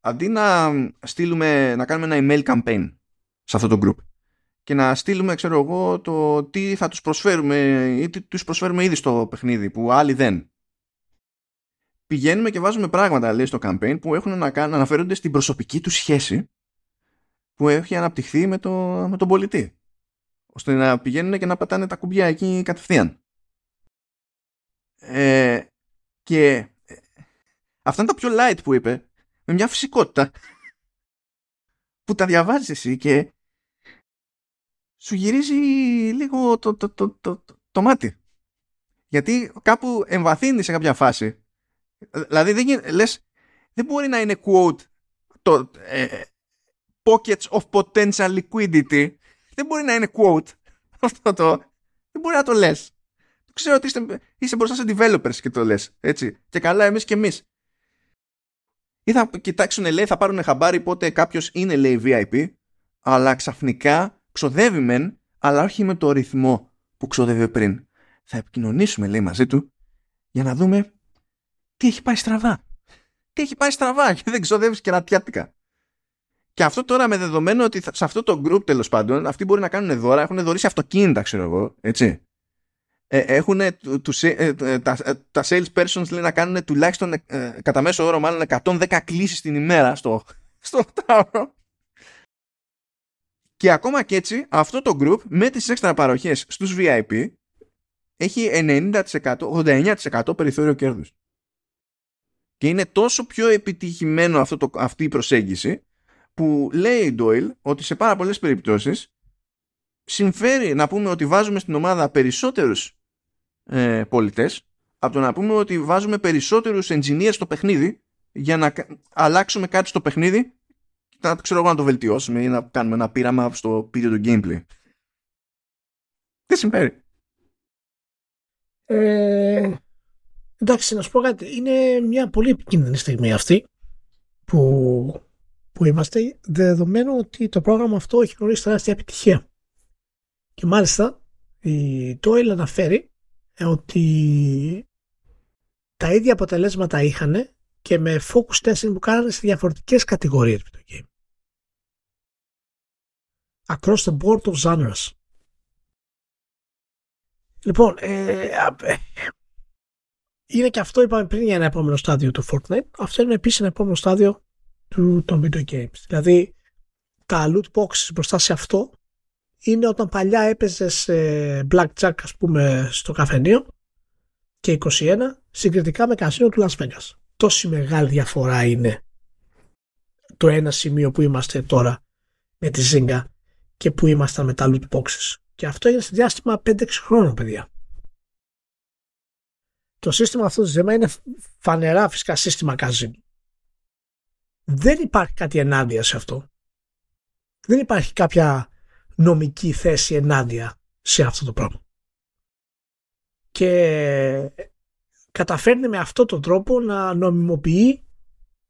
αντί να στείλουμε, να κάνουμε ένα email campaign σε αυτό το group και να στείλουμε, ξέρω εγώ, το τι θα τους προσφέρουμε ή τι τους προσφέρουμε ήδη στο παιχνίδι που άλλοι δεν. Πηγαίνουμε και βάζουμε πράγματα, λέει, στο campaign που έχουν να, κάνουν, αναφέρονται στην προσωπική τους σχέση που έχει αναπτυχθεί με, το, με τον πολιτή. Ώστε να πηγαίνουν και να πατάνε τα κουμπιά εκεί κατευθείαν. Ε, και ε, αυτά είναι τα πιο light που είπε με μια φυσικότητα που τα διαβάζεις εσύ και σου γυρίζει λίγο το, το, το, το, το μάτι. Γιατί κάπου εμβαθύνει σε κάποια φάση. Δηλαδή δεν, λες, δεν μπορεί να είναι quote το ε, pockets of potential liquidity. Δεν μπορεί να είναι quote αυτό το. Δεν μπορεί να το λες. Ξέρω ότι είστε, είσαι μπροστά σε developers και το λες. Έτσι. Και καλά εμείς και εμείς. Ή θα κοιτάξουν, λέει, θα πάρουν χαμπάρι πότε κάποιος είναι, λέει, VIP, αλλά ξαφνικά ξοδεύει μεν, αλλά όχι με το ρυθμό που ξοδεύει πριν. Θα επικοινωνήσουμε, λέει, μαζί του για να δούμε τι έχει πάει στραβά. Τι έχει πάει στραβά και δεν ξοδεύεις κερατιάτικα. Και αυτό τώρα με δεδομένο ότι σε αυτό το group τέλος πάντων αυτοί μπορεί να κάνουν δώρα, έχουν δωρήσει αυτοκίνητα, ξέρω εγώ, έτσι. Ε, έχουν του, ε, τα, τα salespersons λέει να κάνουν τουλάχιστον ε, κατά μέσο όρο μάλλον 110 κλήσεις την ημέρα στο, στο και ακόμα και έτσι αυτό το group με τις έξτρα παροχές στους VIP έχει 90%, 89% περιθώριο κέρδους. Και είναι τόσο πιο επιτυχημένο αυτό το, αυτή η προσέγγιση που λέει η Doyle ότι σε πάρα πολλές περιπτώσεις συμφέρει να πούμε ότι βάζουμε στην ομάδα περισσότερους ε, πολιτές από το να πούμε ότι βάζουμε περισσότερους engineers στο παιχνίδι για να αλλάξουμε κάτι στο παιχνίδι να, ξέρω εγώ, να το βελτιώσουμε ή να κάνουμε ένα πείραμα στο πίδιο του gameplay. Τι συμφέρει; Ε, εντάξει, να σου πω κάτι. Είναι μια πολύ επικίνδυνη στιγμή αυτή που, που είμαστε, δεδομένου ότι το πρόγραμμα αυτό έχει γνωρίσει τεράστια επιτυχία. Και μάλιστα η Toil αναφέρει ότι τα ίδια αποτελέσματα είχαν και με focus testing που κάνανε σε διαφορετικές κατηγορίες video game. Across the board of genres. Λοιπόν, ε, ε, είναι και αυτό είπαμε πριν για ένα επόμενο στάδιο του Fortnite. Αυτό είναι επίσης ένα επόμενο στάδιο του, των video games. Δηλαδή, τα loot boxes μπροστά σε αυτό είναι όταν παλιά έπαιζε blackjack ας πούμε στο καφενείο και 21 συγκριτικά με κασίνο του Las Vegas. Τόση μεγάλη διαφορά είναι το ένα σημείο που είμαστε τώρα με τη Zynga και που ήμασταν με τα loot boxes. Και αυτό έγινε σε διάστημα 5-6 χρόνων, παιδιά. Το σύστημα αυτό της Zynga είναι φανερά φυσικά σύστημα καζίνου. Δεν υπάρχει κάτι ενάντια σε αυτό. Δεν υπάρχει κάποια νομική θέση ενάντια σε αυτό το πράγμα. Και καταφέρνει με αυτόν τον τρόπο να νομιμοποιεί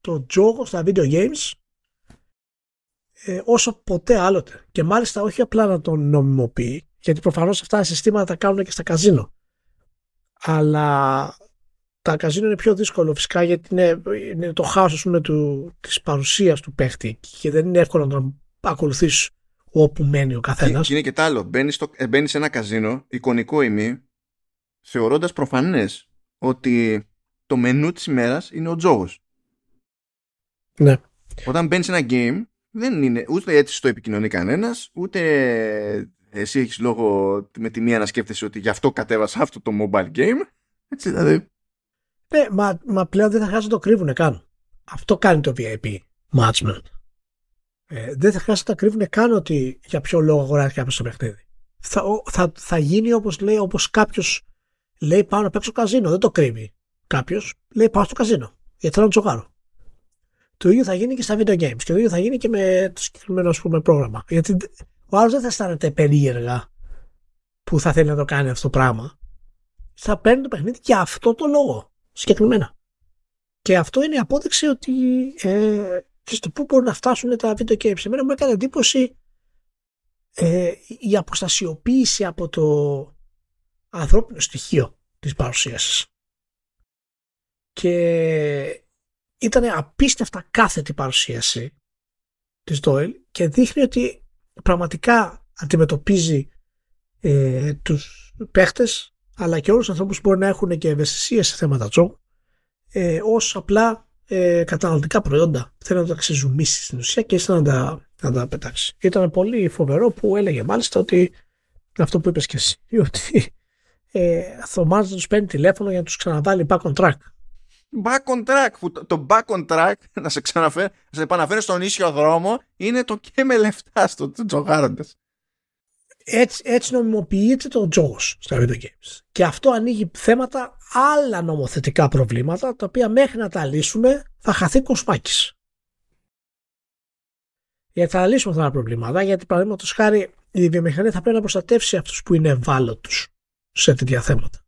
το τζόγο στα video games ε, όσο ποτέ άλλοτε. Και μάλιστα όχι απλά να τον νομιμοποιεί, γιατί προφανώς αυτά τα συστήματα τα κάνουν και στα καζίνο. Αλλά τα καζίνο είναι πιο δύσκολο φυσικά γιατί είναι, είναι το χάος πούμε, του, της παρουσίας του παίχτη και δεν είναι εύκολο να τον ακολουθήσει όπου μένει ο καθένας. Και είναι και τ' άλλο. Μπαίνεις, ε, σε ένα καζίνο, εικονικό ημί, θεωρώντας προφανές ότι το μενού της ημέρας είναι ο τζόγος. Ναι. Όταν μπαίνεις σε ένα game, δεν είναι ούτε έτσι το επικοινωνεί κανένας, ούτε εσύ έχεις λόγο με τη μία να σκέφτεσαι ότι γι' αυτό κατέβασα αυτό το mobile game. Έτσι δηλαδή. Ναι, μα, μα πλέον δεν θα χρειάζεται να το κρύβουν καν. Αυτό κάνει το VIP management. Ε, δεν θα χρειάζεται να κρύβουν καν ότι για ποιο λόγο αγοράζει κάποιος το παιχνίδι. Θα, θα, θα γίνει όπως λέει, όπως κάποιος λέει πάω να παίξω καζίνο. Δεν το κρύβει κάποιος. Λέει πάω στο καζίνο. Γιατί θέλω να τσοκάρω. Το ίδιο θα γίνει και στα video games και το ίδιο θα γίνει και με το συγκεκριμένο ας πούμε, πρόγραμμα. Γιατί ο άλλος δεν θα αισθάνεται περίεργα που θα θέλει να το κάνει αυτό το πράγμα. Θα παίρνει το παιχνίδι για αυτό το λόγο συγκεκριμένα. Και αυτό είναι η απόδειξη ότι ε, και στο πού μπορούν να φτάσουν τα video games. Εμένα μου έκανε εντύπωση ε, η αποστασιοποίηση από το ανθρώπινο στοιχείο της παρουσίασης. Και ήταν απίστευτα κάθετη παρουσίαση της Doyle και δείχνει ότι πραγματικά αντιμετωπίζει ε, τους παίχτες αλλά και όλους τους ανθρώπους που μπορεί να έχουν και ευαισθησίες σε θέματα τζόγου ε, ως απλά ε, καταναλωτικά προϊόντα. Θέλει να τα ξεζουμίσει στην ουσία και ήθελε να τα, να τα πετάξει. Ήταν πολύ φοβερό που έλεγε μάλιστα ότι αυτό που είπες και εσύ, ότι ε, ο Μάρτιν τους παίρνει τηλέφωνο για να τους ξαναβάλει back on track. Back on track. Που το, το back on track, να σε ξαναφέρει, να σε επαναφέρει στον ίσιο δρόμο, είναι το και με λεφτά στο τζογάροντας. Έτσι, έτσι νομιμοποιείται το τζόγο στα video games. Και αυτό ανοίγει θέματα άλλα νομοθετικά προβλήματα, τα οποία μέχρι να τα λύσουμε θα χαθεί κοσμάκης. Γιατί θα λύσουμε αυτά τα προβλήματα, γιατί παραδείγματος χάρη η βιομηχανία θα πρέπει να προστατεύσει αυτούς που είναι ευάλωτους σε τέτοια θέματα.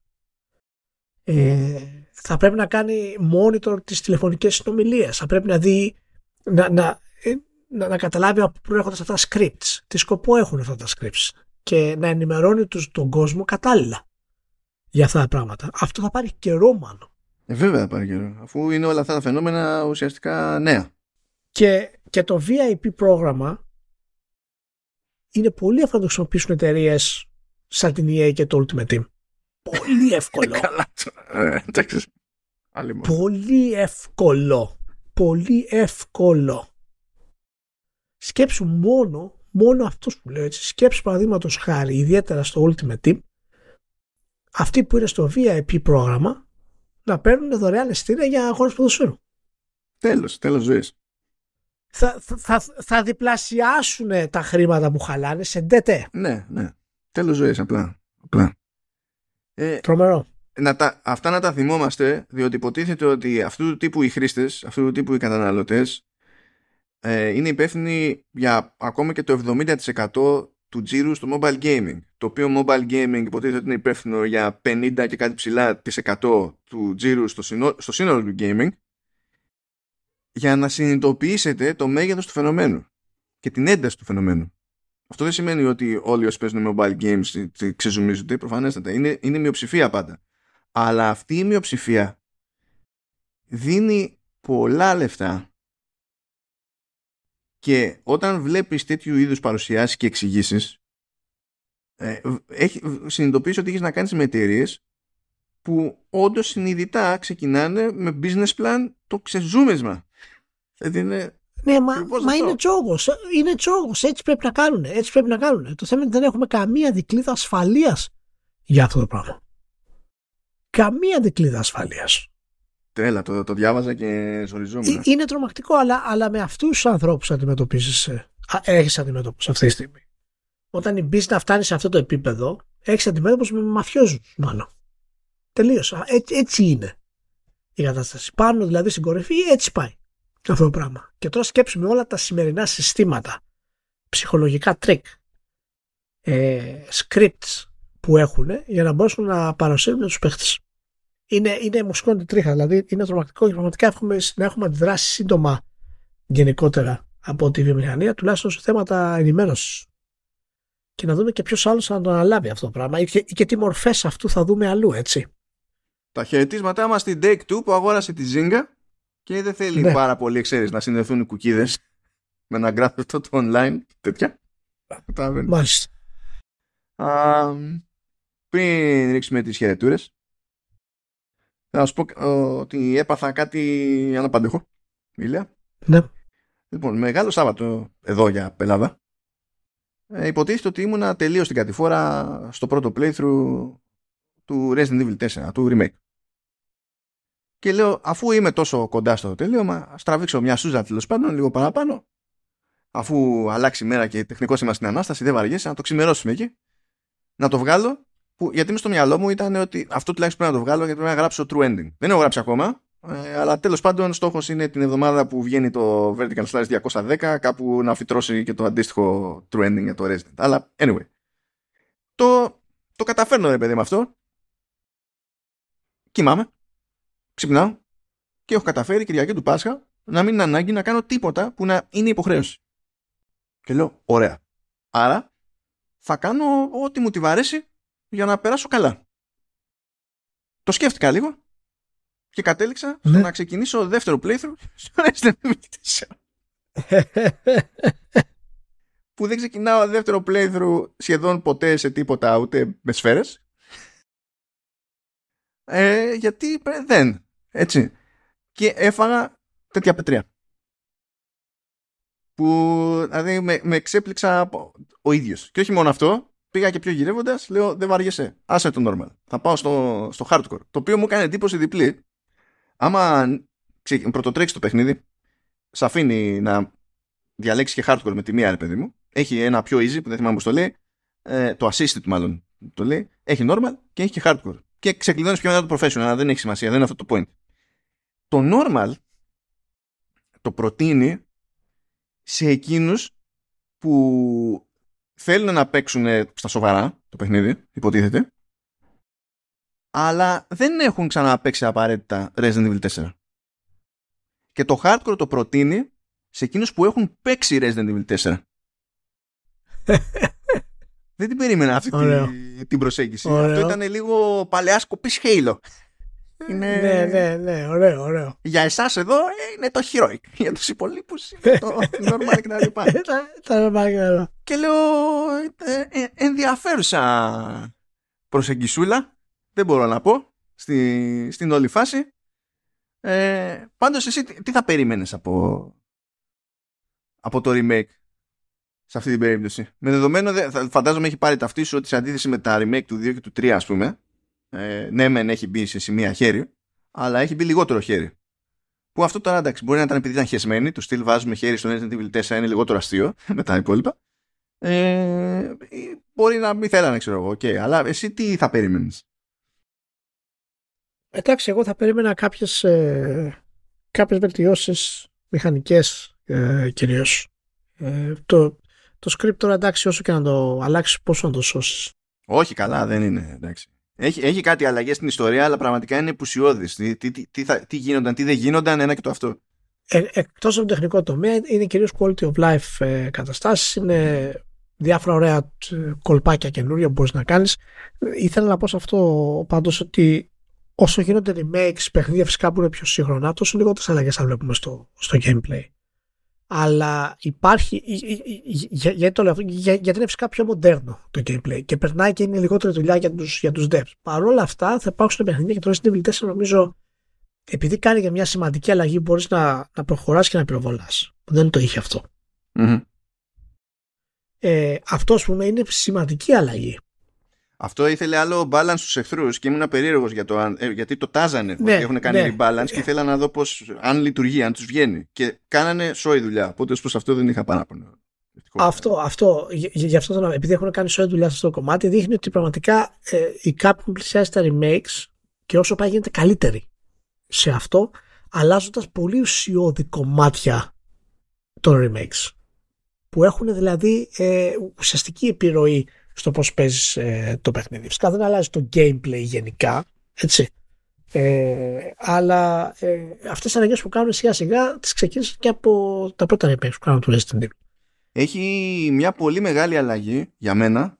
Ε, θα πρέπει να κάνει monitor τις τηλεφωνικές συνομιλίες. Θα πρέπει να δει, να, να, ε, να, να καταλάβει από πού προέρχονται αυτά τα scripts, τι σκοπό έχουν αυτά τα scripts και να ενημερώνει τους, τον κόσμο κατάλληλα για αυτά τα πράγματα. Αυτό θα πάρει καιρό μάλλον. Ε, βέβαια θα πάρει καιρό, αφού είναι όλα αυτά τα φαινόμενα ουσιαστικά νέα. Και, και το VIP πρόγραμμα είναι πολύ εύκολο να το χρησιμοποιήσουν εταιρείες σαν την EA και το Ultimate Team. Πολύ εύκολο. Καλά, ε, εντάξει. Πολύ εύκολο. Πολύ εύκολο. Σκέψου μόνο, μόνο αυτό που λέω έτσι, σκέψου παραδείγματος χάρη, ιδιαίτερα στο Ultimate Team, αυτοί που είναι στο VIP πρόγραμμα να παίρνουν δωρεάν εισιτήρια για αγώνες ποδοσφαίρου. Τέλος, τέλος ζωής. Θα, θα, θα διπλασιάσουν τα χρήματα που χαλάνε σε ντετέ. Ναι, ναι. Τέλος ζωής απλά. απλά. Ε, Τρομερό. Να τα, αυτά να τα θυμόμαστε, διότι υποτίθεται ότι αυτού του τύπου οι χρήστες, αυτού του τύπου οι καταναλωτές ε, είναι υπεύθυνοι για ακόμα και το 70% του τζίρου στο mobile gaming. Το οποίο mobile gaming υποτίθεται ότι είναι υπεύθυνο για 50 και κάτι ψηλά της 100 του τζίρου στο, στο σύνολο του gaming για να συνειδητοποιήσετε το μέγεθος του φαινομένου και την ένταση του φαινομένου. Αυτό δεν σημαίνει ότι όλοι όσοι παίζουν mobile games ξεζουμίζονται, προφανέστατα. Είναι, είναι μειοψηφία πάντα. Αλλά αυτή η μειοψηφία δίνει πολλά λεφτά και όταν βλέπεις τέτοιου είδους παρουσιάσεις και εξηγήσεις, ε, συνειδητοποιείς ότι έχεις να κάνεις με εταιρείες που όντως συνειδητά ξεκινάνε με business plan το ξεζούμισμα. Δηλαδή είναι ναι, μα, μα είναι τζόγο. Είναι τζόγο. Έτσι πρέπει να κάνουν. Έτσι πρέπει να κάνουν. Το θέμα είναι ότι δεν έχουμε καμία δικλίδα ασφαλείας για αυτό το πράγμα. Καμία δικλίδα ασφαλείας. Τέλα, το, το διάβαζα και ζοριζόμουν. Είναι τρομακτικό, αλλά, αλλά με αυτούς τους ανθρώπους αντιμετωπίζεις. Ε, έχεις αντιμέτωπου αυτή τη στιγμή. Όταν η business φτάνεις σε αυτό το επίπεδο, έχεις αντιμέτωπο με μαφιόζους, μάλλον. Τελείως. Έτσι, έτσι είναι η κατάσταση. Πάνω δηλαδή στην κορυφή, έτσι πάει αυτό το πράγμα. Και τώρα σκέψου με όλα τα σημερινά συστήματα, ψυχολογικά τρικ, ε, scripts που έχουν για να μπορέσουν να παρασύρουν τους παίχτες. Είναι, είναι μουσικό τρίχα, δηλαδή είναι τρομακτικό και πραγματικά έχουμε, να έχουμε αντιδράσεις σύντομα γενικότερα από τη βιομηχανία, τουλάχιστον σε θέματα ενημέρωσης. Και να δούμε και ποιος άλλος θα το αναλάβει αυτό το πράγμα ή και, και τι μορφές αυτού θα δούμε αλλού, έτσι. Τα χαιρετίσματά μας στην Take 2 που αγόρασε τη Zynga και δεν θέλει ναι. πάρα πολύ, ξέρεις, να συνδεθούν οι κουκίδες με να γράφει αυτό το online τέτοια. Μάλιστα. Α, πριν ρίξουμε τις χαιρετούρες θα σου πω ότι έπαθα κάτι αναπαντεχό. Ηλία. Ναι. Λοιπόν, μεγάλο Σάββατο εδώ για Ελλάδα. Ε, υποτίθεται ότι ήμουνα τελείως στην κατηφόρα στο πρώτο playthrough του Resident Evil 4, του remake. Και λέω, αφού είμαι τόσο κοντά στο τελείωμα, ας τραβήξω μια σούζα τέλος πάντων, λίγο παραπάνω. Αφού αλλάξει η μέρα και τεχνικός είμαστε στην ανάσταση, δεν βαριέσαι, να το ξημερώσουμε εκεί. Να το βγάλω. Που, γιατί με στο μυαλό μου ήταν ότι αυτό τουλάχιστον πρέπει να το βγάλω γιατί πρέπει να γράψω true ending. Δεν έχω γράψει ακόμα. Ε, αλλά τέλος πάντων στόχος είναι την εβδομάδα που βγαίνει το Vertical Slice 210 κάπου να φυτρώσει και το αντίστοιχο true ending για το Resident. Αλλά anyway. Το, το καταφέρνω ρε παιδί με αυτό. Κοιμάμαι ξυπνάω και έχω καταφέρει Κυριακή του Πάσχα να μην είναι ανάγκη να κάνω τίποτα που να είναι υποχρέωση. Και λέω, ωραία. Άρα θα κάνω ό,τι μου τη βαρέσει για να περάσω καλά. Το σκέφτηκα λίγο και κατέληξα ναι. να ξεκινήσω δεύτερο playthrough στο Resident που δεν ξεκινάω δεύτερο playthrough σχεδόν ποτέ σε τίποτα ούτε με σφαίρες. Ε, γιατί δεν έτσι. Και έφαγα τέτοια πετρία. Που δηλαδή με, με εξέπληξα ο ίδιος. Και όχι μόνο αυτό πήγα και πιο γυρεύοντας, λέω δεν βαριέσαι. Άσε το normal. Θα πάω στο, στο hardcore. Το οποίο μου έκανε εντύπωση διπλή. Άμα πρωτοτρέξει το παιχνίδι, σε αφήνει να διαλέξεις και hardcore με τη μία, ρε παιδί μου. Έχει ένα πιο easy που δεν θυμάμαι πώς το λέει. Ε, το assisted μάλλον το λέει. Έχει normal και έχει και hardcore. Και ξεκλειδώνεις πιο μετά το professional, αλλά δεν έχει σημασία, δεν είναι αυτό το point. Το normal το προτείνει σε εκείνους που θέλουν να παίξουν στα σοβαρά το παιχνίδι, υποτίθεται, αλλά δεν έχουν ξαναπαίξει απαραίτητα Resident Evil 4. Και το hardcore το προτείνει σε εκείνους που έχουν παίξει Resident Evil 4. δεν την περίμενα αυτή τη, την προσέγγιση. Αυτό ήταν λίγο παλαιά σκοπής Halo. Είναι... Ναι, ναι, ναι, ωραίο, ωραίο. Για εσάς εδώ ε, είναι το heroic. Για τους υπολείπους είναι το normal κτλ. Τα normal Και λέω ε, ε, ενδιαφέρουσα προσεγγισούλα. Δεν μπορώ να πω στη, στην όλη φάση. Ε, πάντως εσύ τι, θα περίμενες από, από το remake σε αυτή την περίπτωση; Με δεδομένο, φαντάζομαι έχει πάρει ταυτή σου ότι σε αντίθεση με τα remake του 2 και του 3 ας πούμε ε, ναι μεν έχει μπει σε σημεία χέρι αλλά έχει μπει λιγότερο χέρι που αυτό τώρα εντάξει μπορεί να ήταν επειδή ήταν χεσμένοι του στυλ βάζουμε χέρι στο Resident Evil 4 είναι λιγότερο αστείο με τα υπόλοιπα ε, μπορεί να μην θέλανε ξέρω εγώ okay, αλλά εσύ τι θα περίμενες; Εντάξει, εγώ θα περίμενα κάποιες, ε, κάποιες βελτιώσεις μηχανικές ε, κυρίως. Ε, το, το script τώρα εντάξει όσο και να το αλλάξεις πόσο να το σώσεις. Όχι καλά δεν είναι εντάξει. Έχει, έχει κάτι αλλαγές στην ιστορία, αλλά πραγματικά είναι επουσιώδη. Τι, τι, τι, τι, γίνονταν, τι δεν γίνονταν, ένα και το αυτό. Ε, Εκτός από το τεχνικό τομέα, είναι κυρίως quality of life ε, καταστάσεις. Είναι διάφορα ωραία ε, κολπάκια καινούργια που μπορείς να κάνεις. Ήθελα να πω σε αυτό πάντως ότι όσο γίνονται remakes, παιχνίδια φυσικά που είναι πιο σύγχρονα, τόσο λιγότερες αλλαγές θα βλέπουμε στο, στο gameplay αλλά υπάρχει, γιατί το λέω αυτό, γιατί είναι φυσικά πιο μοντέρνο το gameplay και περνάει και είναι λιγότερη δουλειά για τους, για τους devs. Παρ' όλα αυτά θα υπάρξουν παιχνίδια και το Resident Evil 4 νομίζω επειδή κάνει για μια σημαντική αλλαγή μπορείς να, να προχωράς και να πυροβολάς. Δεν το είχε αυτό. Mm-hmm. Ε, αυτό ας πούμε είναι σημαντική αλλαγή. Αυτό ήθελε άλλο balance στους εχθρούς και ήμουν περίεργος για το ε, γιατί το τάζανε ναι, ότι έχουν κάνει ναι. balance και ήθελα να δω πώς, αν λειτουργεί, αν τους βγαίνει. Και κάνανε σόη δουλειά. Οπότε προς αυτό δεν είχα παράπονο. Αυτό, αυτό, γι' αυτό το επειδή έχουν κάνει σόη δουλειά σε αυτό το κομμάτι, δείχνει ότι πραγματικά ε, η Capcom πλησιάζει τα remakes και όσο πάει γίνεται καλύτερη σε αυτό, αλλάζοντας πολύ ουσιώδη κομμάτια των remakes. Που έχουν δηλαδή ε, ουσιαστική επιρροή στο πώς παίζεις ε, το παιχνίδι. Φυσικά δεν αλλάζει το gameplay γενικά, έτσι. Ε, αλλά ε, αυτές τις αλλαγές που κάνουν σιγά σιγά τις ξεκίνησαν και από τα πρώτα remakes που κάνουν του Resident Evil. Έχει μια πολύ μεγάλη αλλαγή για μένα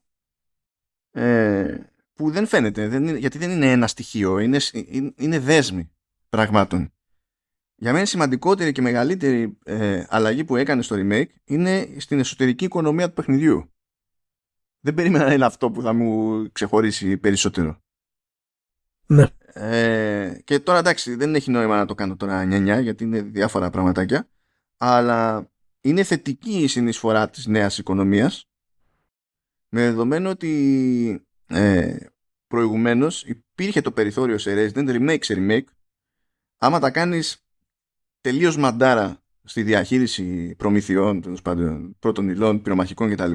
ε, που δεν φαίνεται δεν γιατί δεν είναι ένα στοιχείο, είναι, είναι, είναι δέσμη πραγμάτων. Για μένα σημαντικότερη και μεγαλύτερη ε, αλλαγή που έκανε στο remake είναι στην εσωτερική οικονομία του παιχνιδιού δεν περίμενα να είναι αυτό που θα μου ξεχωρίσει περισσότερο. Ναι. Ε, και τώρα εντάξει, δεν έχει νόημα να το κάνω τώρα 9 γιατί είναι διάφορα πραγματάκια. Αλλά είναι θετική η συνεισφορά της νέας οικονομίας με δεδομένο ότι ε, προηγουμένως υπήρχε το περιθώριο σε Resident remake σε remake άμα τα κάνεις τελείως μαντάρα στη διαχείριση προμηθειών, πρώτων υλών, πυρομαχικών κτλ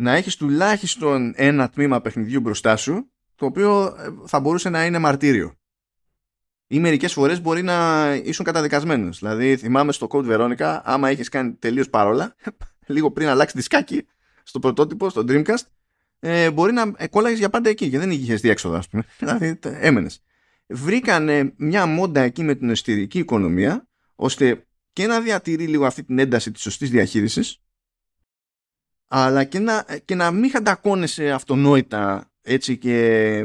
να έχεις τουλάχιστον ένα τμήμα παιχνιδιού μπροστά σου το οποίο ε, θα μπορούσε να είναι μαρτύριο. Ή μερικές φορές μπορεί να ήσουν καταδικασμένος. Δηλαδή θυμάμαι στο Code Veronica άμα έχεις κάνει τελείως παρόλα λίγο πριν αλλάξει δισκάκι στο πρωτότυπο, στο Dreamcast ε, μπορεί να ε, κόλλαγες για πάντα εκεί και δεν είχες διέξοδο ας πούμε. δηλαδή έμενες. Βρήκανε μια μόντα εκεί με την εσωτερική οικονομία ώστε και να διατηρεί λίγο αυτή την ένταση της σωστής διαχείρισης αλλά και να, και να μην χαντακώνεσαι αυτονόητα έτσι και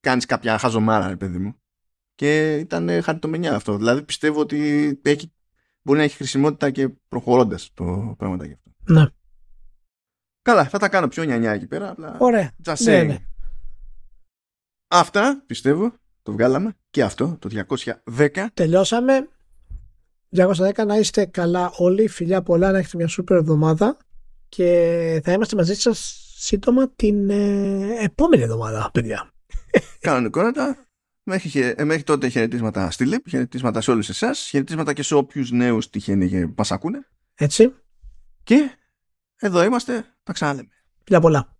κάνεις κάποια χαζομάρα ρε παιδί μου και ήταν χαριτομενιά αυτό δηλαδή πιστεύω ότι έχει μπορεί να έχει χρησιμότητα και προχωρώντας το πράγμα γι' αυτό. Ναι. Καλά, θα τα κάνω πιο νιανιά εκεί πέρα. Απλά Ωραία. just Ναι, saying. ναι. Αυτά πιστεύω το βγάλαμε και αυτό το 210. Τελειώσαμε. 210 να είστε καλά όλοι. Φιλιά πολλά, να έχετε μια σούπερ εβδομάδα. Και θα είμαστε μαζί σας σύντομα την ε, επόμενη εβδομάδα, παιδιά. Κανονικότατα. Μέχρι, χε- ε, μέχρι τότε χαιρετίσματα στη ΛΕΠ, χαιρετίσματα σε όλους εσάς, χαιρετίσματα και σε όποιους νέους τυχαίνει και μας ακούνε. Έτσι. Και εδώ είμαστε, τα ξαναλέμε. Φιλιά πολλά.